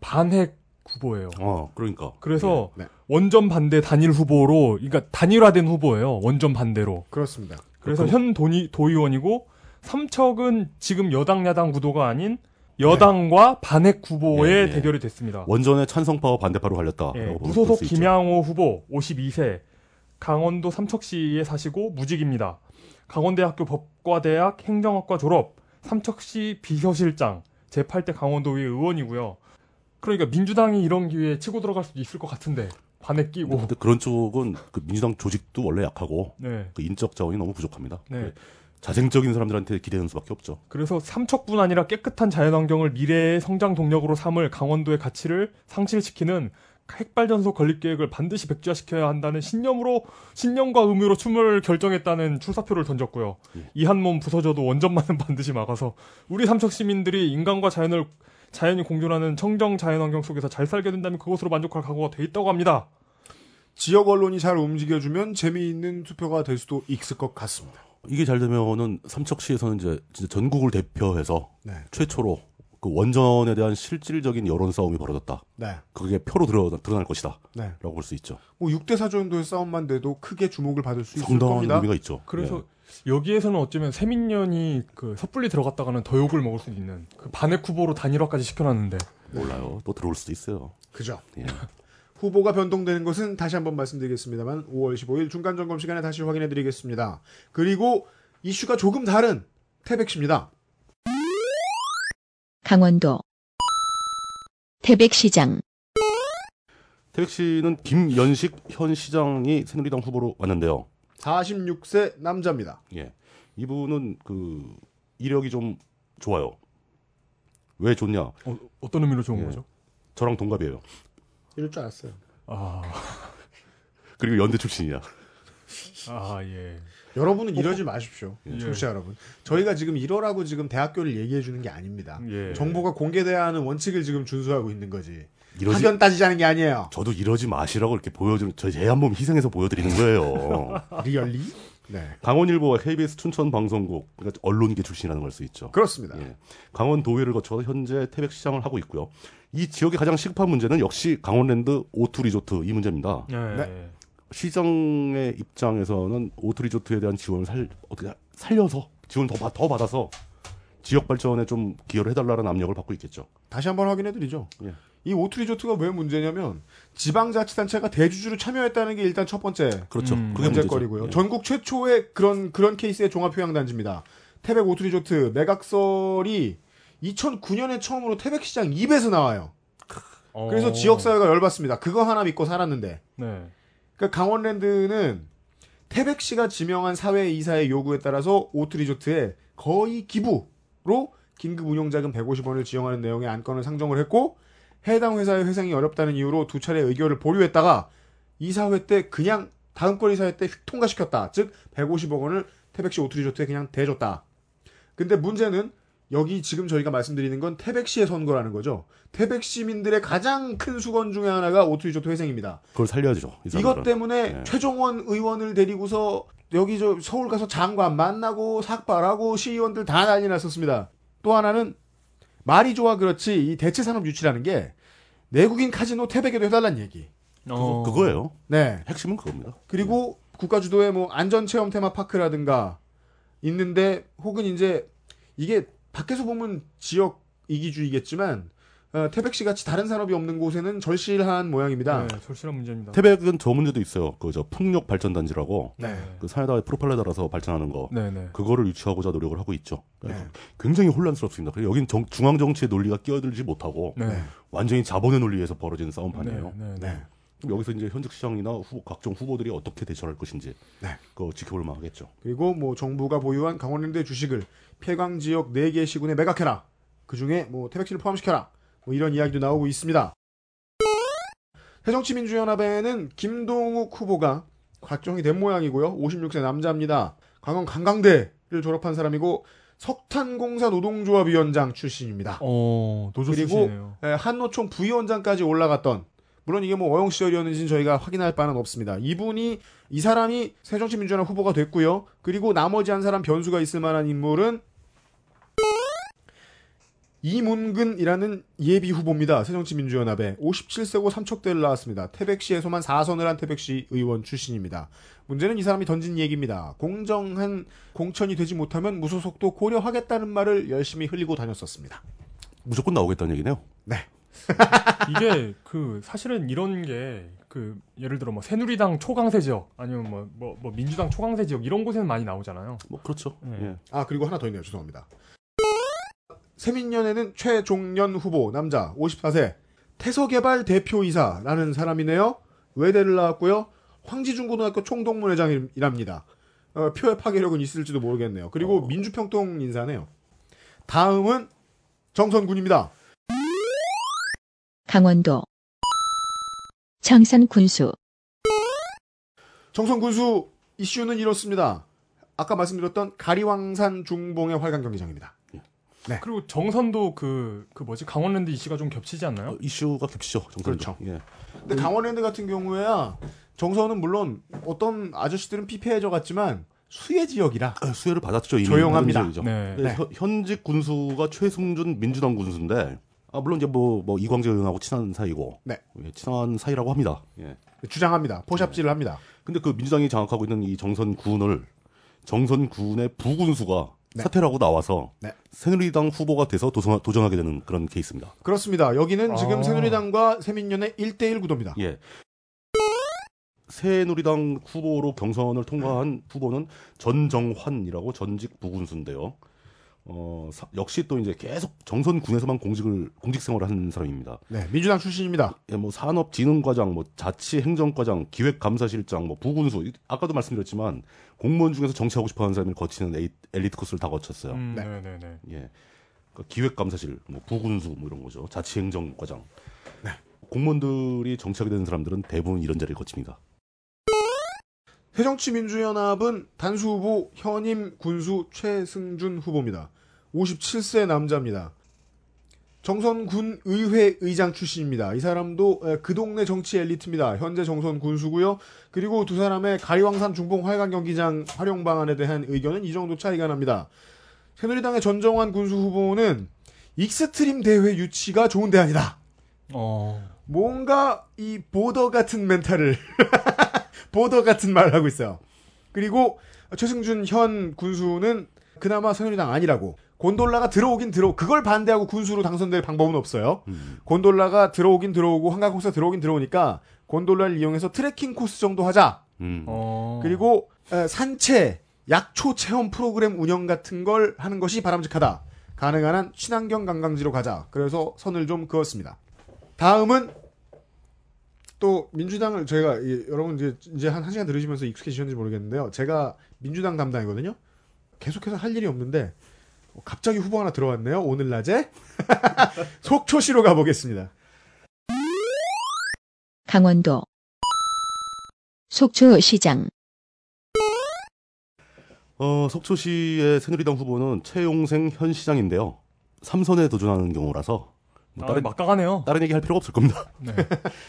반핵 후보예요. 어, 그러니까. 그래서 네. 원전 반대 단일 후보로 그러니까 단일화된 후보예요. 원전 반대로. 그렇습니다. 그래서 그- 현 도니, 도의원이고 삼척은 지금 여당 야당 구도가 아닌 여당과 반핵 후보의 예, 예. 대결이 됐습니다. 원전의 찬성파와 반대파로 갈렸다. 예, 무소속 김양호 후보 52세 강원도 삼척시에 사시고 무직입니다. 강원대학교 법과대학 행정학과 졸업 삼척시 비서실장 제8대 강원도의 의원이고요. 그러니까 민주당이 이런 기회에 치고 들어갈 수도 있을 것 같은데 반핵 끼고 근데 그런 쪽은 그 민주당 조직도 원래 약하고 네. 그 인적 자원이 너무 부족합니다. 네. 그 자생적인 사람들한테 기대는 수밖에 없죠. 그래서 삼척뿐 아니라 깨끗한 자연환경을 미래의 성장 동력으로 삼을 강원도의 가치를 상실시키는 핵발전소 건립 계획을 반드시 백지화시켜야 한다는 신념으로 신념과 의무로 춤을 결정했다는 출사표를 던졌고요. 예. 이한몸 부서져도 원전만은 반드시 막아서 우리 삼척 시민들이 인간과 자연을 자연이 공존하는 청정 자연환경 속에서 잘 살게 된다면 그것으로 만족할 각오가 돼 있다고 합니다. 지역 언론이 잘 움직여주면 재미있는 투표가 될 수도 있을 것 같습니다. 이게 잘 되면은 삼척시에서는 이제 진짜 전국을 대표해서 네. 최초로 그 원전에 대한 실질적인 여론 싸움이 벌어졌다. 네. 그게 표로 드러, 드러날 것이다. 네. 라고 볼 수 있죠. 뭐 6대 4 정도의 싸움만 돼도 크게 주목을 받을 수 있을 상당한 겁니다. 의미가 있죠. 그래서 예. 여기에서는 어쩌면 세민년이 그 섣불리 들어갔다가는 더 욕을 먹을 수도 있는 그 반핵 후보로 단일화까지 시켜놨는데 몰라요. 또 들어올 수도 있어요. 그죠. 예. 후보가 변동되는 것은 다시 한번 말씀드리겠습니다만 5월 15일 중간 점검 시간에 다시 확인해 드리겠습니다. 그리고 이슈가 조금 다른 태백시입니다. 강원도 태백시장 태백시는 김연식 현 시장이 새누리당 후보로 왔는데요. 46세 남자입니다. 예. 이분은 그 이력이 좀 좋아요. 왜 좋냐? 어, 어떤 의미로 좋은 예. 거죠? 저랑 동갑이에요. 이럴 줄 알았어요. 아, 그리고 연대 출신이야. 아 예. 여러분은 이러지 마십시오. 예. 청취자 여러분. 저희가 지금 이러라고 지금 대학교를 얘기해 주는 게 아닙니다. 예. 정보가 공개돼야 하는 원칙을 지금 준수하고 있는 거지. 이러지 학연 따지자는 게 아니에요. 저도 이러지 마시라고 이렇게 보여주는 저제 한 몸 희생해서 보여드리는 거예요. Really? 네. 강원일보와 KBS 춘천 방송국 그러니까 언론계 출신이라는 걸 알 수 있죠. 그렇습니다. 예. 강원 도의원을 거쳐서 현재 태백 시장을 하고 있고요. 이 지역의 가장 시급한 문제는 역시 강원랜드 오투 리조트 이 문제입니다. 예. 네. 시장의 입장에서는 오투 리조트에 대한 지원을 살 어떻게 살려서 지원 더, 받- 더 받아서 지역 발전에 좀 기여를 해달라는 압력을 받고 있겠죠. 다시 한번 확인해 드리죠. 예. 이 오트리조트가 왜 문제냐면 지방자치단체가 대주주로 참여했다는 게 일단 첫 번째 그렇죠. 음. 문제거리고요. 예. 전국 최초의 그런 그런 케이스의 종합휴양단지입니다. 태백 오트리조트 매각설이 2009년에 처음으로 태백 시장 입에서 나와요. 그래서 어. 지역사회가 열받습니다. 그거 하나 믿고 살았는데. 네. 그러니까 강원랜드는 태백시가 지명한 사회 이사의 요구에 따라서 오트리조트에 거의 기부로 긴급 운용자금 150원을 지원하는 내용의 안건을 상정을 했고 해당 회사의 회생이 어렵다는 이유로 두 차례 의결을 보류했다가 이사회 때 그냥 다음 걸 이사회 때 통과시켰다. 즉 150억 원을 태백시 오트리조트에 그냥 대줬다. 근데 문제는 여기 지금 저희가 말씀드리는 건 태백시의 선거라는 거죠. 태백 시민들의 가장 큰 수건 중에 하나가 오트리조트 회생입니다. 그걸 살려야죠. 이 이것. 때문에 네. 최종원 의원을 데리고서 여기 저 서울 가서 장관 만나고 삭발하고 시의원들 다 난리 났었습니다. 또 하나는 말이 좋아 그렇지 이 대체 산업 유치라는 게 내국인 카지노 태백에도 해달라는 얘기. 어. 그거, 그거 예요. 네. 핵심은 그겁니다. 그리고 국가 주도의 뭐 안전 체험 테마 파크라든가 있는데 혹은 이제 이게 밖에서 보면 지역 이기주의겠지만 어, 태백시 같이 다른 산업이 없는 곳에는 절실한 모양입니다. 네, 절실한 문제입니다. 태백은 저 문제도 있어요. 그 저 풍력 발전 단지라고 네. 그 산에다가 프로펠러 달아서 발전하는 거. 네, 네. 그거를 유치하고자 노력을 하고 있죠. 네. 굉장히 혼란스럽습니다. 그래서 여긴 정- 중앙 정치의 논리가 끼어들지 못하고 네. 네. 완전히 자본의 논리에서 벌어지는 네, 싸움판이에요. 네, 네. 네. 여기서 이제 현직 시장이나 후보, 각종 후보들이 어떻게 대처할 것인지 네. 그거 지켜볼 만하겠죠. 그리고 뭐 정부가 보유한 강원랜드의 주식을 폐광 지역 4개 시군에 매각해라. 그 중에 뭐 태백시를 포함시켜라. 뭐 이런 이야기도 나오고 있습니다. 새정치민주연합에는 김동욱 후보가 확정이 된 모양이고요. 56세 남자입니다. 강원 관광대를 졸업한 사람이고 석탄공사 노동조합위원장 출신입니다. 어, 노조 그리고 출신이네요. 에, 한노총 부위원장까지 올라갔던 물론 이게 뭐 어영 시절이었는지는 저희가 확인할 바는 없습니다. 이분이 이 사람이 새정치민주연합 후보가 됐고요. 그리고 나머지 한 사람 변수가 있을 만한 인물은 이문근이라는 예비 후보입니다. 새정치민주연합에 57세고 삼척대를 나왔습니다. 태백시에서만 4선을 한 태백시 의원 출신입니다. 문제는 이 사람이 던진 얘기입니다. 공정한 공천이 되지 못하면 무소속도 고려하겠다는 말을 열심히 흘리고 다녔었습니다. 무조건 나오겠다는 얘기네요. 이게 그 사실은 이런 게 그 예를 들어 뭐 새누리당 초강세 지역 아니면 뭐뭐 뭐 민주당 초강세 지역 이런 곳에는 많이 나오잖아요. 뭐 그렇죠. 네. 예. 아 그리고 하나 더 있네요. 죄송합니다. 세민연에는 최종년 후보 남자 54세 태서개발 대표이사라는 사람이네요. 외대를 나왔고요. 황지중고등학교 총동문회장이랍니다. 어, 표의 파괴력은 있을지도 모르겠네요. 그리고 어. 민주평통 인사네요. 다음은 정선군입니다. 강원도 청산 군수 정선군수 이슈는 이렇습니다. 아까 말씀드렸던 가리왕산 중봉의 활강 경기장입니다. 그리고 정선도 그 그 뭐지 강원랜드 이슈가 좀 겹치지 않나요? 어, 이슈가 겹치죠. 정선도. 그렇죠. 예. 근데 강원랜드 같은 경우에야 정선은 물론 어떤 아저씨들은 피폐해져 갔지만 수혜 지역이라 아, 수혜를 받았죠. 이미 조용합니다. 네. 현- 현직 군수가 최승준 민주당 군수인데 아, 물론 이제 뭐, 뭐 이광재 의원하고 친한 사이고 네. 예, 친한 사이라고 합니다. 예. 주장합니다. 포샵질을 합니다. 근데 그 민주당이 장악하고 있는 이 정선군을 정선군의 부군수가 네. 사퇴를 하고 나와서 네. 새누리당 후보가 돼서 도전, 도전하게 되는 그런 케이스입니다. 그렇습니다. 여기는 지금 아. 새누리당과 세민연의 1대1 구도입니다. 예. 새누리당 후보로 경선을 통과한 후보는 전정환이라고 전직 부군수인데요. 어, 사- 역시 또 이제 계속 정선군에서만 공직을 공직 생활을 하는 사람입니다. 네, 민주당 출신입니다. 예, 뭐 산업진흥과장, 뭐 자치행정과장, 기획감사실장, 뭐 부군수 이- 아까도 말씀드렸지만 공무원 중에서 정치하고 싶어하는 사람이 거치는 에이- 엘리트 코스를 다 거쳤어요. 음, 네. 네, 네, 네. 예, 그러니까 기획감사실, 뭐 부군수 뭐 이런 거죠. 자치행정과장. 네. 공무원들이 정치하게 되는 사람들은 대부분 이런 자리를 거칩니다. 새정치민주연합은 단수 후보 현임 군수 최승준 후보입니다. 57세 남자입니다. 정선군 의회 의장 출신입니다. 이 사람도 에, 그 동네 정치 엘리트입니다. 현재 정선 군수고요. 그리고 두 사람의 가리왕산 중봉 활강 경기장 활용 방안에 대한 의견은 이 정도 차이가 납니다. 새누리당의 전정환 군수 후보는 extreme 대회 유치가 좋은 대안이다. 어. 뭔가 이 boarder 같은 mental을 boarder 같은 말을 하고 있어요. 그리고 최승준 현 군수는 그나마 새누리당 아니라고 곤돌라가 들어오긴 들어 그걸 반대하고 군수로 당선될 방법은 없어요. 음. 곤돌라가 들어오긴 들어오고 한강공사 들어오긴 들어오니까 곤돌라를 이용해서 트레킹 코스 정도 하자. 음. 어. 그리고 에, 산채 약초 체험 프로그램 운영 같은 걸 하는 것이 바람직하다. 가능한 한 친환경 관광지로 가자. 그래서 선을 좀 그었습니다. 다음은 또 민주당을 저희가 이- 여러분 이제 이제 한 1시간 들으시면서 익숙해지셨는지 모르겠는데요. 제가 민주당 담당이거든요. 계속해서 할 일이 없는데 어, 갑자기 후보 하나 들어왔네요. 오늘 낮에 속초시로 가보겠습니다. 강원도 속초시장 어, 속초시의 새누리당 후보는 최용생 현 시장인데요. 삼선에 도전하는 경우라서 뭐 아, 다른 막강하네요. 다른 얘기 할 필요가 없을 겁니다. 네.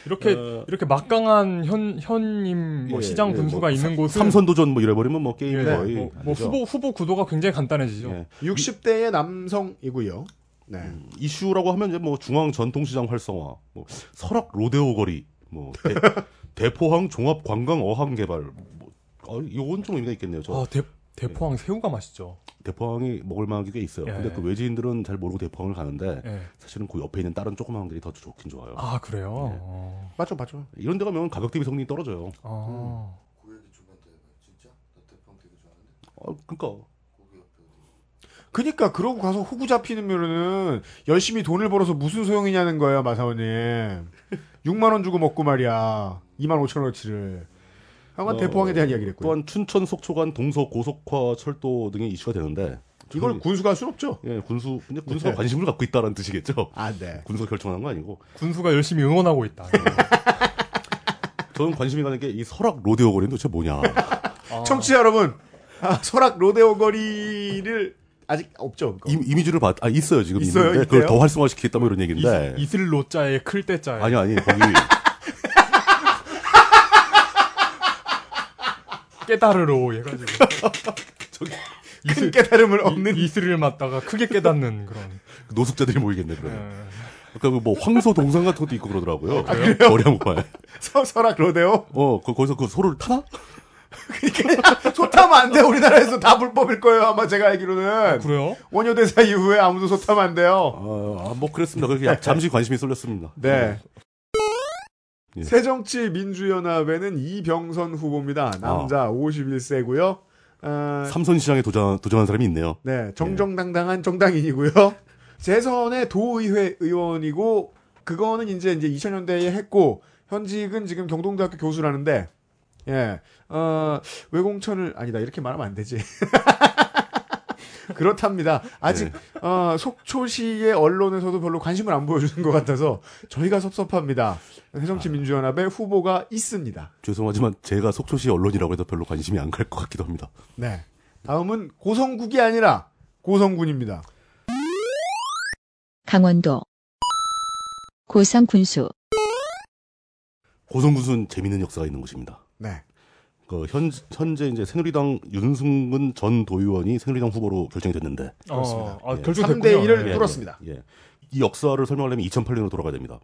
이렇게 어. 이렇게 막강한 현 현임 뭐 예, 시장 예, 군수가 뭐 있는 곳은 삼선 도전 뭐 이래버리면 뭐 게임 예, 거의 뭐, 뭐. 후보 후보 구도가 굉장히 간단해지죠. 예. 60대의 남성이고요. 네. 음, 이슈라고 하면 이제 뭐 중앙 전통시장 활성화, 뭐 설악 로데오 거리, 뭐 대, 포항 종합 관광 어항 개발, 뭐 어, 이건 좀 의미가 있겠네요. 저 아, 대, 대포항 새우가 맛있죠. 대포항이 먹을 만한 게꽤 있어요. 예. 근데 그 외지인들은 잘 모르고 대포항을 가는데 예. 사실은 그 옆에 있는 다른 조그마한 데이 더 좋긴 좋아요. 아 그래요. 예. 어. 맞죠, 맞죠. 이런 데 가면 가격 대비 성능이 떨어져요. 아. 어, 그러니까 그니까 그러고 가서 호구 잡히면은 열심히 돈을 벌어서 무슨 소용이냐는 거예요, 마사오님. 6만 원 주고 먹고 말이야. 2만 5천 원어치를. 하여간 어, 대포항에 대한 이야기를 했고요. 또한 춘천 속초 간 동서 고속화 철도 등의 이슈가 되는데 이걸 군수가 할순 없죠. 예 군수 근데 군수가 네. 관심을 갖고 있다라는 뜻이겠죠. 아, 네. 군수가 결정한 거 아니고 군수가 열심히 응원하고 있다. 저는 관심이 가는 게 이 설악 로데오 거리는 도대체 뭐냐. 아. 청취자 여러분, 아, 설악 로데오 거리를 아직 없죠. 그거. 이, 이미지를 봤, 아, 있어요, 지금. 있어요? 있는데 그걸? 더 활성화시키겠다, 뭐 이런 얘기인데. 이, 슬 로자에 클 때자에 아니, 아니, 거기. 깨달으로 해가지고 큰 깨달음을 얻는 이, 이슬을 맞다가 크게 깨닫는 그런. 노숙자들이 모이겠네, 그래. 예. 그러니까 뭐 황소 동상 같은 것도 있고 그러더라고요. 그래요? 거리 한복판에. 서, 설악 로데오? 어, 그, 거기서 그 소를 타나? 소 타면 안 돼. 우리나라에서 다 불법일 거예요. 아마 제가 알기로는. 그래요? 원효대사 이후에 아무도 소 타면 안 돼요. 아, 아, 뭐 그랬습니다. 그렇게 약- 잠시 관심이 쏠렸습니다. 네. 예. 새정치민주연합에는 이병선 후보입니다. 남자 51세고요. 어, 삼선시장에 도전, 도전한 사람이 있네요. 네, 정정당당한 정당인이고요. 재선의 도의회 의원이고 그거는 이제 이제 2000년대에 했고 현직은 지금 경동대학교 교수라는데 예. 어, 외공천을 아니다. 이렇게 말하면 안 되지. 그렇답니다. 아직 어, 속초시의 언론에서도 별로 관심을 안 보여주는 것 같아서 저희가 섭섭합니다. 새정치민주연합에 후보가 있습니다. 죄송하지만 제가 속초시 언론이라고 해서 별로 관심이 안 갈 것 같기도 합니다. 네. 다음은 고성국이 아니라 고성군입니다. 강원도 고성 군수 고성군은 재밌는 역사가 있는 곳입니다. 네. 그 현, 현재 이제 새누리당 윤승근 전 도의원이 새누리당 후보로 결정이 됐는데 그렇습니다. 어, 아, 예. 결정됐군요. 3대 1을 예. 뚫었습니다. 예. 이 역사를 설명하려면 2008년으로 돌아가야 됩니다.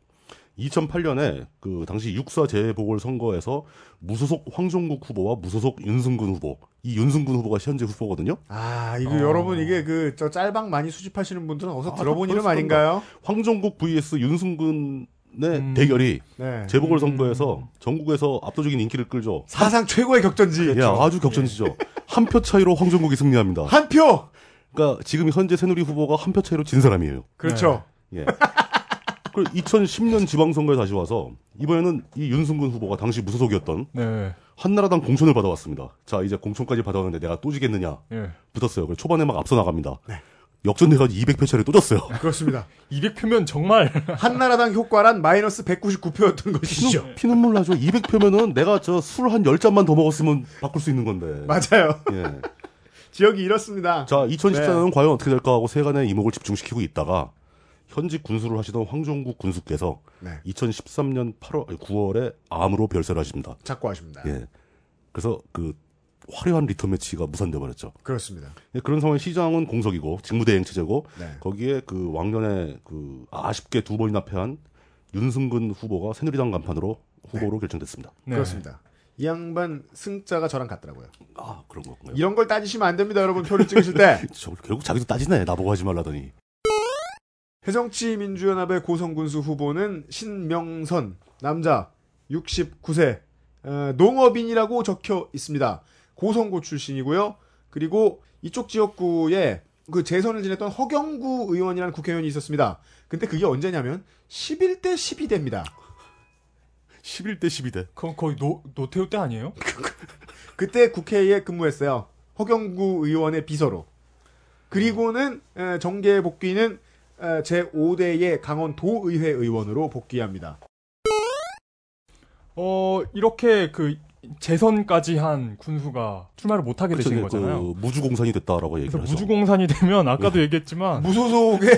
2008년에 그 당시 육사 재보궐 선거에서 무소속 황종국 후보와 무소속 윤승근 후보, 이 윤승근 후보가 현재 후보거든요. 아, 이거 어. 여러분 이게 그 저 짤방 많이 수집하시는 분들은 어서 아, 들어본 다 이름. 아닌가요? 황종국 vs 윤승근의 음. 대결이 네. 재보궐 선거에서 전국에서 압도적인 인기를 끌죠. 사상 최고의 격전지. 예, 아주 격전지죠. 한표 차이로 황종국이 승리합니다. 한 표. 그러니까 지금 현재 새누리 후보가 한 표 차이로 진 사람이에요. 그렇죠. 예. 그 2010년 지방선거에 다시 와서 이번에는 이 윤승근 후보가 당시 무소속이었던 네. 한나라당 공천을 받아왔습니다. 자 이제 공천까지 받아왔는데 내가 또 지겠느냐 예. 붙었어요. 그래서 초반에 막 앞서 나갑니다. 역전돼가지고 200표 차례 또 졌어요. 그렇습니다. 200표면 정말 한나라당 효과란 마이너스 199표였던 것이죠. 피눈, 피눈물 나죠. 200표면은 내가 저 술 한 10잔만 더 먹었으면 바꿀 수 있는 건데. 맞아요. 예. 지역이 이렇습니다. 자 2014년은 과연 어떻게 될까 하고 세간의 이목을 집중시키고 있다가 현직 군수를 하시던 황종국 군수께서 네. 2013년 8월 9월에 암으로 별세를 하십니다. 자꾸 하십니다. 예. 그래서 그 화려한 리턴 매치가 무산돼 버렸죠. 그렇습니다. 예, 그런 상황에 시장은 공석이고 직무대행 체제고 네. 거기에 그 왕년에 그 아쉽게 두 번이나 패한 윤승근 후보가 새누리당 간판으로 후보로 결정됐습니다. 네. 그렇습니다. 이 양반 승자가 저랑 같더라고요. 아 그런 거군요. 이런 걸 따지시면 안 됩니다, 여러분. 표를 찍으실 때. 저, 결국 자기도 따지네 나보고 하지 말라더니 새정치 민주연합의 고성군수 후보는 신명선 남자 69세 어, 농업인이라고 적혀 있습니다. 고성고 출신이고요. 그리고 이쪽 지역구에 그 재선을 지냈던 허경구 의원이라는 국회의원이 있었습니다. 근데 그게 언제냐면 11대 12대입니다. 11대 12대. 거, 거의 노, 노태우 때 아니에요? 그때 국회에 근무했어요. 허경구 의원의 비서로. 그리고는 에, 정계 복귀는 에, 제5대의 강원도의회 의원으로 복귀합니다. 어, 이렇게 그 재선까지 한 군수가 출마를 못하게 그쵸, 되신 그 거잖아요. 무주공산이 됐다라고 얘기를 하죠. 무주공산이 되면 아까도 얘기했지만 무소속의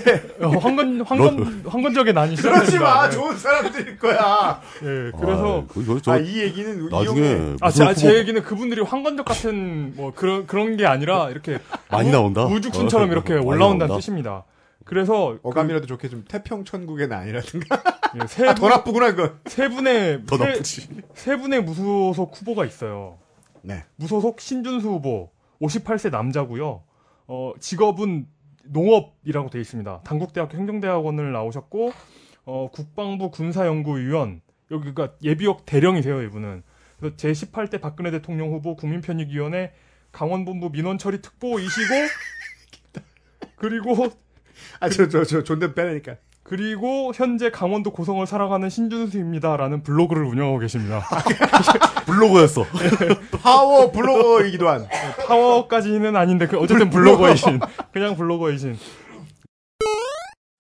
어, 황건 황건 황건적의 난이 그러지 마. 네. 좋은 사람들일 거야. 예, 그래서 아, 그, 아이 얘기는 나중에 이용해. 아, 제, 얘기는 그분들이 황건적 같은 뭐 그런 그런 게 아니라 이렇게 많이 나온다. 우주쿤처럼 어, 이렇게 올라온다는 나온다. 뜻입니다. 그래서 어감이라도 좋게 좀 태평 천국의 난이라든가. 그, 예, 세, 아, 더 분, 나쁘구나 그건. 세 분의 더 세, 나쁘지. 세 분의 무소속 후보가 있어요. 네. 무소속 신준수 후보 58세 남자고요. 어, 직업은 농업이라고 되어 있습니다. 당국대학교 행정대학원을 나오셨고 어, 국방부 군사연구위원 여기가 예비역 대령이세요, 이분은. 그래서 제 18대 박근혜 대통령 후보 국민편익위원회 강원본부 민원처리 특보이시고 그리고 아 저 저 저 존댓 빼내니까. 그리고 현재 강원도 고성을 살아가는 신준수입니다라는 블로그를 운영하고 계십니다. 블로그였어. 파워 블로거이기도 한. 파워까지는 아닌데 그 어쨌든 블로거이신 그냥 블로거이신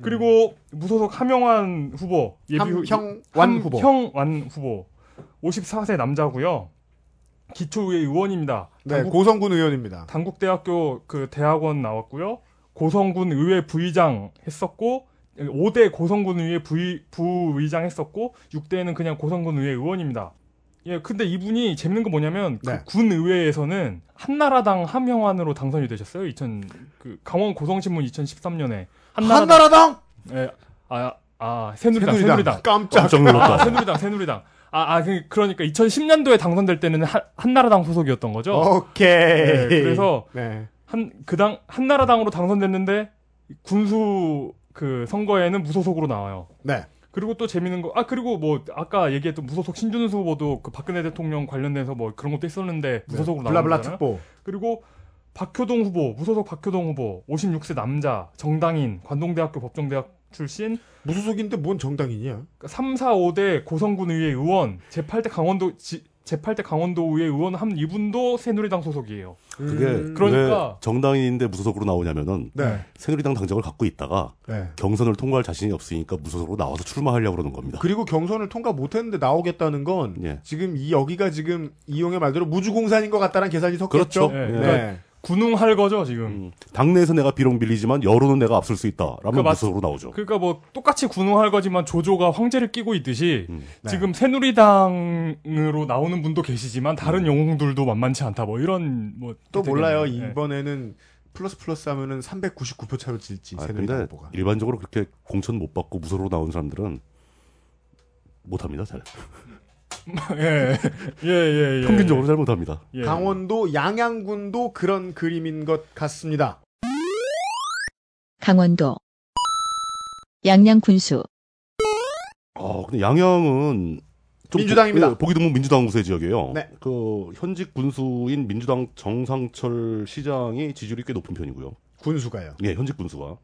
그리고 무소속 함영환 후보 후- 함형완 후보. 함형완 후보 54세 남자고요 기초의회 의원입니다 네, 당국, 고성군 의원입니다. 당국대학교 그 대학원 나왔고요 고성군 의회 부의장 했었고 5대 고성군 의회 부의, 부의장 했었고 6대에는 그냥 고성군 의회 의원입니다. 예, 근데 이분이 재밌는 거 뭐냐면 네. 그 군 의회에서는 한나라당 함영환으로 당선이 되셨어요. 2000 그 강원 고성신문 2013년에 한나라당, 한나라당 예, 아, 아 새누리당 새누리당 깜짝. 깜짝 놀랐다. 아, 새누리당 새누리당 아, 아 그, 그러니까 2010년도에 당선될 때는 한, 한나라당 소속이었던 거죠. 오케이. 네, 그래서 네. 한 그당 한나라당으로 당선됐는데 군수 그 선거에는 무소속으로 나와요. 네. 그리고 또 재밌는 거, 아, 그리고 뭐, 아까 얘기했던 무소속 신준수 후보도 그 박근혜 대통령 관련돼서 뭐 그런 것도 있었는데 무소속으로 나온 블라블라 거잖아요. 특보. 그리고 박효동 후보, 무소속 박효동 후보, 56세 남자, 정당인, 관동대학교 법정대학 출신, 무소속인데 뭔 정당이냐? 3, 4, 5대 고성군 의회 의원, 제8대 강원도, 지, 제8대 강원도 의회 의원 한 이분도 새누리당 소속이에요. 그게 음, 그러니까- 왜 정당인인데 무소속으로 나오냐면은 네. 새누리당 당적을 갖고 있다가 네. 경선을 통과할 자신이 없으니까 무소속으로 나와서 출마하려고 그러는 겁니다. 그리고 경선을 통과 못했는데 나오겠다는 건 예. 지금 이 여기가 지금 이용의 말대로 무주공산인 것 같다는 계산이 섰겠죠. 그렇죠. 네, 예. 네. 군웅할 거죠, 지금. 음, 당내에서 내가 비록 밀리지만 여론은 내가 앞설 수 있다. 그 라면 맞- 무소속으로 나오죠. 그러니까 뭐 똑같이 군웅할 거지만 조조가 황제를 끼고 있듯이 음. 네. 지금 새누리당으로 나오는 분도 계시지만 다른 영웅들도 만만치 않다. 뭐 이런 뭐 또 몰라요. 네. 이번에는 플러스 플러스 하면은 399표 차로 질지 아, 새누리당 근데 후보가. 일반적으로 그렇게 공천 못 받고 무소속으로 나온 사람들은 못합니다. 잘. 예. 예, 예, 예. 평균적으로 잘 못합니다. 예. 강원도 양양군도 그런 그림인 것 같습니다. 강원도 양양 군수 아, 근데 양양은 좀 민주당입니다. 보, 예, 보기 드문 민주당 우세 지역이에요. 네. 그 현직 군수인 민주당 정상철 시장이 지지율이 꽤 높은 편이고요. 군수가요. 예, 현직 군수가.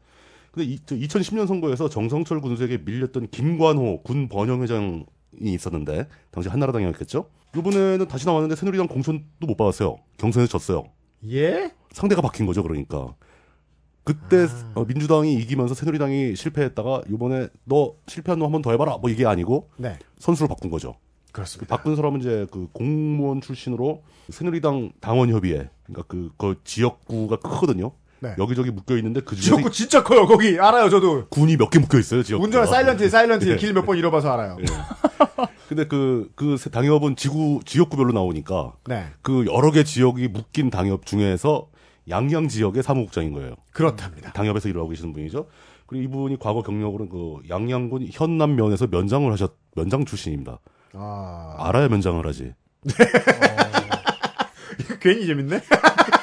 근데 이, 2010년 선거에서 정성철 군수에게 밀렸던 김관호 군 번영회장이 있었는데 당시 한나라당이었겠죠. 이번에는 다시 나왔는데 새누리당 공천도 못 받았어요. 경선에서 졌어요. 예? 상대가 바뀐 거죠, 그러니까. 그때 아. 어, 민주당이 이기면서 새누리당이 실패했다가 이번에 너 실패한 놈 한 번 더 해봐라 뭐 이게 아니고 네. 선수를 바꾼 거죠. 그렇습니다. 바꾼 사람은 이제 그 공무원 출신으로 새누리당 당원협의회 그러니까 그, 그 지역구가 크거든요. 네. 여기저기 묶여 있는데 그 중에 지역구 진짜 커요. 거기 알아요. 저도. 군이 몇 개 묶여 있어요. 지역. 운전을 사일런트, 사일런트 예. 길몇 번 잃어봐서 알아요. 근데 그, 그 당협은 지구, 지역구별로 나오니까 네. 그 여러 개 지역이 묶인 당협 중에서 양양 지역의 사무국장인 거예요. 그렇답니다. 당협에서 일하고 계시는 분이죠. 그리고 이분이 과거 경력으로는 그 양양군 현남면에서 면장을 하셨, 면장 출신입니다. 아. 알아야 면장을 하지. 괜히 재밌네?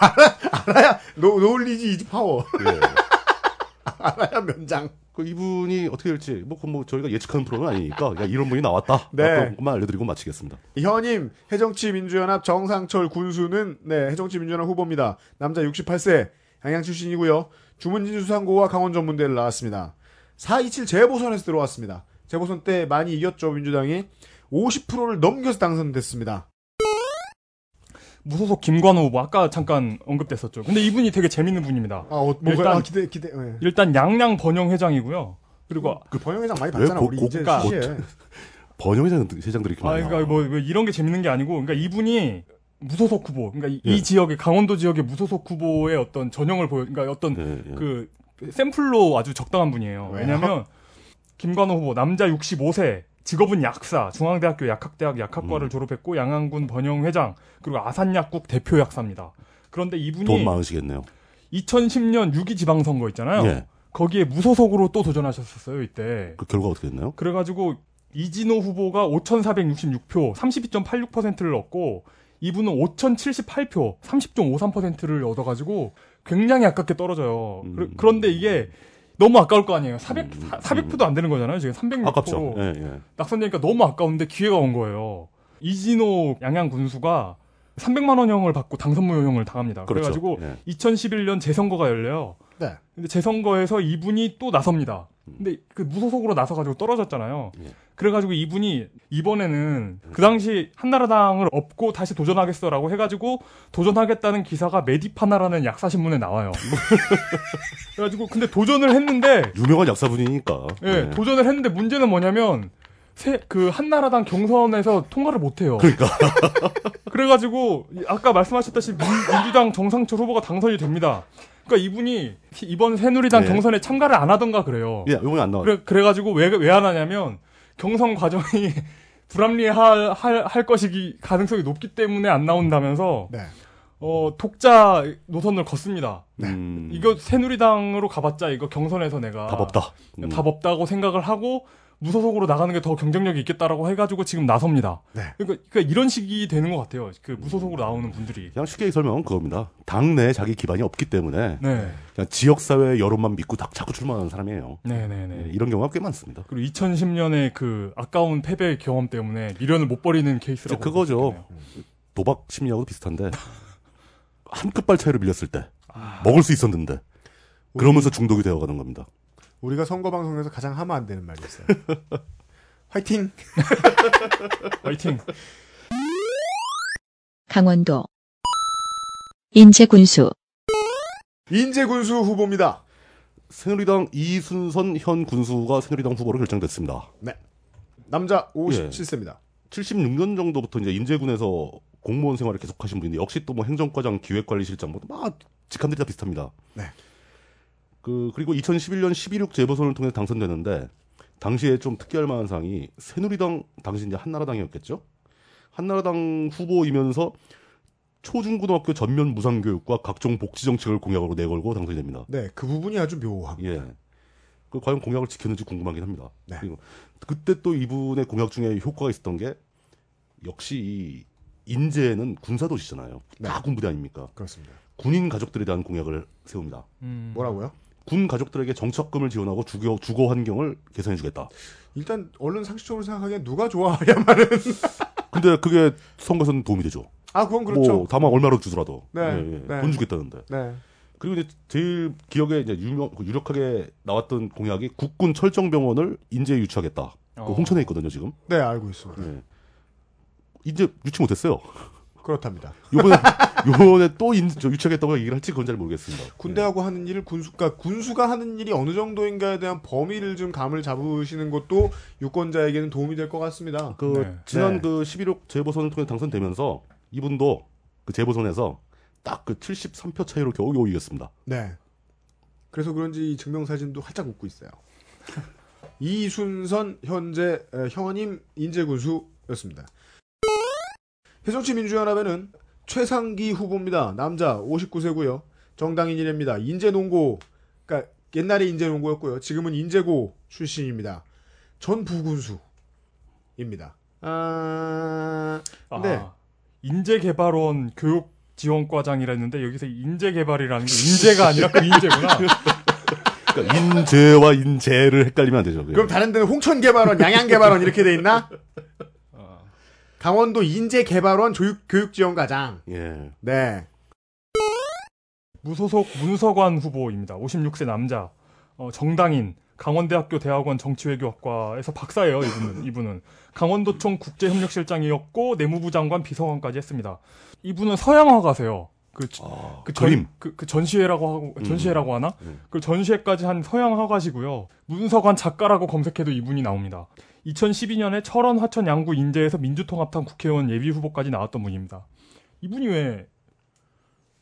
알아, 알아야, 노, knowledge is power. 예. 알아야 면장. 그 이분이 어떻게 될지 뭐, 뭐 저희가 예측하는 프로는 아니니까 그냥 이런 분이 나왔다. 네. 그것만 알려드리고 마치겠습니다. 현임 새정치 민주연합 정상철 군수는 네 새정치 민주연합 후보입니다. 남자 68세 양양 출신이고요. 주문진 수상고와 강원 전문대를 나왔습니다. 427 재보선에서 들어왔습니다. 재보선 때 많이 이겼죠 민주당이 50%를 넘겨서 당선됐습니다. 무소속 김관호 후보 아까 잠깐 언급됐었죠. 근데 이분이 되게 재밌는 분입니다. 아, 어, 일단- 아, 기대 기대. 예. 일단 양양 번영 회장이고요. 그리고 그 번영 회장 많이 왜 봤잖아 고- 우리 고- 이제 고- 시에. 번영 회장 회장들이 이렇게 아 많아요. 그러니까 뭐, 뭐 이런 게 재밌는 게 아니고 그러니까 이분이 무소속 후보 그러니까 이, 예. 이 지역의 강원도 지역의 무소속 후보의 어떤 전형을 보여 그러니까 어떤 예, 예. 그 샘플로 아주 적당한 분이에요. 왜냐면 김관호 후보 남자 65세 직업은 약사 중앙대학교 약학대학 약학과를 음. 졸업했고 양안군 번영회장 그리고 아산약국 대표 약사입니다. 그런데 돈 이분이 많으시겠네요. 2010년 6.2 지방선거 있잖아요. 예. 거기에 무소속으로 또 도전하셨었어요 이때. 그 결과 어떻게 됐나요? 그래가지고 이진호 후보가 5,466표, 32.86%를 얻고 이분은 5,078표, 30.53%를 얻어가지고 굉장히 아깝게 떨어져요. 음. 그, 런데 이게 너무 아까울 거 아니에요. 400, 음. 400표도 안 되는 거잖아요. 지금 306표 아깝죠. 예, 예. 낙선되니까 너무 아까운데 기회가 온 거예요. 이진호 양양 군수가 300만 원형을 받고 당선무효형을 당합니다. 그 그렇죠. 래가지고 예. 2011년 재선거가 열려요. 네. 근데 재선거에서 이분이 또 나섭니다. 근데 그 무소속으로 나서가지고 떨어졌잖아요. 예. 그래가지고 이분이 이번에는 그 당시 한나라당을 업고 다시 도전하겠어라고 해가지고 도전하겠다는 기사가 메디파나라는 약사신문에 나와요. 그래가지고 근데 도전을 했는데 유명한 약사분이니까. 예, 예. 도전을 했는데 문제는 뭐냐면 새, 그 한나라당 경선에서 통과를 못해요. 그러니까 그래가지고 이- 아까 말씀하셨다시피 민, 민주당 정상철 후보가 당선이 됩니다. 그러니까 이분이 이번 새누리당 네. 경선에 참가를 안 하던가 그래요. 예, 이번에 안 나와. 그래 그래가지고 왜 왜 안 하냐면 경선 과정이 불합리할 할, 할 것이 가능성이 높기 때문에 안 나온다면서 네. 어 독자 노선을 걷습니다. 음, 이거 새누리당으로 가봤자 이거 경선에서 내가 답 없다. 음. 답 없다고 생각을 하고 무소속으로 나가는 게 더 경쟁력이 있겠다라고 해가지고 지금 나섭니다. 네. 그러니까, 그러니까 이런 식이 되는 것 같아요. 그 무소속으로 나오는 분들이. 그냥 쉽게 설명은 그겁니다. 당내 자기 기반이 없기 때문에 네, 그냥 지역사회 여론만 믿고 다, 자꾸 출마하는 사람이에요. 네, 네, 예, 네. 이런 경우가 꽤 많습니다. 그리고 2010년에 그 아까운 패배 경험 때문에 미련을 못 버리는 케이스라고. 이제 그거죠. 도박 심리하고도 비슷한데 한 끝발 차이로 밀렸을 때 아. 먹을 수 있었는데 그러면서 중독이 되어가는 겁니다. 우리가 선거 방송에서 가장 하면 안 되는 말이 있어요. 화이팅. 화이팅. 강원도 인제군수 인재군수 후보입니다. 새누리당 이순선 현 군수가 새누리당 후보로 결정됐습니다. 남자 57세입니다. 76년 정도부터 이제 인제군에서 공무원 생활을 계속하신 분인데 역시 또 뭐 행정과장, 기획관리실장 뭐 막 직함들이 다 비슷합니다. 네. 그 그리고 2011년 11.6 재보선을 통해 당선되는데 당시에 좀 특이할 만한 상이 새누리당 당시 이제 한나라당이었겠죠. 한나라당 후보이면서 초중고등학교 전면 무상교육과 각종 복지 정책을 공약으로 내걸고 당선이 됩니다. 네, 그 부분이 아주 묘함. 예. 그 과연 공약을 지켰는지 궁금하긴 합니다. 네. 그리고 그때 또 이분의 공약 중에 효과가 있었던 게 역시 이 인제는 군사도시잖아요. 네. 다 군부대 아닙니까? 그렇습니다. 군인 가족들에 대한 공약을 세웁니다. 음. 뭐라고요? 군 가족들에게 정착금을 지원하고 주거, 주거 환경을 개선해주겠다. 일단 얼른 상식적으로 생각하기엔 누가 좋아하야만은 근데 그게 선거에서는 도움이 되죠. 아 그건 그렇죠. 뭐 다만 얼마라도 주더라도 네, 예, 예. 네. 돈 주겠다는데. 네. 그리고 이제 제일 기억에 이제 유명, 유력하게 나왔던 공약이 국군 철정병원을 인제에 유치하겠다. 그 어. 홍천에 있거든요 지금. 네, 알고 있습니다. 예. 이제 유치 못했어요. 그렇답니다. 요번에 요번에 또 인, 저 유치하겠다고 얘기를 할지 그건 잘 모르겠습니다. 군대하고 하는 일을 군수가 군수가 하는 일이 어느 정도인가에 대한 범위를 좀 감을 잡으시는 것도 유권자에게는 도움이 될 것 같습니다. 그 네. 지난 네. 그 11.6 재보선을 통해 당선되면서 이분도 그 재보선에서 딱 그 73표 차이로 겨우겨우 이겼습니다. 네. 그래서 그런지 이 증명사진도 활짝 웃고 있어요. 이순선 현재 에, 현임 인재군수였습니다. 해정치민주연합에는 최상기 후보입니다. 남자 59세고요. 정당인 일입니다. 인재농고, 그러니까 옛날에 인재농고였고요. 지금은 인재고 출신입니다. 전 부군수입니다. 아, 네. 아, 인재개발원 교육 지원과장이라 했는데 여기서 인재개발이라는 게 인재가 아니라 그 인재구나. 그러니까 인재와 인재를 헷갈리면 안 되죠. 그럼 다른 데는 홍천개발원, 양양개발원 이렇게 돼 있나? 강원도 인재개발원 조육, 교육지원과장. 예. 네. 무소속 문서관 후보입니다. 56세 남자, 어, 정당인, 강원대학교 대학원 정치외교학과에서 박사예요. 이분은 이분은 강원도청 국제협력실장이었고 내무부 장관 비서관까지 했습니다. 이분은 서양화가세요. 그, 아, 그 전, 그림. 그, 그 전시회라고 하고 전시회라고 하나? 음. 그 전시회까지 한 서양화가시고요. 문서관 작가라고 검색해도 이분이 나옵니다. 2012년에 철원 화천 양구 인제에서 민주통합당 국회의원 예비 후보까지 나왔던 분입니다. 이분이 왜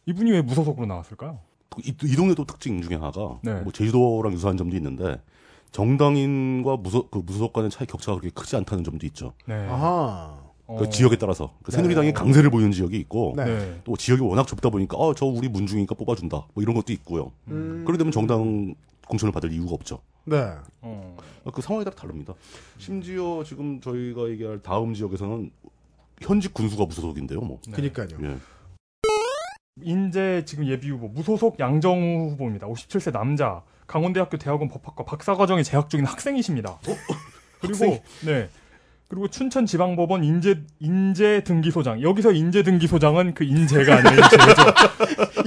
이분이 왜 무소속으로 나왔을까요? 이, 이 동네 또 특징 중에 하나가 네. 뭐 제주도랑 유사한 점도 있는데 정당인과 무소 그 무소속 간의 차이 격차가 그렇게 크지 않다는 점도 있죠. 네. 아하. 어, 그 지역에 따라서 그 새누리당이 네. 강세를 보이는 지역이 있고 네. 네. 또 지역이 워낙 좁다 보니까 어 저 우리 문중이니까 뽑아준다 뭐 이런 것도 있고요. 음. 그러게 되면 정당 공천을 받을 이유가 없죠. 네. 어. 그 상황에 따라 다릅니다. 심지어 지금 저희가 얘기할 다음 지역에서는 현직 군수가 무소속인데요, 뭐. 네. 그니까요. 예. 인제 지금 예비 후보 무소속 양정우 후보입니다. 57세 남자 강원대학교 대학원 법학과 박사과정에 재학 중인 학생이십니다. 그리고 네 그리고 춘천지방법원 인재 인재 등기소장 여기서 인재 등기소장은 그 인재가 아니라 인재죠.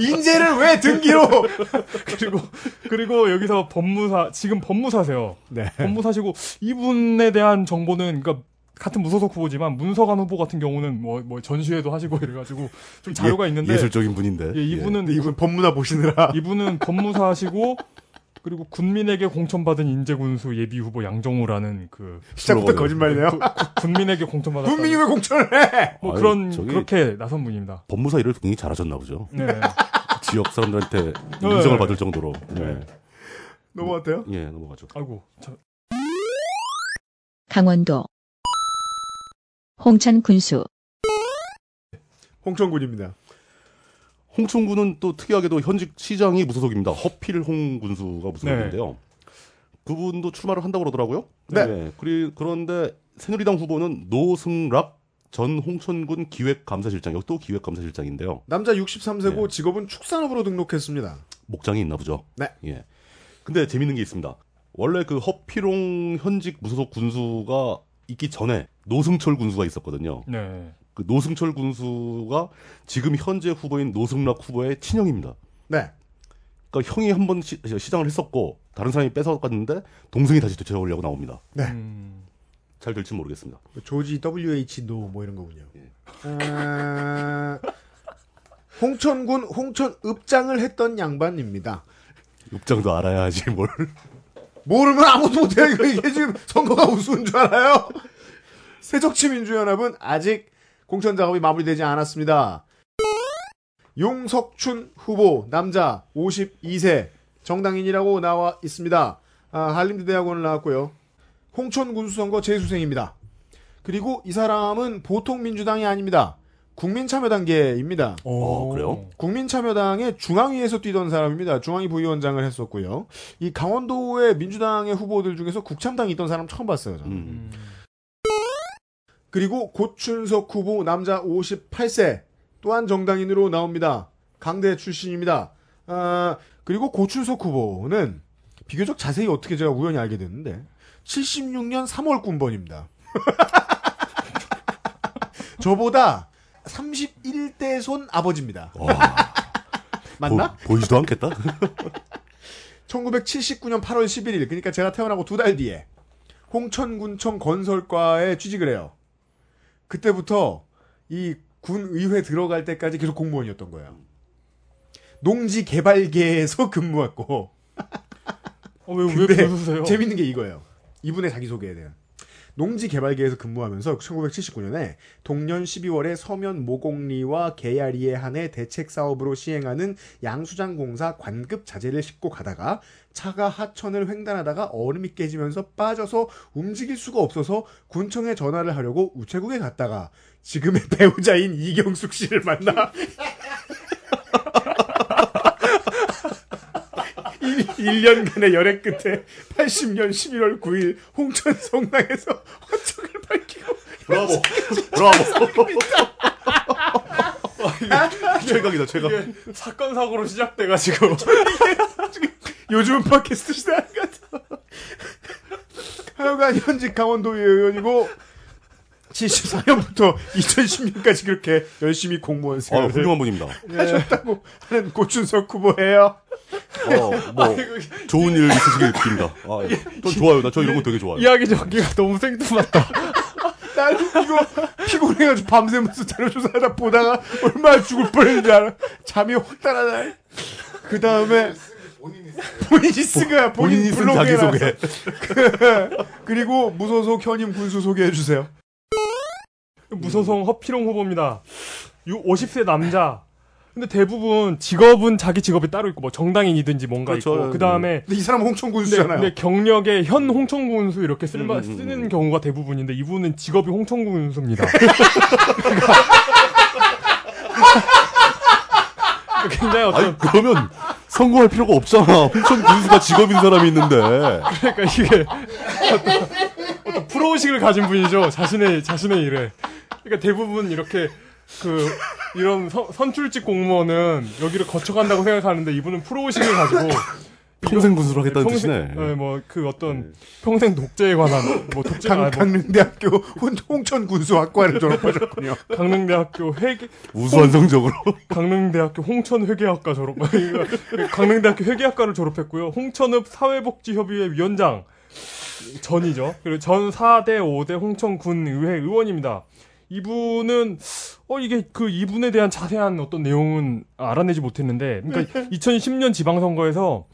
인재를 왜 등기로? 그리고 그리고 여기서 법무사 지금 법무사세요. 네. 법무사시고 이분에 대한 정보는 그러니까 같은 무소속 후보지만 문서관 후보 같은 경우는 뭐, 뭐 전시회도 하시고 이래가지고 좀 자료가 있는데 예술적인 분인데. 예, 이분은 근데 이분 법문화 보시느라. 이분은 법무사시고 그리고 군민에게 공천받은 인재군수 예비 후보 양정우라는 그 시작부터. 거짓말이네요. 군민에게 공천받았다. 국민이 왜 공천을 해? 뭐 아유, 그런 저기- 그렇게 나선 분입니다. 법무사 일을 굉장히 잘하셨나 보죠. 네. 지역 사람들한테 네. 인정을 받을 정도로. 네. 넘어갔대요? 예, 넘어가죠. 아이고 저, 강원도 홍천 군수 홍천군입니다. 홍천군은 또 특이하게도 현직 시장이 무소속입니다. 허필홍 군수가 무소속인데요. 그분도 출마를 한다고 그러더라고요. 네. 그리, 그런데 새누리당 후보는 노승락 전 홍천군 기획감사실장, 여기 또 기획감사실장인데요. 남자 63세고 네. 직업은 축산업으로 등록했습니다. 목장이 있나 보죠. 네. 예. 근데 재밌는 게 있습니다. 원래 그 허필홍 현직 무소속 군수가 있기 전에 노승철 군수가 있었거든요. 네. 그 노승철 군수가 지금 현재 후보인 노승락 후보의 친형입니다. 네. 그러니까 형이 한 번 시장을 했었고 다른 사람이 뺏어갔는데 동생이 다시 되찾아오려고 나옵니다. 네. 음, 잘 될지 모르겠습니다. 조지 WH 노뭐 이런 거군요. 예. 아, 홍천군 홍천 읍장을 했던 양반입니다. 입장도 알아야 하지 뭘. 모르면 아무도 못해요. 이게 지금 선거가 우스운 줄 알아요? 새정치민주연합은 아직 공천 작업이 마무리되지 않았습니다. 용석춘 후보 남자 52세 정당인이라고 나와 있습니다. 아, 한림대 대학원을 나왔고요. 홍천 군수선거 재수생입니다. 그리고 이 사람은 보통 민주당이 아닙니다. 국민참여단계입니다. 어, 그래요? 국민참여당의 중앙위에서 뛰던 사람입니다. 중앙위 부위원장을 했었고요. 이 강원도의 민주당의 후보들 중에서 국참당에 있던 사람 처음 봤어요. 저는. 음. 그리고 고춘석 후보 남자 58세 또한 정당인으로 나옵니다. 강대 출신입니다. 아, 그리고 고춘석 후보는 비교적 자세히 어떻게 제가 우연히 알게 됐는데 76년 3월 군번입니다. 저보다 31대 손 아버지입니다. 와, 맞나? 보, 보이지도 않겠다. 1979년 8월 11일, 그러니까 제가 태어나고 두 달 뒤에 홍천군청 건설과에 취직을 해요. 그때부터 이 군의회 들어갈 때까지 계속 공무원이었던 거예요. 농지 개발계에서 근무했고 어, 왜, 왜 근데 그러세요? 재밌는 게 이거예요. 이분의 자기소개에 대한. 농지개발계에서 근무하면서 1979년에 동년 12월에 서면 모곡리와 개야리에 한해 대책 사업으로 시행하는 양수장 공사 관급 자재를 싣고 가다가 차가 하천을 횡단하다가 얼음이 깨지면서 빠져서 움직일 수가 없어서 군청에 전화를 하려고 우체국에 갔다가 지금의 배우자인 이경숙 씨를 만나 1, 년간의 열애 끝에 80년 11월 9일 홍천 성당에서 헌정을 밝히고 브라보, 브라보. 최강이다, 최강. 사건 사고로 시작돼가지고 요즘은 팟캐스트 시대 같아. 하여간 현직 강원도의 의원이고 74년부터 2010년까지 그렇게 열심히 공무원 아, 생활을 훌륭한 분입니다. 하셨다고 하는 고춘석 후보예요. 어, 뭐 좋은 일 있으시길 빕니다. 아, 전 좋아요. 나 저 이런 거 되게 좋아요. 이야기 전개가 너무 생뚱맞다. 나는 이거 피곤해가지고 밤새면서 자료조사하다 보다가 얼마나 죽을 뻔했는지 알아. 잠이 확 달아나. 그 다음에 본인이 쓴 거야. 본인 본인이 쓴 블로그에 자기소개. 나왔어. 그리고 무소속 현임 군수 소개해 주세요. 무소속 허피롱 후보입니다. 50세 남자. 근데 대부분 직업은 자기 직업이 따로 있고 뭐 정당인이든지 뭔가 그렇죠. 있고 그 다음에 근데 이 사람은 홍천 군수잖아요. 근데 경력에 현 홍천 군수 이렇게 쓸마, 음, 음, 음. 쓰는 경우가 대부분인데 이분은 직업이 홍천 군수입니다. 굉장히 어떤 아니 그러면 선거할 필요가 없잖아. 홍천 군수가 직업인 사람이 있는데. 그러니까 이게 어떤, 프로의식을 가진 분이죠. 자신의 자신의 일에. 그러니까 대부분 이렇게 그 이런 선, 선출직 공무원은 여기를 거쳐간다고 생각하는데 이분은 프로의식을 가지고 평생 군수를 하겠다는 평생, 뜻이네. 네, 뭐그 어떤 평생 독재에 관한 뭐 독재 강, 아니, 뭐 강릉대학교 홍- 홍천 군수학과를 졸업하셨군요. 강릉대학교 회계 우수한 성적으로. 강릉대학교 홍천 회계학과 졸업 강릉대학교 회계학과를 졸업했고요. 홍천읍 사회복지협의회 위원장 전이죠. 그리고 전 4대 5대 홍천군 의회 의원입니다. 이분은 어 이게 그 이분에 대한 자세한 어떤 내용은 알아내지 못했는데 그러니까 2010년 지방선거에서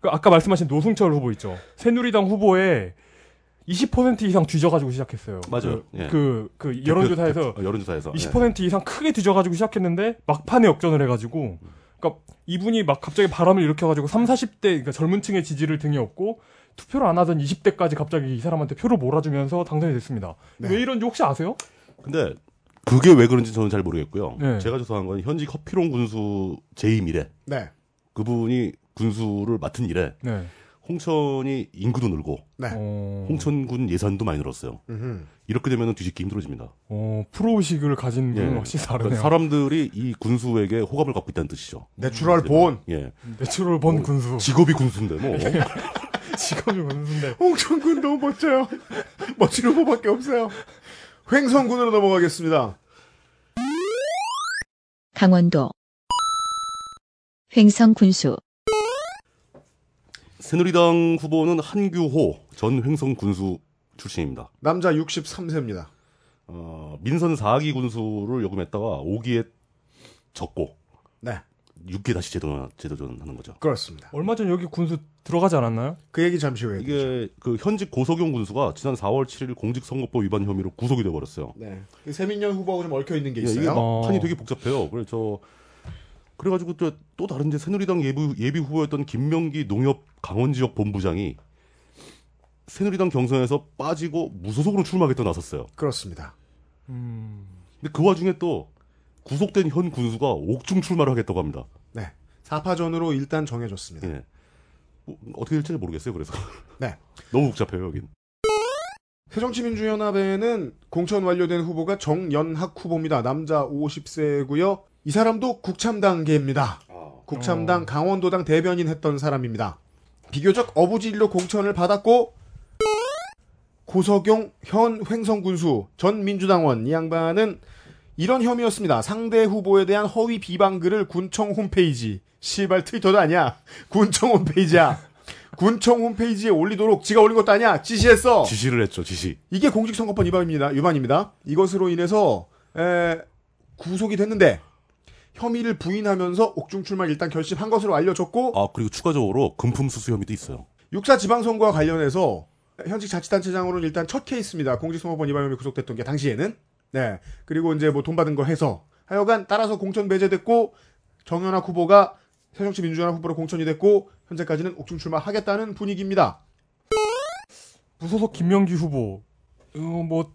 그 아까 말씀하신 노승철 후보 있죠. 새누리당 후보에 20% 이상 뒤져가지고 시작했어요. 맞아요. 예. 그, 그 여론조사에서 어, 여론조사에서. 20% 이상 크게 뒤져가지고 시작했는데 막판에 역전을 해가지고 그러니까 이분이 막 갑자기 바람을 일으켜가지고 3, 40대 그러니까 젊은 층의 지지를 등에 업고 투표를 안 하던 20대까지 갑자기 이 사람한테 표를 몰아주면서 당선이 됐습니다. 네. 왜 이런지 혹시 아세요? 예. 근데 그게 왜 그런지 저는 잘 모르겠고요. 네. 제가 조사한 건 현직 허피롱 군수 재임 이래. 네. 그분이 군수를 맡은 이래 네. 홍천이 인구도 늘고 네. 어, 홍천군 예산도 많이 늘었어요. 음흠. 이렇게 되면 뒤집기 힘들어집니다. 어, 프로의식을 가진 분은 예. 확실히 그러니까 다르네요. 사람들이 이 군수에게 호감을 갖고 있다는 뜻이죠. natural born. 예. natural born 어, 군수. 직업이 군수인데 뭐. 직업이 군수인데. 홍천군 너무 멋져요. 멋진 후보밖에 없어요. 횡성군으로 넘어가겠습니다. 강원도 횡성 군수 새누리당 후보는 한규호 전 횡성 군수 출신입니다. 남자 63세입니다. 어, 민선 4기 군수를 요금했다가 5기에 적고 네. 6기에 다시 제도, 제도전하는 거죠. 그렇습니다. 얼마 전 여기 군수 들어가지 않았나요? 그 얘기 잠시 후에. 이게 그 현직 고석용 군수가 지난 4월 7일 공직선거법 위반 혐의로 구속이 돼버렸어요. 네. 그 세민년 후보하고 좀 얽혀 있는 게 예, 이게 있어요. 어. 판이 되게 복잡해요. 그래서 저 그래가지고 또, 또 다른 이제 새누리당 예비, 예비 후보였던 김명기 농협 강원 지역 본부장이 새누리당 경선에서 빠지고 무소속으로 출마하겠다 나섰어요. 그렇습니다. 음. 근데 그 와중에 또 구속된 현 군수가 옥중 출마를 하겠다고 합니다. 네. 4파전으로 일단 정해졌습니다. 예. 뭐, 어떻게 될지 모르겠어요. 그래서 네. 너무 복잡해요 여긴. 새정치민주연합에는 공천 완료된 후보가 정연학 후보입니다. 남자 50세고요. 이 사람도 국참당계입니다. 국참당 어. 강원도당 대변인 했던 사람입니다. 비교적 어부질로 공천을 받았고 고석용 현 횡성군수 전 민주당원 이 양반은 이런 혐의였습니다. 상대 후보에 대한 허위 비방 글을 군청 홈페이지 시발 트위터도 아니야. 군청 홈페이지야. 군청 홈페이지에 올리도록 지가 올린 것도 아니야. 지시했어. 지시를 했죠. 지시. 이게 공직선거법 위반입니다. 위반입니다. 이것으로 인해서 에, 구속이 됐는데 혐의를 부인하면서 옥중 출마 일단 결심한 것으로 알려졌고 아 그리고 추가적으로 금품 수수 혐의도 있어요. 육사 지방선거와 관련해서 현직 자치단체장으로는 일단 첫 케이스입니다. 공직선거법 위반 혐의 구속됐던 게 당시에는 네 그리고 이제 뭐 돈 받은 거 해서 하여간 따라서 공천 배제됐고 정연학 후보가 새정치 민주연합 후보로 공천이 됐고 현재까지는 옥중 출마하겠다는 분위기입니다. 무소속 김명기 후보 어, 뭐,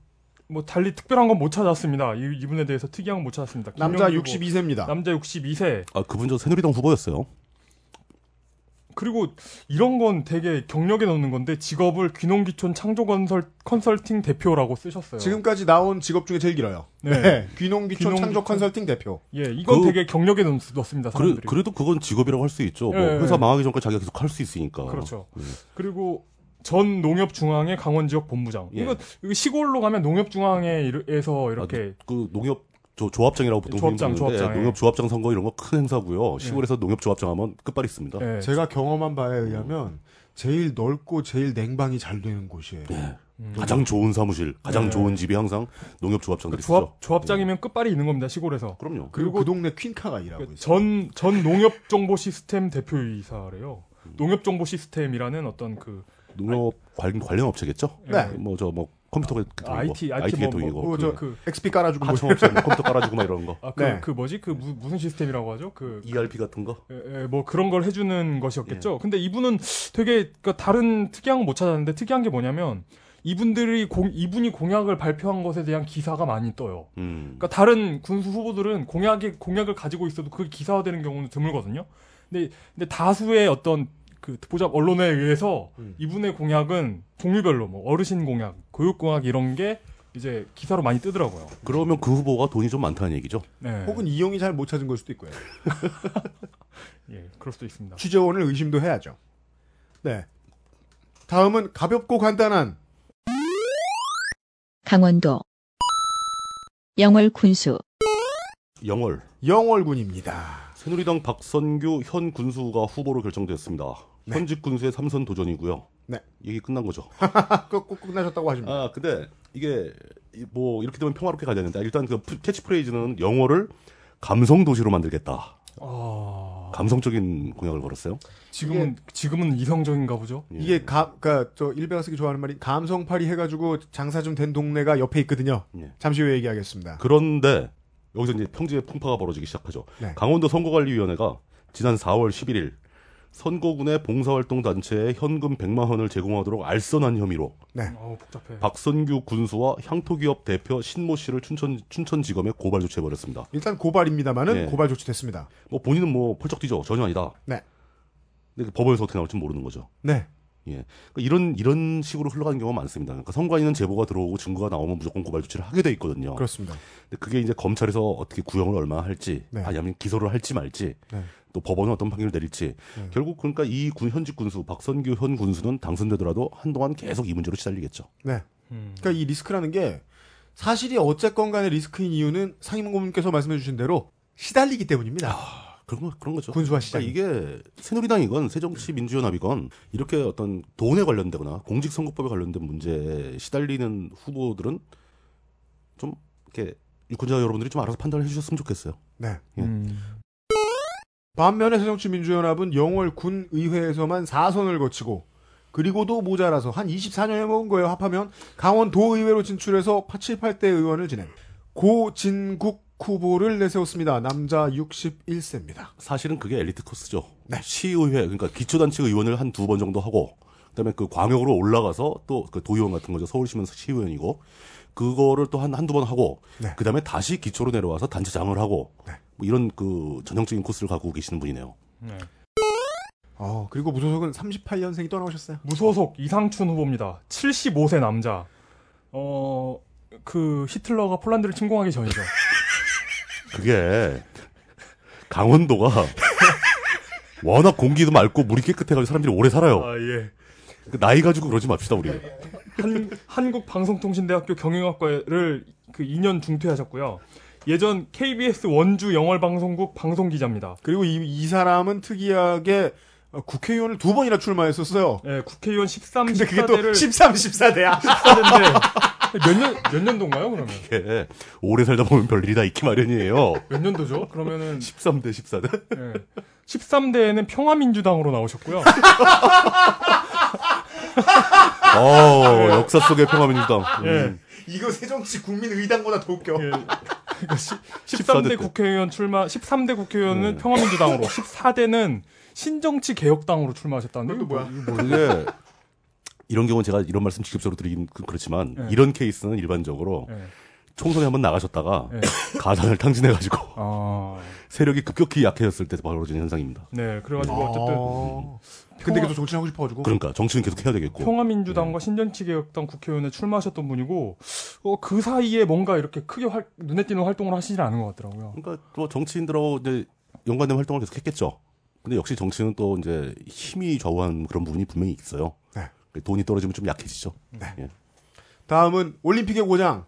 뭐 달리 특별한 건 못 찾았습니다. 이, 이분에 대해서 특이한 건 못 찾았습니다. 남자 김명기 후보. 62세입니다. 남자 62세 아 그분 저 새누리당 후보였어요. 그리고 이런 건 되게 경력에 넣는 건데 직업을 귀농귀촌 창조건설 컨설팅 대표라고 쓰셨어요. 지금까지 나온 직업 중에 제일 길어요. 네. 네. 귀농귀촌 귀농- 창조 컨설팅 대표. 예, 이건 그- 되게 경력에 넣, 넣습니다. 그래, 사람들이. 그래 도 그건 직업이라고 할 수 있죠. 뭐 예, 회사 예. 망하기 전까지 자기가 계속 할 수 있으니까. 그렇죠. 예. 그리고 전 농협중앙회 강원 지역 본부장. 예. 이거, 시골로 가면 농협중앙회에서 이렇게 그 농협 조, 조합장이라고 보통 조합장, 부르는데 조합장, 예. 농협 조합장 선거 이런 거 큰 행사고요. 시골에서 농협 조합장 하면 끝발이 있습니다. 예, 제가 경험한 바에 의하면 제일 넓고 제일 냉방이 잘 되는 곳이에요. 음. 가장 좋은 사무실, 가장 네. 좋은 집이 항상 농협 조합장들이 그 있죠. 조합 조합장이면 끝발이 있는 겁니다. 시골에서. 그럼요. 그리고, 그리고 그 동네 퀸카가 일하고 있어요. 전, 전 농협 정보 시스템 대표이사래요. 농협 정보 시스템이라는 어떤 그 농협 관, 관련 업체겠죠. 네. 뭐 저뭐 컴퓨터 개통이고, IT, IT IT 뭐, 개통이고, 뭐, 어, 저 그, XP 깔아주고 뭐 하청업체 뭐 컴퓨터 깔아주고 막 이런 거, 아, 그, 네. 그 뭐지? 그 무, 무슨 시스템이라고 하죠? 그, ERP 같은 거. 예, 예, 뭐 그런 걸 해주는 것이었겠죠. 근데 이분은 되게 그러니까 다른 특이한 건못 찾았는데 특이한 게 뭐냐면 이분들이 공, 이분이 공약을 발표한 것에 대한 기사가 많이 떠요. 음. 그러니까 다른 군수 후보들은 공약이 공약을 가지고 있어도 그게 기사화되는 경우는 드물거든요. 근데 근데 다수의 어떤 그 보잡 언론에 의해서 음. 이분의 공약은 종류별로 뭐 어르신 공약, 교육 공약 이런 게 이제 기사로 많이 뜨더라고요. 그러면 그 후보가 돈이 좀 많다는 얘기죠. 네. 혹은 이용이 잘 못 찾은 걸 수도 있고요. 예, 그럴 수도 있습니다. 취재원을 의심도 해야죠. 네. 다음은 가볍고 간단한 강원도 영월 군수 영월 영월군입니다. 새누리당 박선규 현 군수가 후보로 결정되었습니다. 현직 군수의 삼선 도전이고요. 네. 얘기 끝난 거죠. 아, 꼭, 꼭 끝나셨다고 하십니다. 아 근데 이게 이- 뭐 이렇게 되면 평화롭게 가야 되는데 일단 그 프- 캐치프레이즈는 영월을 감성 도시로 만들겠다. 아, 감성적인 공약을 걸었어요. 지금은 지금은 이성적인가 보죠. 예. 이게 가, 그니까, 저, 일베가 쓰기 좋아하는 말이, 감성팔이 해가지고 장사 좀 된 동네가 옆에 있거든요. 예. 잠시 후에 얘기하겠습니다. 그런데 여기서 이제 평지의 풍파가 벌어지기 시작하죠. 네. 강원도 선거관리위원회가 지난 4월 11일 선거군의 봉사활동 단체에 현금 100만 원을 제공하도록 알선한 혐의로 네. 아우 복잡해. 박선규 군수와 향토기업 대표 신모 씨를 춘천 춘천지검에 고발 조치해 버렸습니다. 일단 고발입니다만은 네. 고발 조치됐습니다. 뭐 본인은 뭐 펄쩍 뛰죠. 전혀 아니다. 네. 근데 그 법원에서 어떻게 나올지 모르는 거죠. 네. 예. 그러니까 이런 이런 식으로 흘러가는 경우가 많습니다. 그러니까 선관위는 제보가 들어오고 증거가 나오면 무조건 고발 조치를 하게 돼 있거든요. 그렇습니다. 근데 그게 이제 검찰에서 어떻게 구형을 얼마나 할지, 네. 아니면 기소를 할지 말지, 네. 또 법원은 어떤 판결을 내릴지, 네. 결국 그러니까 이 군, 현직 군수 박선규 현 군수는 당선되더라도 한동안 계속 이 문제로 시달리겠죠. 네. 음. 그러니까 이 리스크라는 게 사실이 어쨌건 간에 리스크인 이유는 상임고문께서 말씀해 주신 대로 시달리기 때문입니다. 그런 거 그런 거죠. 군수와 시장. 그러니까 이게 새누리당이건 새정치민주연합이건 이렇게 어떤 돈에 관련되거나 공직선거법에 관련된 문제에 시달리는 후보들은 좀 이렇게 유권자 여러분들이 좀 알아서 판단을 해주셨으면 좋겠어요. 네. 예. 음. 반면에 새정치민주연합은 영월 군의회에서만 4선을 거치고 그리고도 모자라서 한 24년에 먹은 거예요. 합하면 강원도의회로 진출해서 7, 8대 의원을 지낸 고진국 후보를 내세웠습니다. 남자 61세입니다. 사실은 그게 엘리트 코스죠. 네. 시의회 그러니까 기초단체 의원을 한 두 번 정도 하고 그다음에 그 광역으로 올라가서 또 그 도의원 같은 거죠. 서울시면 시의원이고 그거를 또 한 한두 번 하고 네. 그다음에 다시 기초로 내려와서 단체장을 하고 네. 뭐 이런 그 전형적인 코스를 갖고 계시는 분이네요. 네. 어, 그리고 무소속은 38년생이 떠나오셨어요. 무소속 이상춘 후보입니다. 75세 남자. 어, 그 히틀러가 폴란드를 침공하기 전이죠. 그게 강원도가 워낙 공기도 맑고 물이 깨끗해가지고 사람들이 오래 살아요. 아, 예. 그 나이 가지고 그러지 맙시다 우리. 한, 한국 방송통신대학교 경영학과를 그 2년 중퇴하셨고요. 예전 KBS 원주 영월방송국 방송기자입니다. 그리고 이, 이 사람은 특이하게 어, 국회의원을 두 번이나 출마했었어요. 예, 국회의원 13, 근데 그게 또 14대를 13, 14대야. 14대인데 몇 년, 몇 년도인가요, 그러면? 이게 오래 살다 보면 별일이 다 있기 마련이에요. 몇 년도죠? 그러면은 13대 14대. 예. 13대에는 평화민주당으로 나오셨고요. 어, 역사 속의 평화민주당. 예. 음. 이거 새정치 국민의당보다 더 웃겨. 예. 그러니까 시- 14대 13대 때. 국회의원 출마, 13대 국회의원은 네. 평화민주당으로, 14대는 신정치 개혁당으로 출마하셨다는데 그것도 뭐야? 뭐- 그게 이런 경우는 제가 이런 말씀 직접적으로 드리긴 그- 그렇지만 네. 이런 케이스는 일반적으로 예. 총선에 한번 나가셨다가 네. 가산을 탕진해가지고 아, 세력이 급격히 약해졌을 때 벌어진 현상입니다. 네. 그래가지고 어쨌든 어. 근데 계속 정치를 하고 싶어가지고. 그러니까 정치는 계속 해야 되겠고. 평화민주당과 신정치개혁당 국회의원에 출마하셨던 분이고 어, 그 사이에 뭔가 이렇게 크게 활- 눈에 띄는 활동을 하시진 않은 것 같더라고요. 그러니까 또 정치인들하고 이제 연관된 활동을 계속 했겠죠. 근데 역시 정치는 또 이제 힘이 좌우하는 그런 부분이 분명히 있어요. 네. 돈이 떨어지면 좀 약해지죠. 예. 다음은 올림픽의 고장.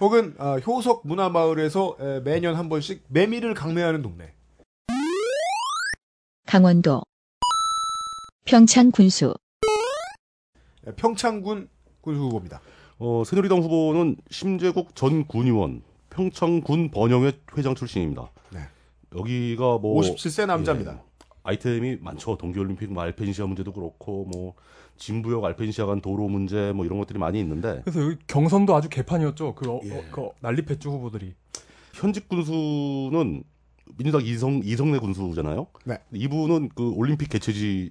혹은 어, 효석 문화마을에서 에, 매년 한 번씩 매미를 강매하는 동네. 강원도 평창 군수 에, 평창군 군수 후보입니다. 어, 새누리당 후보는 심재국 전 군의원, 평창군 번영회 회장 출신입니다. 네. 여기가 뭐 57세 남자입니다. 예, 아이템이 많죠. 동계올림픽 뭐 알펜시아 문제도 그렇고 뭐 진부역 알펜시아 간 도로 문제 뭐 이런 것들이 많이 있는데 그래서 여기 경선도 아주 개판이었죠. 그, 어, 예. 어, 그 난립했죠 후보들이. 현직 군수는 민주당 이성 이성내 군수잖아요. 네. 이분은 그 올림픽 개최지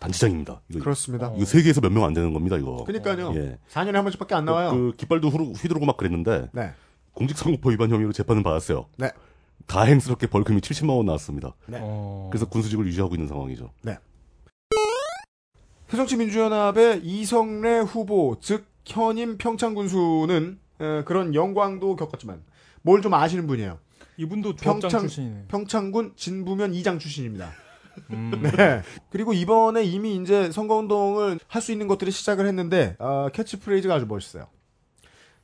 단지장입니다. 이거, 그렇습니다. 어. 이거 세계에서 몇 명 안 되는 겁니다. 이거. 그러니까요. 예. 4년에 한 번씩밖에 안 나와요. 그 깃발도 후루- 휘두르고 막 그랬는데 네. 공직선거법 위반 혐의로 재판을 받았어요. 네. 다행스럽게 벌금이 70만 원 나왔습니다. 네. 어... 그래서 군수직을 유지하고 있는 상황이죠. 새정치 민주연합의 이성래 후보, 즉 현임 평창 군수는 에, 그런 영광도 겪었지만 뭘 좀 아시는 분이에요. 이분도 평창- 출신이네. 평창군 진부면 이장 출신입니다. 음. 네. 그리고 이번에 이미 이제 선거운동을 할 수 있는 것들이 시작을 했는데 아, 캐치프레이즈가 아주 멋있어요.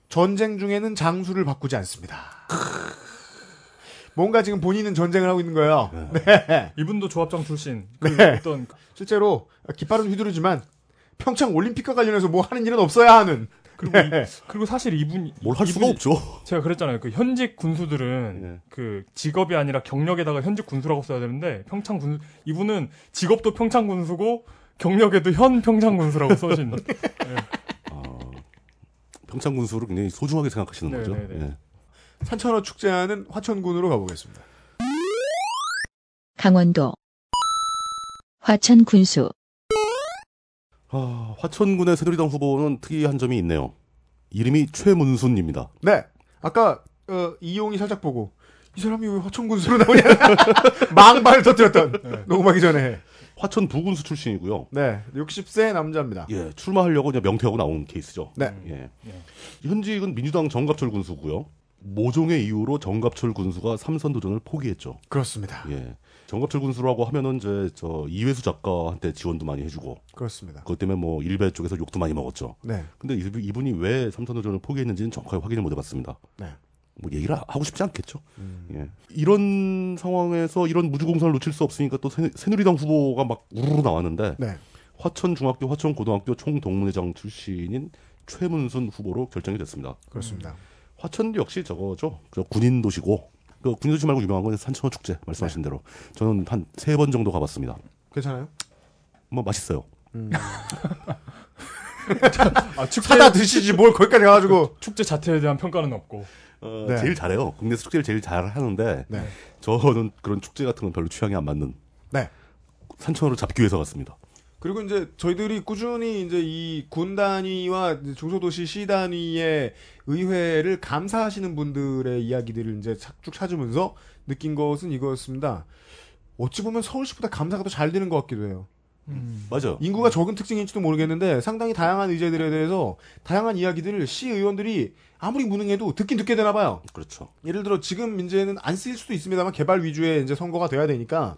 전쟁 중에는 장수를 바꾸지 않습니다. 뭔가 지금 본인은 전쟁을 하고 있는 거예요. 네. 이분도 조합장 출신. 그 네. 어떤 실제로 깃발은 휘두르지만 평창 올림픽과 관련해서 뭐 하는 일은 없어야 하는. 그리고 이- 네. 그리고 사실 이분 뭘 할 수가 없죠. 제가 그랬잖아요. 그 현직 군수들은 예. 그 직업이 아니라 경력에다가 현직 군수라고 써야 되는데 평창 군수 이분은 직업도 평창 군수고 경력에도 현 평창 군수라고 써진. 아, 평창 군수를 굉장히 소중하게 생각하시는 네, 거죠. 네, 네. 예. 산천어 축제하는 화천군으로 가보겠습니다. 강원도 화천 군수 아, 화천군의 새누리당 후보는 특이한 점이 있네요. 이름이 최문순입니다. 네. 아까 어, 이용이 살짝 보고 이 사람이 왜 화천 군수로 나오냐 망발을 터뜨렸던 네. 녹음하기 전에 화천 부군수 출신이고요. 네 60세 남자입니다. 예, 출마하려고 그냥 명퇴하고 나온 케이스죠. 네. 예. 예. 현직은 민주당 정갑철 군수고요. 모종의 이유로 정갑철 군수가 삼선 도전을 포기했죠. 그렇습니다. 예. 정갑철 군수라고 하면은 이제 저 이회수 작가한테 지원도 많이 해주고 그렇습니다. 그것 때문에 뭐 일베 쪽에서 욕도 많이 먹었죠. 네. 근데 이- 이분이 왜 삼선 도전을 포기했는지는 정확하게 확인을 못 해봤습니다. 네. 뭐 얘기를 하고 싶지 않겠죠. 음. 예. 이런 상황에서 이런 무주공사를 놓칠 수 없으니까 또 새, 새누리당 후보가 막 우르르 나왔는데 네. 화천중학교, 화천고등학교 총동문회장 출신인 최문순 후보로 결정이 됐습니다. 그렇습니다. 화천도 역시 저거죠. 저 군인 도시고 그 군인 도시 말고 유명한 건 산천어 축제 말씀하신 대로 저는 한 세 번 정도 가봤습니다. 괜찮아요? 뭐 맛있어요. 아 축제 사다 드시지 뭘 거기까지 가가지고 축제 자체에 대한 평가는 없고. 어, 네. 제일 잘해요. 국내에서 축제를 제일 잘 하는데 네. 저는 그런 축제 같은 건 별로 취향이 안 맞는 네. 산천어를 잡기 위해서 갔습니다. 그리고 이제 저희들이 꾸준히 이제 이 군 단위와 중소도시 시 단위의 의회를 감사하시는 분들의 이야기들을 이제 차- 쭉 찾으면서 느낀 것은 이거였습니다. 어찌 보면 서울시보다 감사가 더 잘 되는 것 같기도 해요. 음. 맞아요. 인구가 적은 특징인지도 모르겠는데 상당히 다양한 의제들에 대해서 다양한 이야기들을 시 의원들이 아무리 무능해도 듣긴 듣게 되나 봐요. 그렇죠. 예를 들어 지금 이제는 안 쓰일 수도 있습니다만 개발 위주의 이제 선거가 돼야 되니까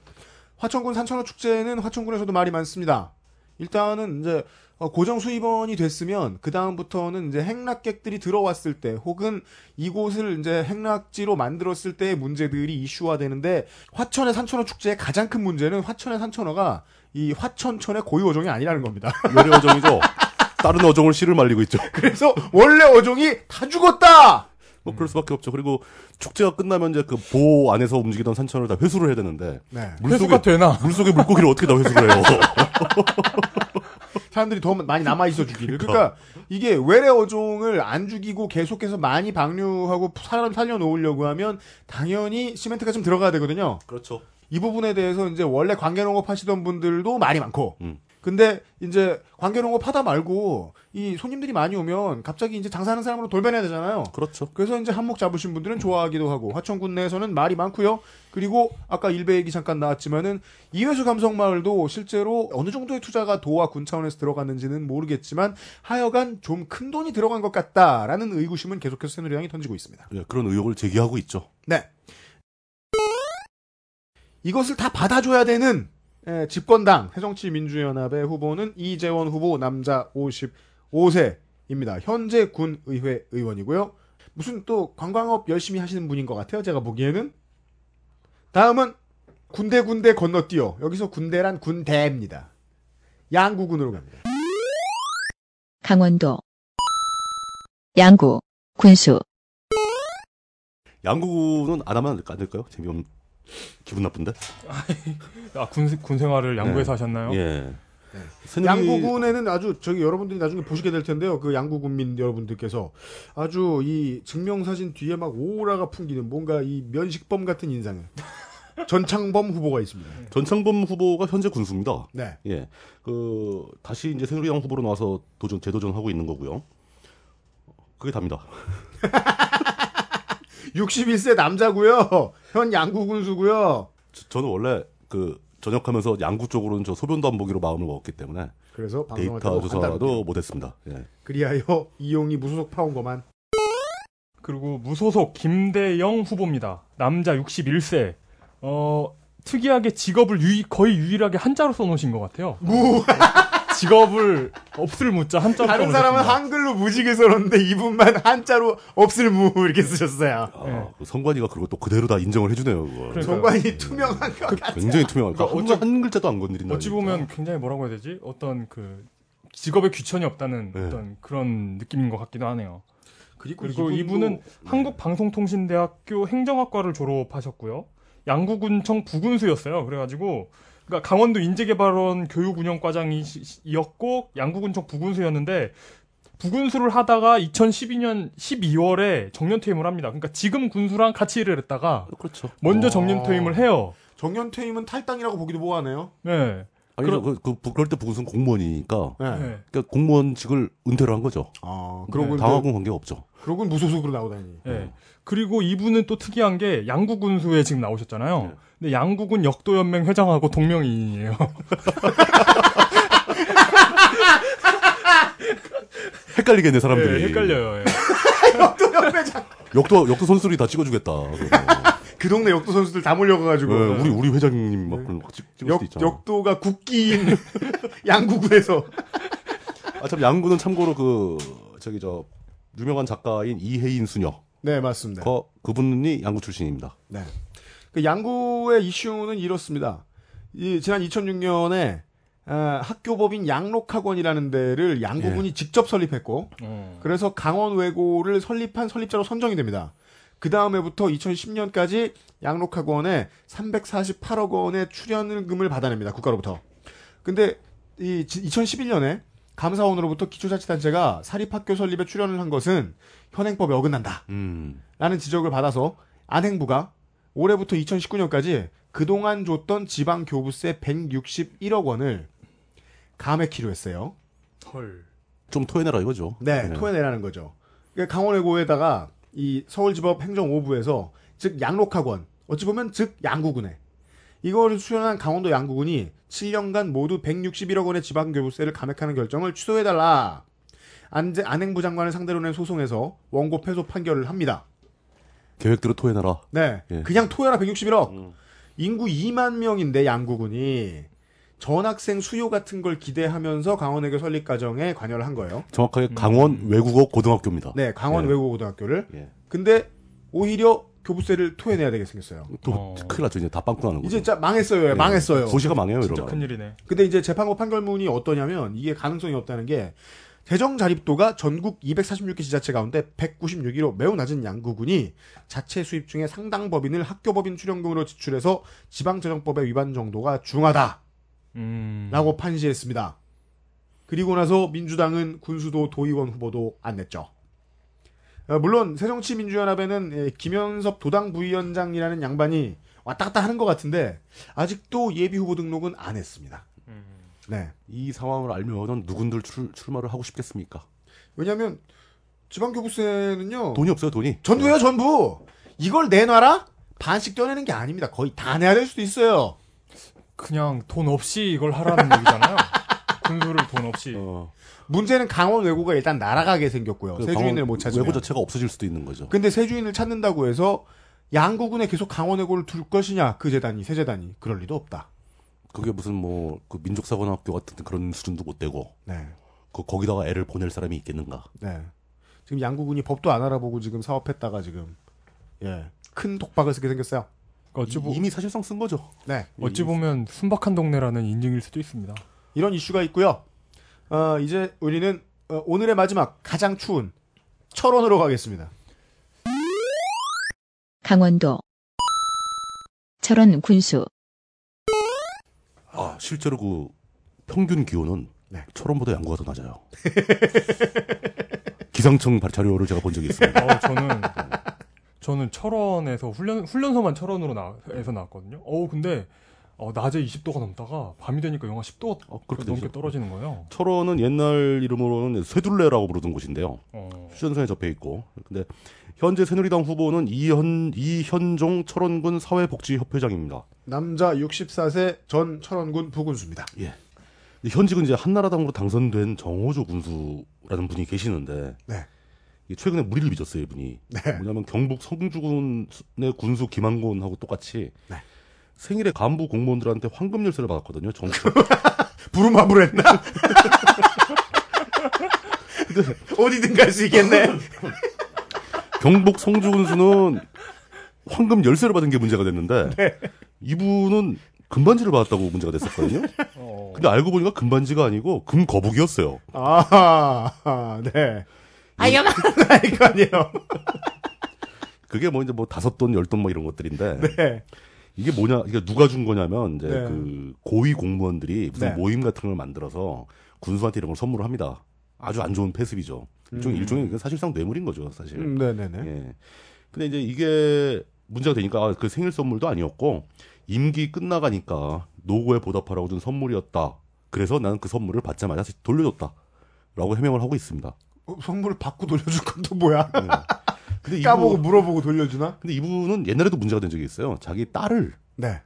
화천군 산천어 축제는 화천군에서도 말이 많습니다. 일단은 이제 어, 고정 수입원이 됐으면 그 다음부터는 이제 행락객들이 들어왔을 때 혹은 이곳을 이제 행락지로 만들었을 때의 문제들이 이슈화되는데 화천의 산천어 축제의 가장 큰 문제는 화천의 산천어가 이 화천천의 고유 어종이 아니라는 겁니다. 외래 어종이죠. 다른 어종을 씨를 말리고 있죠. 그래서 원래 어종이 다 죽었다. 뭐 그럴 수밖에 없죠. 그리고 축제가 끝나면 이제 그보 안에서 움직이던 산천을 다 회수를 해야 되는데 네. 회수가 되나? 물속에 물고기를 어떻게 다 회수를 해요? 사람들이 더 많이 남아 있어 주기를. 그러니까 이게 외래 어종을 안 죽이고 계속해서 많이 방류하고 사람 살려 놓으려고 하면 당연히 시멘트가 좀 들어가야 되거든요. 그렇죠. 이 부분에 대해서 이제 원래 관계 농업 하시던 분들도 말이 많고 음. 근데 이제 관계농업 하다 말고 이 손님들이 많이 오면 갑자기 이제 장사하는 사람으로 돌변해야 되잖아요. 그렇죠. 그래서 이제 한몫 잡으신 분들은 좋아하기도 하고 화천군 내에서는 말이 많고요. 그리고 아까 일베 얘기 잠깐 나왔지만은 이회수 감성마을도 실제로 어느 정도의 투자가 도와 군 차원에서 들어갔는지는 모르겠지만 하여간 좀 큰 돈이 들어간 것 같다라는 의구심은 계속해서 새누리당이 던지고 있습니다. 예, 그런 의혹을 제기하고 있죠. 네. 이것을 다 받아줘야 되는 에, 집권당 새정치민주연합의 후보는 이재원 후보 남자 55세입니다. 현재 군의회 의원이고요. 무슨 또 관광업 열심히 하시는 분인 것 같아요. 제가 보기에는. 다음은 군데군데 건너뛰어. 여기서 군대란 군대입니다. 양구군으로 갑니다. 강원도 양구 군수 양구는 안 하면 안 될까- 안 될까요? 재미없는 기분 나쁜데. 아, 군, 군 생활을 양구에서 하셨나요? 예. 네. 새누리- 양구군에는 아주 저기 여러분들이 나중에 보시게 될 텐데요. 그 양구군민 여러분들께서 아주 이 증명사진 뒤에 막 오라가 풍기는 뭔가 이 면식범 같은 인상의 전창범 후보가 있습니다. 전창범 후보가 현재 군수입니다. 네. 예. 그 다시 이제 새누리당 후보로 나와서 도전 재도전하고 있는 거고요. 그게 답니다. 61세 남자고요. 현 양구 군수고요. 저- 저는 원래 그 전역하면서 양구 쪽으로는 저 소변도 안 보기로 마음을 먹었기 때문에 그래서 데이터 조사도 못했습니다. 예. 그리하여 이용이 무소속 파온 거만. 그리고 무소속 김대영 후보입니다. 남자 61세. 어, 특이하게 직업을 유일, 거의 유일하게 한자로 써놓으신 것 같아요. 무. 직업을 없을 무자 한자로 다른 사람은 써놓으셨습니다. 한글로 무지개 써놓는데 이분만 한자로 없을 무 이렇게 쓰셨어요. 아, 네. 그 성관이가 그걸 또 그대로 다 인정을 해주네요. 그걸. 그러니까 정관이 투명한 것 같아. 굉장히 투명한. 그러니까 한, 어찌- 한 글자도 안 건드린다. 어찌 보면 굉장히 뭐라고 해야 되지? 어떤 그 직업에 귀천이 없다는 네. 어떤 그런 느낌인 것 같기도 하네요. 그리고, 그리고 이분도- 이분은 한국방송통신대학교 행정학과를 졸업하셨고요. 양구군청 부군수였어요. 그래가지고 그러니까 강원도 인재개발원 교육운영과장이었고 양구군청 부군수였는데 부군수를 하다가 2012년 12월에 정년퇴임을 합니다. 그러니까 지금 군수랑 같이 일을 했다가 그렇죠. 먼저 어. 정년퇴임을 해요. 정년퇴임은 탈당이라고 보기도 뭐하네요. 네. 아니죠. 그, 그, 그, 럴때 부군수는 공무원이니까. 네. 네. 그러니까 공무원직을 은퇴를 한 거죠. 아, 네. 그러고 당하고는 관계가 없죠. 그러고는 무소속으로 나오다니. 네. 그리고 이분은 또 특이한 게 양구군수에 지금 나오셨잖아요. 네. 근데 양구군 역도연맹 회장하고 동명이인이에요. 헷갈리겠네, 사람들이. 네, 헷갈려요. 예. 또 연회장. 역도, 역도 선수들이 다 찍어주겠다. 그 동네 역도 선수들 다 몰려가가지고. 네, 우리, 우리 회장님 막 그런 거 찍, 찍을 수도 역, 있잖아. 역도가 국기인 양구구에서. 아, 참, 양구는 참고로 그, 저기 저, 유명한 작가인 이혜인 수녀. 네, 맞습니다. 그, 그분이 양구 출신입니다. 네. 그 양구의 이슈는 이렇습니다. 이, 지난 2006년에 아, 학교법인 양록학원이라는 데를 양구군이 직접 설립했고, 어. 그래서 강원외고를 설립한 설립자로 선정이 됩니다. 그 다음에부터 2010년까지 양록학원에 348억 원의 출연금을 받아냅니다. 국가로부터. 근데 이 2011년에 감사원으로부터 기초자치단체가 사립학교 설립에 출연을 한 것은 현행법에 어긋난다. 음. 라는 지적을 받아서 안행부가 올해부터 2019년까지 그동안 줬던 지방 교부세 161억 원을 감액키로 했어요. 헐. 좀 토해내라 이거죠. 네, 토해내라는 거죠. 그러니까 강원외고에다가 이 서울지법 행정 5부에서 즉 양록학원 어찌 보면 즉 양구군에 이거를 수련한 강원도 양구군이 7년간 모두 161억 원의 지방교부세를 감액하는 결정을 취소해달라. 안행부 장관을 상대로 낸 소송에서 원고 패소 판결을 합니다. 계획대로 토해내라. 네, 예. 그냥 토해라 161억. 음. 인구 2만 명인데 양구군이 전학생 수요 같은 걸 기대하면서 강원외교 설립 과정에 관여를 한 거예요. 정확하게 강원 외국어 고등학교입니다. 네, 강원 예. 외국어 고등학교를. 예. 근데 오히려 교부세를 토해내야 되게 생겼어요. 또 어. 큰일 났죠. 이제 다 빵꾸 나는 거죠. 이제 짜 망했어요. 예. 망했어요. 도시가 망해요, 진짜 이러면. 큰일이네. 근데 이제 재판부 판결문이 어떠냐면 이게 가능성이 없다는 게 재정 자립도가 전국 246개 지자체 가운데 196위로 매우 낮은 양구군이 자체 수입 중에 상당 법인을 학교 법인 출연금으로 지출해서 지방재정법의 위반 정도가 중하다라고 음. 판시했습니다. 그리고 나서 민주당은 군수도 도의원 후보도 안 냈죠. 어, 물론 새정치민주연합에는 예, 김현섭 도당 부위원장이라는 양반이 왔다 갔다 하는 것 같은데 아직도 예비 후보 등록은 안 했습니다. 음. 네. 이 상황을 알면은 누군들 출, 출마를 하고 싶겠습니까? 왜냐하면 지방교부세는요. 돈이 없어요, 돈이. 전부예요, 전부. 이걸 내놔라? 반씩 떼내는 게 아닙니다. 거의 다 내야 될 수도 있어요. 그냥 돈 없이 이걸 하라는 얘기잖아요. 군수를 돈 없이. 어, 문제는 강원 외고가 일단 날아가게 생겼고요. 그 세주인을 못 찾으면. 외고 자체가 없어질 수도 있는 거죠. 근데 세주인을 찾는다고 해서 양구군에 계속 강원 외고를 둘 것이냐 그 재단이 새 재단이 그럴 리도 없다. 그게 무슨 뭐 그 민족사관학교 같은 그런 수준도 못 되고 네, 그 거기다가 애를 보낼 사람이 있겠는가? 네. 지금 양구군이 법도 안 알아보고 지금 사업했다가 지금 예 큰 독박을 쓰게 생겼어요. 어찌, 보, 이미 사실상 쓴 거죠. 네, 어찌 보면 순박한 동네라는 인증일 수도 있습니다. 이런 이슈가 있고요. 어, 이제 우리는 어, 오늘의 마지막 가장 추운 철원으로 가겠습니다. 강원도 철원 군수 아 실제로 그 평균 기온은 네. 철원보다 양구가 더 낮아요. 기상청 발- 자료를 제가 본 적이 있습니다. 어, 저는 저는 철원에서 훈련 훈련소만 철원으로 나에서 나왔거든요. 어 근데 어, 낮에 20도가 넘다가 밤이 되니까 영하 10도가 어, 그렇게 넘게 되죠. 떨어지는 거예요. 철원은 옛날 이름으로는 쇠둘레라고 부르던 곳인데요. 어, 휴전선에 접해 있고. 근데 현재 새누리당 후보는 이현 이현종 철원군 사회복지협회장입니다. 남자 64세 전 철원군 부군수입니다. 근데 현직은 이제 한나라당으로 당선된 정호조 군수라는 분이 계시는데 네. 최근에 무리를 빚었어요, 이분이. 네. 뭐냐면 경북 성주군의 군수 김한곤하고 똑같이 네. 생일에 간부 공무원들한테 황금 열쇠를 받았거든요. 정 부루마블 했나? 어디든 갈 수 있겠네. 경북 성주군수는 황금 열쇠를 받은 게 문제가 됐는데 네. 이분은 금반지를 받았다고 문제가 됐었거든요. 어, 근데 알고 보니까 금반지가 아니고 금 거북이었어요. 아, 네. 아, 이거 아니거 아니에요. 그게 뭐 이제 뭐 다섯 돈, 열 돈 뭐 이런 것들인데 네. 이게 뭐냐, 이게 누가 준 거냐면 이제 네. 그 고위 공무원들이 무슨 네. 모임 같은 걸 만들어서 군수한테 이런 걸 선물을 합니다. 아주 안 좋은 패습이죠. 일종 일종의 이건 사실상 뇌물인 거죠, 사실. 음, 네네네. 예. 근데 이제 이게 문제가 되니까 아, 그 생일 선물도 아니었고 임기 끝나가니까 노고에 보답하라고 준 선물이었다. 그래서 나는 그 선물을 받자마자 돌려줬다. 라고 해명을 하고 있습니다. 어, 선물을 받고 돌려줄 건 또 뭐야? 예. 근데 까보고 이분, 물어보고 돌려주나? 근데 이분은 옛날에도 문제가 된 적이 있어요. 자기 딸을 네.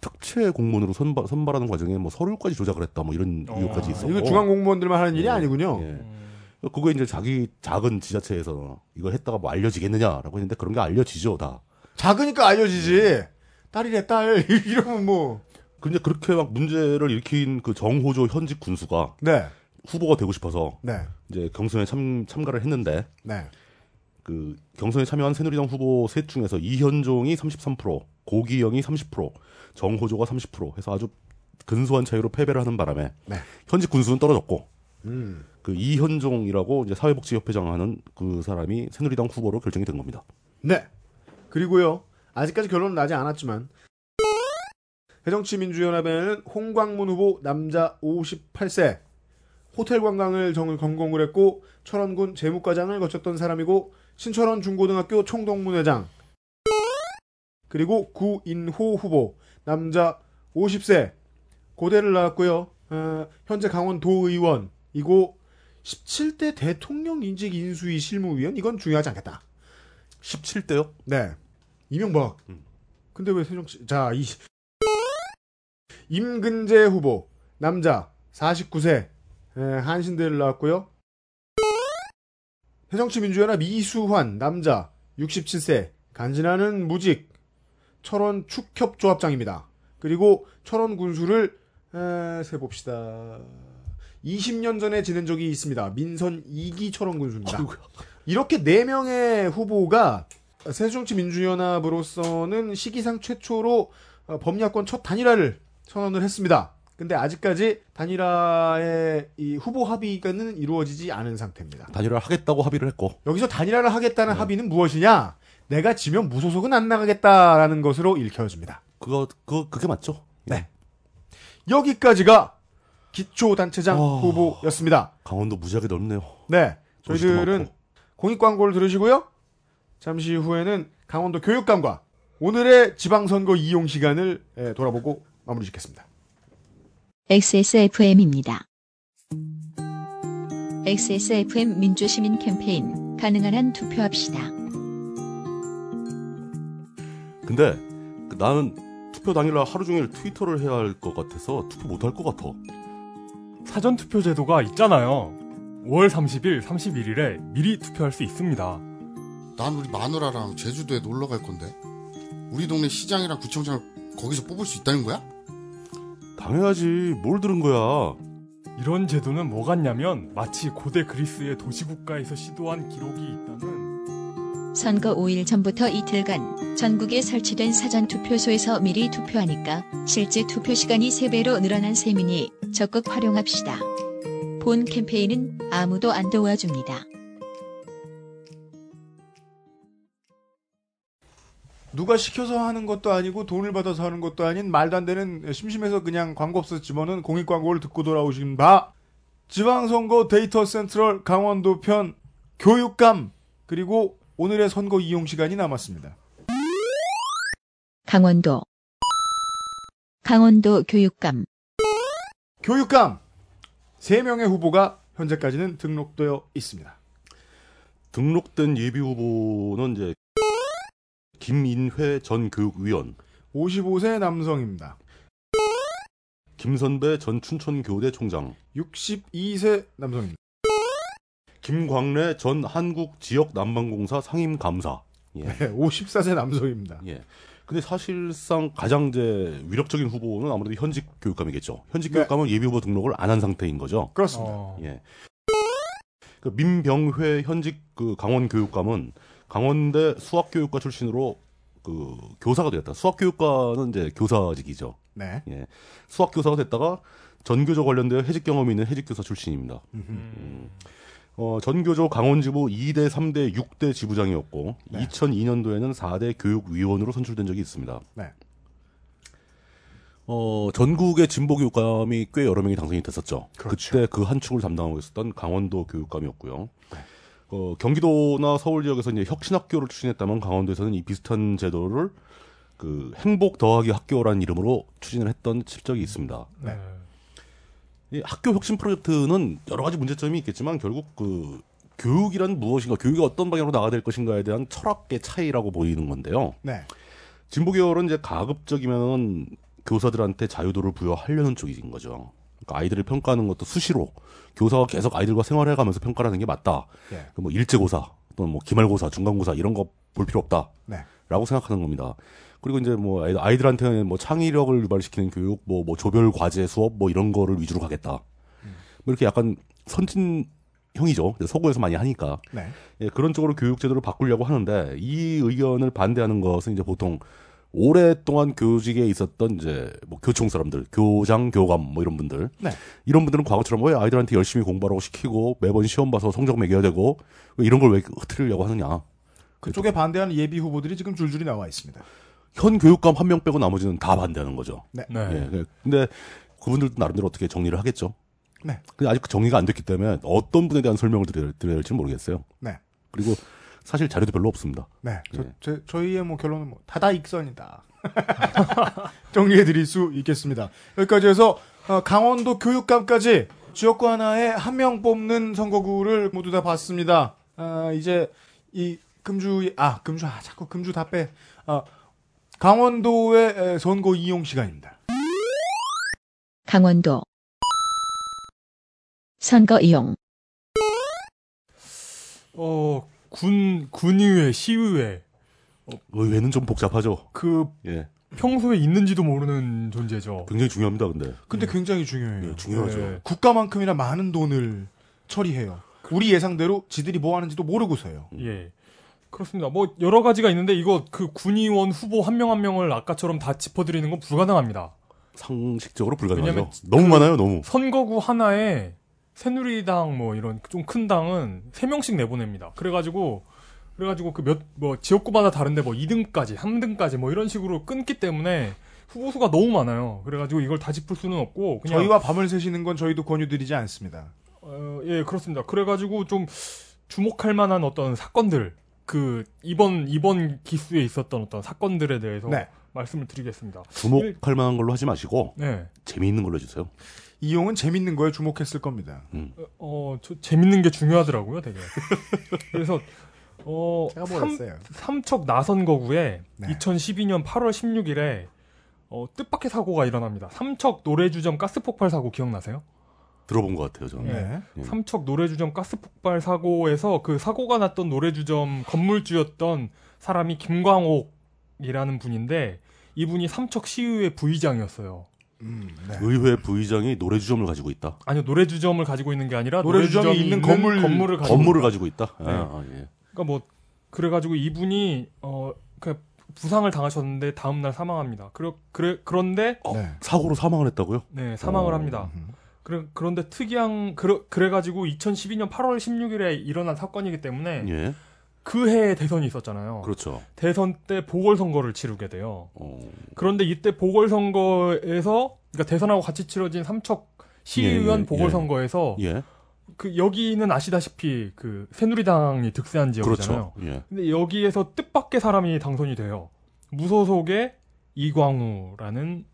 특채 공무원으로 선발, 선발하는 과정에 뭐 서류까지 조작을 했다. 뭐 이런 어. 의혹까지 아, 있었고. 이거 중앙 공무원들만 하는 일이 예. 아니군요. 예. 그거 이제 자기 작은 지자체에서 이걸 했다가 뭐 알려지겠느냐라고 했는데 그런 게 알려지죠, 다. 작으니까 알려지지. 딸이래 딸 이러면 뭐. 근데 그렇게 막 문제를 일으킨 그 정호조 현직 군수가 네. 후보가 되고 싶어서 네. 이제 경선에 참, 참가를 했는데 네. 그 경선에 참여한 새누리당 후보 셋 중에서 이현종이 33%, 고기영이 30%, 정호조가 30% 해서 아주 근소한 차이로 패배를 하는 바람에 네. 현직 군수는 떨어졌고 음. 그 이현종이라고 이제 사회복지협회장 하는 그 사람이 새누리당 후보로 결정이 된 겁니다. 네. 그리고요. 아직까지 결론은 나지 않았지만 새정치민주연합에는 홍광문 후보 남자 58세 호텔 관광을 정, 전공을 했고 철원군 재무과장을 거쳤던 사람이고 신철원 중고등학교 총동문회장 그리고 구인호 후보 남자 50세 고대를 나왔고요. 어, 현재 강원 도의원이고 17대 대통령 인직 인수위 실무위원 이건 중요하지 않겠다. 17대요? 네. 이명박. 음. 근데 왜 새정치, 자, 이, 임근재 후보, 남자, 49세, 에, 한신대를 나왔고요 새정치민주연합 이수환, 남자, 67세, 간지나는 무직, 철원 축협조합장입니다. 그리고 철원 군수를, 에, 세봅시다. 20년 전에 지낸 적이 있습니다. 민선 2기 철원 군수입니다. 이렇게 4명의 후보가 새정치 민주연합으로서는 시기상 최초로 어, 범야권 첫 단일화를 선언을 했습니다. 근데 아직까지 단일화의 이 후보 합의가는 이루어지지 않은 상태입니다. 단일화를 하겠다고 합의를 했고 여기서 단일화를 하겠다는 합의는 무엇이냐? 내가 지면 무소속은 안 나가겠다라는 것으로 읽혀집니다. 그거 그거 그게 맞죠? 네. 여기까지가 기초단체장 어. 후보였습니다. 강원도 무지하게 넓네요. 네. 저희들은. 공익 광고를 들으시고요. 잠시 후에는 강원도 교육감과 오늘의 지방선거 이용 시간을 예, 돌아보고 마무리 짓겠습니다. XSFM입니다. XSFM 민주시민 캠페인 가능한 한 투표합시다. 근데 그 나는 투표 당일날 하루 종일 트위터를 해야 할 것 같아서 투표 못 할 것 같아. 사전 투표 제도가 있잖아요. 5월 30일, 31일에 미리 투표할 수 있습니다. 난 우리 마누라랑 제주도에 놀러 갈 건데 우리 동네 시장이랑 구청장을 거기서 뽑을 수 있다는 거야? 당연하지. 뭘 들은 거야. 이런 제도는 뭐 같냐면 마치 고대 그리스의 도시국가에서 시도한 기록이 있다는 선거 5일 전부터 이틀간 전국에 설치된 사전 투표소에서 미리 투표하니까 실제 투표 시간이 3배로 늘어난 셈이니 적극 활용합시다. 본 캠페인은 아무도 안 도와줍니다. 누가 시켜서 하는 것도 아니고 돈을 받아서 하는 것도 아닌 말도 안 되는 심심해서 그냥 광고 없어서 집어넣은 공익 광고를 듣고 돌아오신 바 지방선거 데이터 센트럴 강원도 편 교육감 그리고 오늘의 선거 이용 시간이 남았습니다. 강원도 강원도 교육감 교육감 3명의 후보가 현재까지는 등록되어 있습니다. 등록된 예비 후보는 이제 김인회 전 교육위원, 55세 남성입니다. 김선배 전 춘천교대 총장, 62세 남성입니다. 김광래 전 한국지역난방공사 상임감사. 예. 네, 54세 남성입니다. 예. 근데 사실상 가장 이제 위력적인 후보는 아무래도 현직 교육감이겠죠. 현직 네. 교육감은 예비 후보 등록을 안 한 상태인 거죠. 그렇습니다. 어, 예. 그 민병회 현직 그 강원 교육감은 강원대 수학교육과 출신으로 그 교사가 되었다. 수학교육과는 이제 교사직이죠. 네. 예. 수학교사가 됐다가 전교조 관련되어 해직 경험이 있는 해직교사 출신입니다. 음, 어, 전교조 강원지부 2대, 3대, 6대 지부장이었고 네. 2002년도에는 4대 교육위원으로 선출된 적이 있습니다. 네. 어, 전국의 진보 교육감이 꽤 여러 명이 당선이 됐었죠. 그렇죠. 그때 그 한 축을 담당하고 있었던 강원도 교육감이었고요. 네. 어, 경기도나 서울 지역에서 이제 혁신학교를 추진했다면 강원도에서는 이 비슷한 제도를 그 행복 더하기 학교라는 이름으로 추진을 했던 실적이 있습니다. 네. 네. 이 학교 혁신 프로젝트는 여러 가지 문제점이 있겠지만 결국 그 교육이란 무엇인가, 교육이 어떤 방향으로 나가야 될 것인가에 대한 철학의 차이라고 보이는 건데요. 네. 진보 계열은 이제 가급적이면 교사들한테 자유도를 부여하려는 쪽인 거죠. 그러니까 아이들을 평가하는 것도 수시로 교사가 계속 아이들과 생활해가면서 평가를 하는 게 맞다. 예. 그뭐 일제고사 또는 뭐 기말고사, 중간고사 이런 거 볼 필요 없다. 네. 라고 생각하는 겁니다. 그리고 이제 뭐 아이- 아이들한테는 뭐 창의력을 유발시키는 교육, 뭐, 뭐 조별 과제 수업 뭐 이런 거를 위주로 가겠다. 뭐 이렇게 약간 선진 형이죠. 이제 서구에서 많이 하니까. 네. 예, 그런 쪽으로 교육 제도를 바꾸려고 하는데 이 의견을 반대하는 것은 이제 보통 오랫동안 교직에 있었던 이제 뭐 교총 사람들, 교장, 교감 뭐 이런 분들. 네. 이런 분들은 과거처럼 왜 아이들한테 열심히 공부하라고 시키고 매번 시험 봐서 성적 매겨야 되고 왜 이런 걸 왜 흐트리려고 하느냐. 그쪽에 반대하는 예비 후보들이 지금 줄줄이 나와 있습니다. 현 교육감 한 명 빼고 나머지는 다 반대하는 거죠. 네. 예, 그- 근데 그분들도 나름대로 어떻게 정리를 하겠죠. 네. 근데 아직 그 정리가 안 됐기 때문에 어떤 분에 대한 설명을 드려야, 드려야 할지 모르겠어요. 네. 그리고 사실 자료도 별로 없습니다. 네. 저, 예. 제- 저희의 뭐 결론은 뭐 다다익선이다. 정리해 드릴 수 있겠습니다. 여기까지 해서 어, 강원도 교육감까지 지역구 하나에 한 명 뽑는 선거구를 모두 다 봤습니다. 아, 이제 이 금주 아 금주 아 자꾸 금주 다 빼. 아, 강원도의 에, 선거 이용 시간입니다. 강원도 선거 이용 어, 군, 군의회, 시의회. 의회는 좀 복잡하죠. 그, 예. 평소에 있는지도 모르는 존재죠. 굉장히 중요합니다, 근데. 근데 굉장히 중요해요. 예, 중요하죠. 네. 국가만큼이나 많은 돈을 처리해요. 우리 예상대로 지들이 뭐 하는지도 모르고서요. 예. 그렇습니다. 뭐, 여러 가지가 있는데, 이거 그 군의원 후보 한 명한 명을 아까처럼 다 짚어드리는 건 불가능합니다. 상식적으로 불가능하죠. 너무 그- 많아요, 너무. 선거구 하나에 새누리당 뭐 이런 좀 큰 당은 세 명씩 내보냅니다. 그래가지고, 그래가지고 그 몇, 뭐 지역구마다 다른데 뭐 2등까지, 3등까지 뭐 이런 식으로 끊기 때문에 후보 수가 너무 많아요. 그래가지고 이걸 다 짚을 수는 없고, 그냥. 저희와 밤을 새시는 건 저희도 권유드리지 않습니다. 어, 예, 그렇습니다. 그래가지고 좀 주목할 만한 어떤 사건들, 그, 이번, 이번 기수에 있었던 어떤 사건들에 대해서 네. 말씀을 드리겠습니다. 주목할 만한 걸로 하지 마시고 네. 재미있는 걸로 해주세요. 이용은 재밌는 거에 주목했을 겁니다. 어, 저 재밌는 게 중요하더라고요, 되게. 그래서 어, 삼, 했어요? 삼척 나선 거구에 네. 2012년 8월 16일에 어, 뜻밖의 사고가 일어납니다. 삼척 노래주점 가스폭발 사고 기억나세요? 들어본 것 같아요, 저는. 네. 예. 삼척 노래주점 가스폭발 사고에서 그 사고가 났던 노래주점 건물주였던 사람이 김광옥이라는 분인데 이분이 삼척 시의회 부의장이었어요. 음, 네. 의회 부의장이 노래 주점을 가지고 있다. 아니요 노래 주점을 가지고 있는 게 아니라 노래 주점이 노래주점이 있는 건물- 건물을 가지고 건물을 있다. 가지고 있다. 네. 아, 예. 그러니까 뭐 그래가지고 이분이 어 그 부상을 당하셨는데 다음 날 사망합니다. 그러, 그래 그런데 네. 사고로 사망을 했다고요? 네 사망을 어. 합니다. 음. 그래, 그런데 특이한 그러, 그래가지고 2012년 8월 16일에 일어난 사건이기 때문에 예. 그 해에 대선이 있었잖아요. 그렇죠. 대선 때 보궐선거를 치르게 돼요. 어, 그런데 이때 보궐선거에서 그러니까 대선하고 같이 치러진 삼척 시의원 예, 예, 보궐선거에서 예. 그 여기는 아시다시피 그 새누리당이 득세한 지역이잖아요. 그렇죠. 예. 근데 여기에서 뜻밖의 사람이 당선이 돼요. 무소속의 이광우라는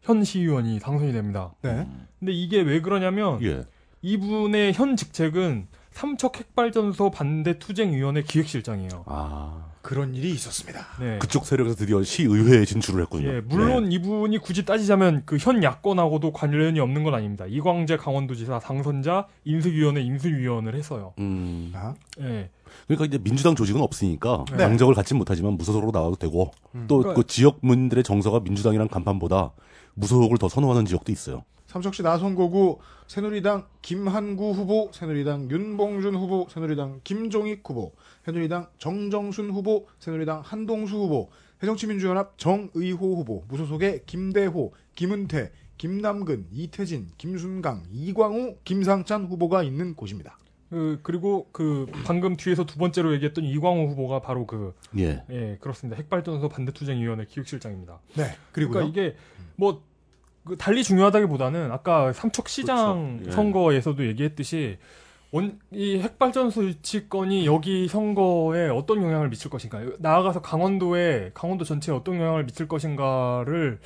현 시의원이 당선이 됩니다. 네. 근데 이게 왜 그러냐면 예. 이분의 현 직책은 삼척 핵발전소 반대 투쟁위원회 기획실장이에요. 아. 그런 일이 있었습니다. 네. 그쪽 세력에서 드디어 시의회에 진출을 했군요. 예, 물론 이분이 굳이 따지자면 그 현 야권하고도 관련이 없는 건 아닙니다. 이광재 강원도지사 당선자 인수위원회 인수위원을 했어요. 네. 음. 아, 예. 그러니까 이제 민주당 조직은 없으니까 네. 당적을 갖지 못하지만 무소속으로 나와도 되고 또그 그러니까- 지역민들의 정서가 민주당이랑 간판보다 무소속을 더 선호하는 지역도 있어요. 삼척시 나선거구 새누리당 김한구 후보, 새누리당 윤봉준 후보, 새누리당 김종익 후보, 새누리당 정정순 후보, 새누리당 한동수 후보, 새정치민주연합 정의호 후보, 무소속의 김대호, 김은태, 김남근, 이태진, 김순강, 이광우, 김상찬 후보가 있는 곳입니다. 그 그리고 그 방금 뒤에서 두 번째로 얘기했던 이광우 후보가 바로 그 예. 예, 그렇습니다. 핵발전소 반대투쟁위원회 기획실장입니다. 네. 그리고요. 그러니까 이게 뭐 그 달리 중요하다기보다는 아까 삼척시장 그렇죠. 예. 선거에서도 얘기했듯이 원, 이 핵발전소 유치건이 여기 선거에 어떤 영향을 미칠 것인가, 나아가서 강원도에 강원도 전체에 어떤 영향을 미칠 것인가를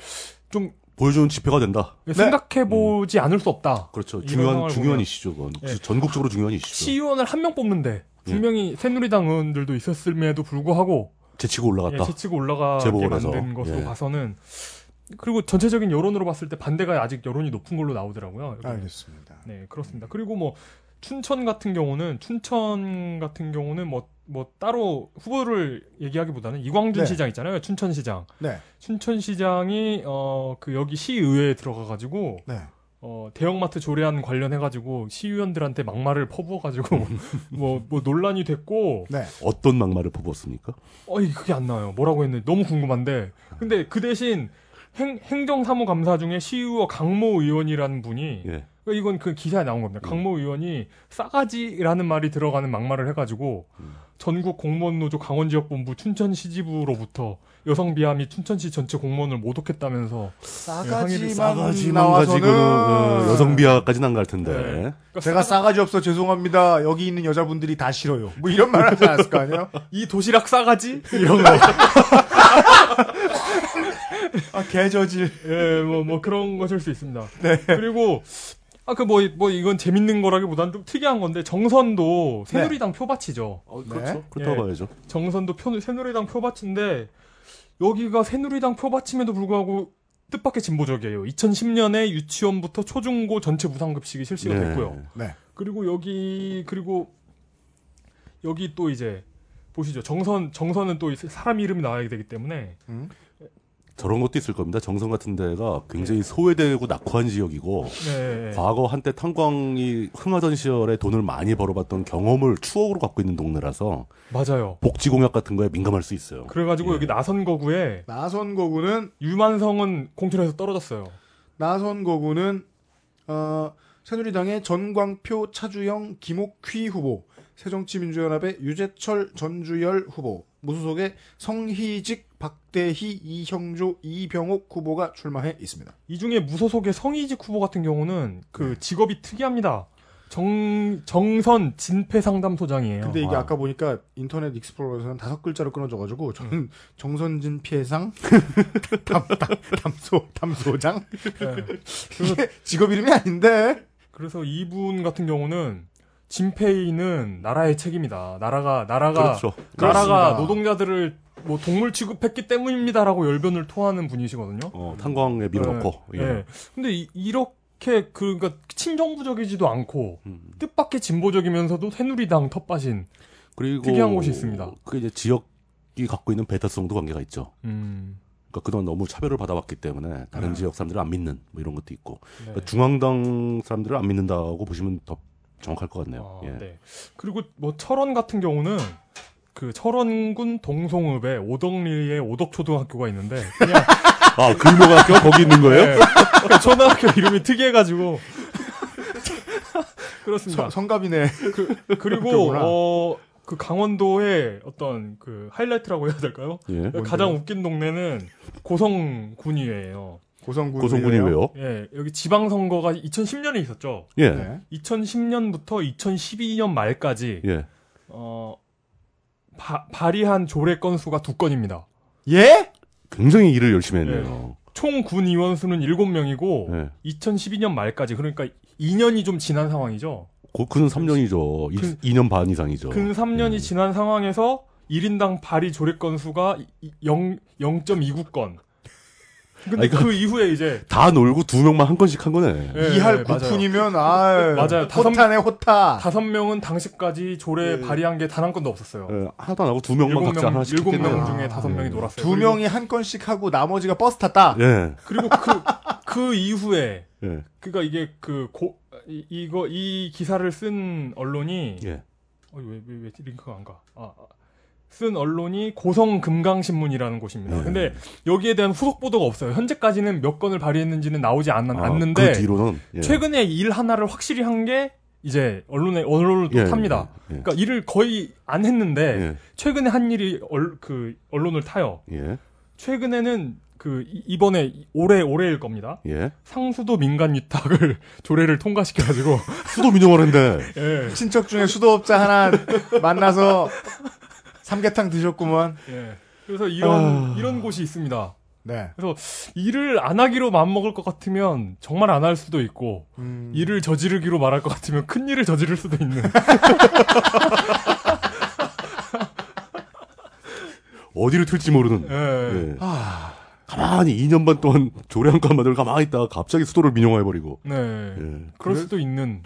좀 보여주는 지표가 된다. 생각해 보지 않을 수 없다. 그렇죠. 중요한 중요한 이슈죠. 그건 예. 전국적으로 중요한 이슈죠. 시의원을 한 명 뽑는데 예. 분명히 새누리당 의원들도 있었음에도 불구하고 제치고 올라갔다. 예, 제치고 올라가게. 만든 것으로 예. 봐서는 그리고 전체적인 여론으로 봤을 때 반대가 아직 여론이 높은 걸로 나오더라고요. 여기는. 알겠습니다. 네, 그렇습니다. 그리고 뭐 춘천 같은 경우는 춘천 같은 경우는 뭐뭐 따로 후보를 얘기하기보다는 이광준 네. 시장 있잖아요. 춘천시장. 네. 춘천시장이 어 그 여기 시의회에 들어가 가지고 네. 어 대형마트 조례안 관련해 가지고 시의원들한테 막말을 퍼부어 가지고 뭐 뭐 논란이 됐고 네. 어떤 막말을 퍼부었습니까? 어이 그게 안 나와요. 뭐라고 했는지 너무 궁금한데. 근데 그 대신 행, 행정사무감사 중에 시의원 강모 의원이라는 분이 예. 그러니까 이건 그 기사에 나온 겁니다. 강모 의원이 싸가지라는 말이 들어가는 막말을 해가지고 전국 공무원 노조 강원지역본부 춘천시지부로부터 여성 비하 및 춘천시 전체 공무원을 모독했다면서 싸가지만, 싸가지만 나와서는 가지고는 어, 여성 비하까지는 안 갈 텐데. 네. 그러니까 제가 싸가지 없어 죄송합니다. 여기 있는 여자분들이 다 싫어요. 뭐 이런 말 하지 않았을 거 아니에요? 이 도시락 싸가지 이런 거. 아, 개저질. 예, 뭐, 뭐 그런 것일 수 있습니다. 네. 그리고, 아, 그 뭐, 뭐 이건 재밌는 거라기보다는 좀 특이한 건데, 정선도 새누리당 표밭이죠. 어, 네. 그렇죠. 그렇다고 예. 봐야죠. 정선도 표, 새누리당 표밭인데, 여기가 새누리당 표밭임에도 불구하고 뜻밖의 진보적이에요. 2010년에 유치원부터 초중고 전체 무상급식이 실시가 네. 됐고요. 네. 그리고 여기, 그리고 여기 또 이제, 보시죠. 정선, 정선은 또 사람 이름이 나와야 되기 때문에, 저런 것도 있을 겁니다. 정선 같은 데가 굉장히 소외되고 낙후한 지역이고 네. 과거 한때 탄광이 흥하던 시절에 돈을 많이 벌어봤던 경험을 추억으로 갖고 있는 동네라서 맞아요. 복지 공약 같은 거에 민감할 수 있어요. 그래가지고 예. 여기 나선거구에 나선거구는 유만성은 공천에서 떨어졌어요. 나선거구는 어, 새누리당의 전광표 차주영 김옥휘 후보, 새정치민주연합의 유재철 전주열 후보, 무소속의 성희직 박대희 이형조 이병옥 후보가 출마해 있습니다. 이 중에 무소속의 성희직 후보 같은 경우는 그 직업이 특이합니다. 정 정선 진폐 상담소장이에요. 근데 이게 아. 아까 보니까 인터넷 익스플로러에서는 다섯 글자로 끊어져가지고 저는 정선 진폐 상담, 담, 담소 담소장 네. 이게 직업 이름이 아닌데 그래서 이분 같은 경우는 진폐는 나라의 책임이다. 나라가 나라가 그렇죠. 나라가 그렇습니다. 노동자들을 뭐 동물 취급했기 때문입니다라고 열변을 토하는 분이시거든요. 어, 탄광에 밀어넣고. 네. 예. 네. 근데 이, 렇게 그러니까 친정부적이지도 않고 음. 뜻밖의 진보적이면서도 새누리당 텃밭인 그리고 특이한 곳이 있습니다. 그게 이제 지역이 갖고 있는 배타성도 관계가 있죠. 음. 그러니까 그동안 너무 차별을 받아왔기 때문에 다른 네. 지역 사람들을 안 믿는 뭐 이런 것도 있고 네. 그러니까 중앙당 사람들을 안 믿는다고 보시면 더 정확할 것 같네요. 아, 예. 네. 그리고 뭐 철원 같은 경우는 그 철원군 동송읍에 오덕리에 오덕초등학교가 있는데 그냥 아, 그 유명학교가 거기 있는 거예요? 네. 그러니까 초등학교 이름이 특이해가지고 그렇습니다. 성- 성갑이네. 그리고 학교구나. 어. 그 강원도의 어떤 그 하이라이트라고 해야 될까요? 예. 가장 웃긴 동네는 고성군위예요. 고성군 고성군이 왜요? 예, 여기 지방선거가 2010년에 있었죠. 예. 네. 2010년부터 2012년 말까지 예. 어, 바- 발의한 조례 건수가 두 건입니다. 예? 굉장히 일을 열심히 했네요. 총군 의원 수는 7명이고 예. 2012년 말까지 그러니까 2년이 좀 지난 상황이죠. 고, 그는 3년이죠. 그- 2년 반 이상이죠. 근 3년이 예. 지난 상황에서 1인당 발의 조례 건수가 0, 0.29건. 근데 아니, 그 이후에 이제 다 놀고 두 명만 한 건씩 한 거네. 예, 이할 예. 구푼이면 아 맞아요. 다섯- 호타네 호타. 다섯 명은 당시까지 조례 예. 발의한 게 단 한 건도 없었어요. 예, 하나도 안 하고 두 명만 일곱 각자 명, 하나씩 일곱. 명. 중에 다섯 아, 명이 예. 놀았어요. 두 명이 한 건씩 하고 나머지가 버스 탔다. 예. 그리고 그, 그 이후에, 예. 그니까 이게 그 고, 이, 이거, 이 기사를 쓴 언론이, 예. 어, 왜, 왜, 왜 링크가 안 가? 아, 아. 쓴 언론이 고성 금강신문이라는 곳입니다. 예. 근데 여기에 대한 후속 보도가 없어요. 현재까지는 몇 건을 발의했는지는 나오지 않, 아, 않는데, 그 뒤로는 예. 최근에 일 하나를 확실히 한 게, 이제 언론에, 언론을 또 예, 탑니다. 예, 예. 그러니까 일을 거의 안 했는데, 예. 최근에 한 일이 얼, 그 언론을 타요. 예. 최근에는 그 이- 이번에 올해 올해일 겁니다. 예. 상수도 민간 위탁을 조례를 통과시켜가지고 수도 민영화인데 예, 친척 중에 수도업자 하나 만나서 삼계탕 드셨구먼. 예. 그래서 이런 아. 이런 곳이 있습니다. 네. 그래서 일을 안 하기로 마음먹을 것 같으면 정말 안 할 수도 있고 음, 일을 저지르기로 말할 것 같으면 큰 일을 저지를 수도 있는 어디를 튈지 모르는. 예. 예. 가만히 2년 반 동안 건만들 가만히 있다가 갑자기 수도를 민영화해버리고. 네. 예. 그럴 수도 있는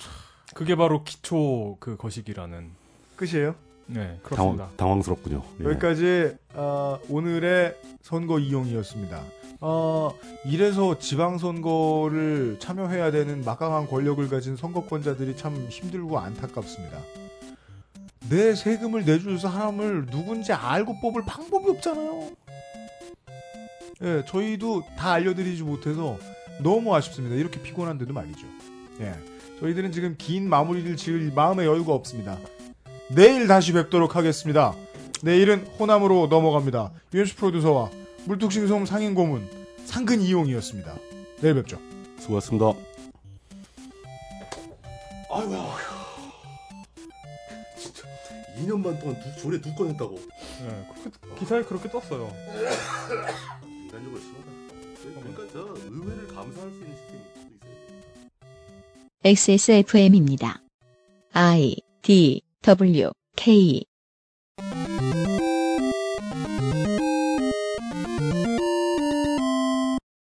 그게 바로 기초 그 거시기라는 끝이에요. 네 그렇습니다. 당황, 당황 스럽군요. 예. 여기까지 어, 오늘의 선거 이용이었습니다. 어, 이래서 지방선거를 참여해야 되는 막강한 권력을 가진 선거권자들이 참 힘들고 안타깝습니다. 내 세금을 내줄 사람을 누군지 알고 뽑을 방법이 없잖아요. 예, 저희도 다 알려드리지 못해서 너무 아쉽습니다. 이렇게 피곤한데도 말이죠. 예, 저희들은 지금 긴 마무리를 지을 마음의 여유가 없습니다. 내일 다시 뵙도록 하겠습니다. 내일은 호남으로 넘어갑니다. 유현수 프로듀서와 물뚝심송 상인 고문 상근 이용이었습니다. 내일 뵙죠. 수고하셨습니다. 아이고야. 진짜 2년 반 동안 두, 조례 두 건 했다고. 네, 그렇게- 기사에 그렇게 떴어요. 인간적으로 심하다. 그러니까 저 의회를 감사할 수 있는 시스템이 또 있어야 돼. XSFM입니다. I D W K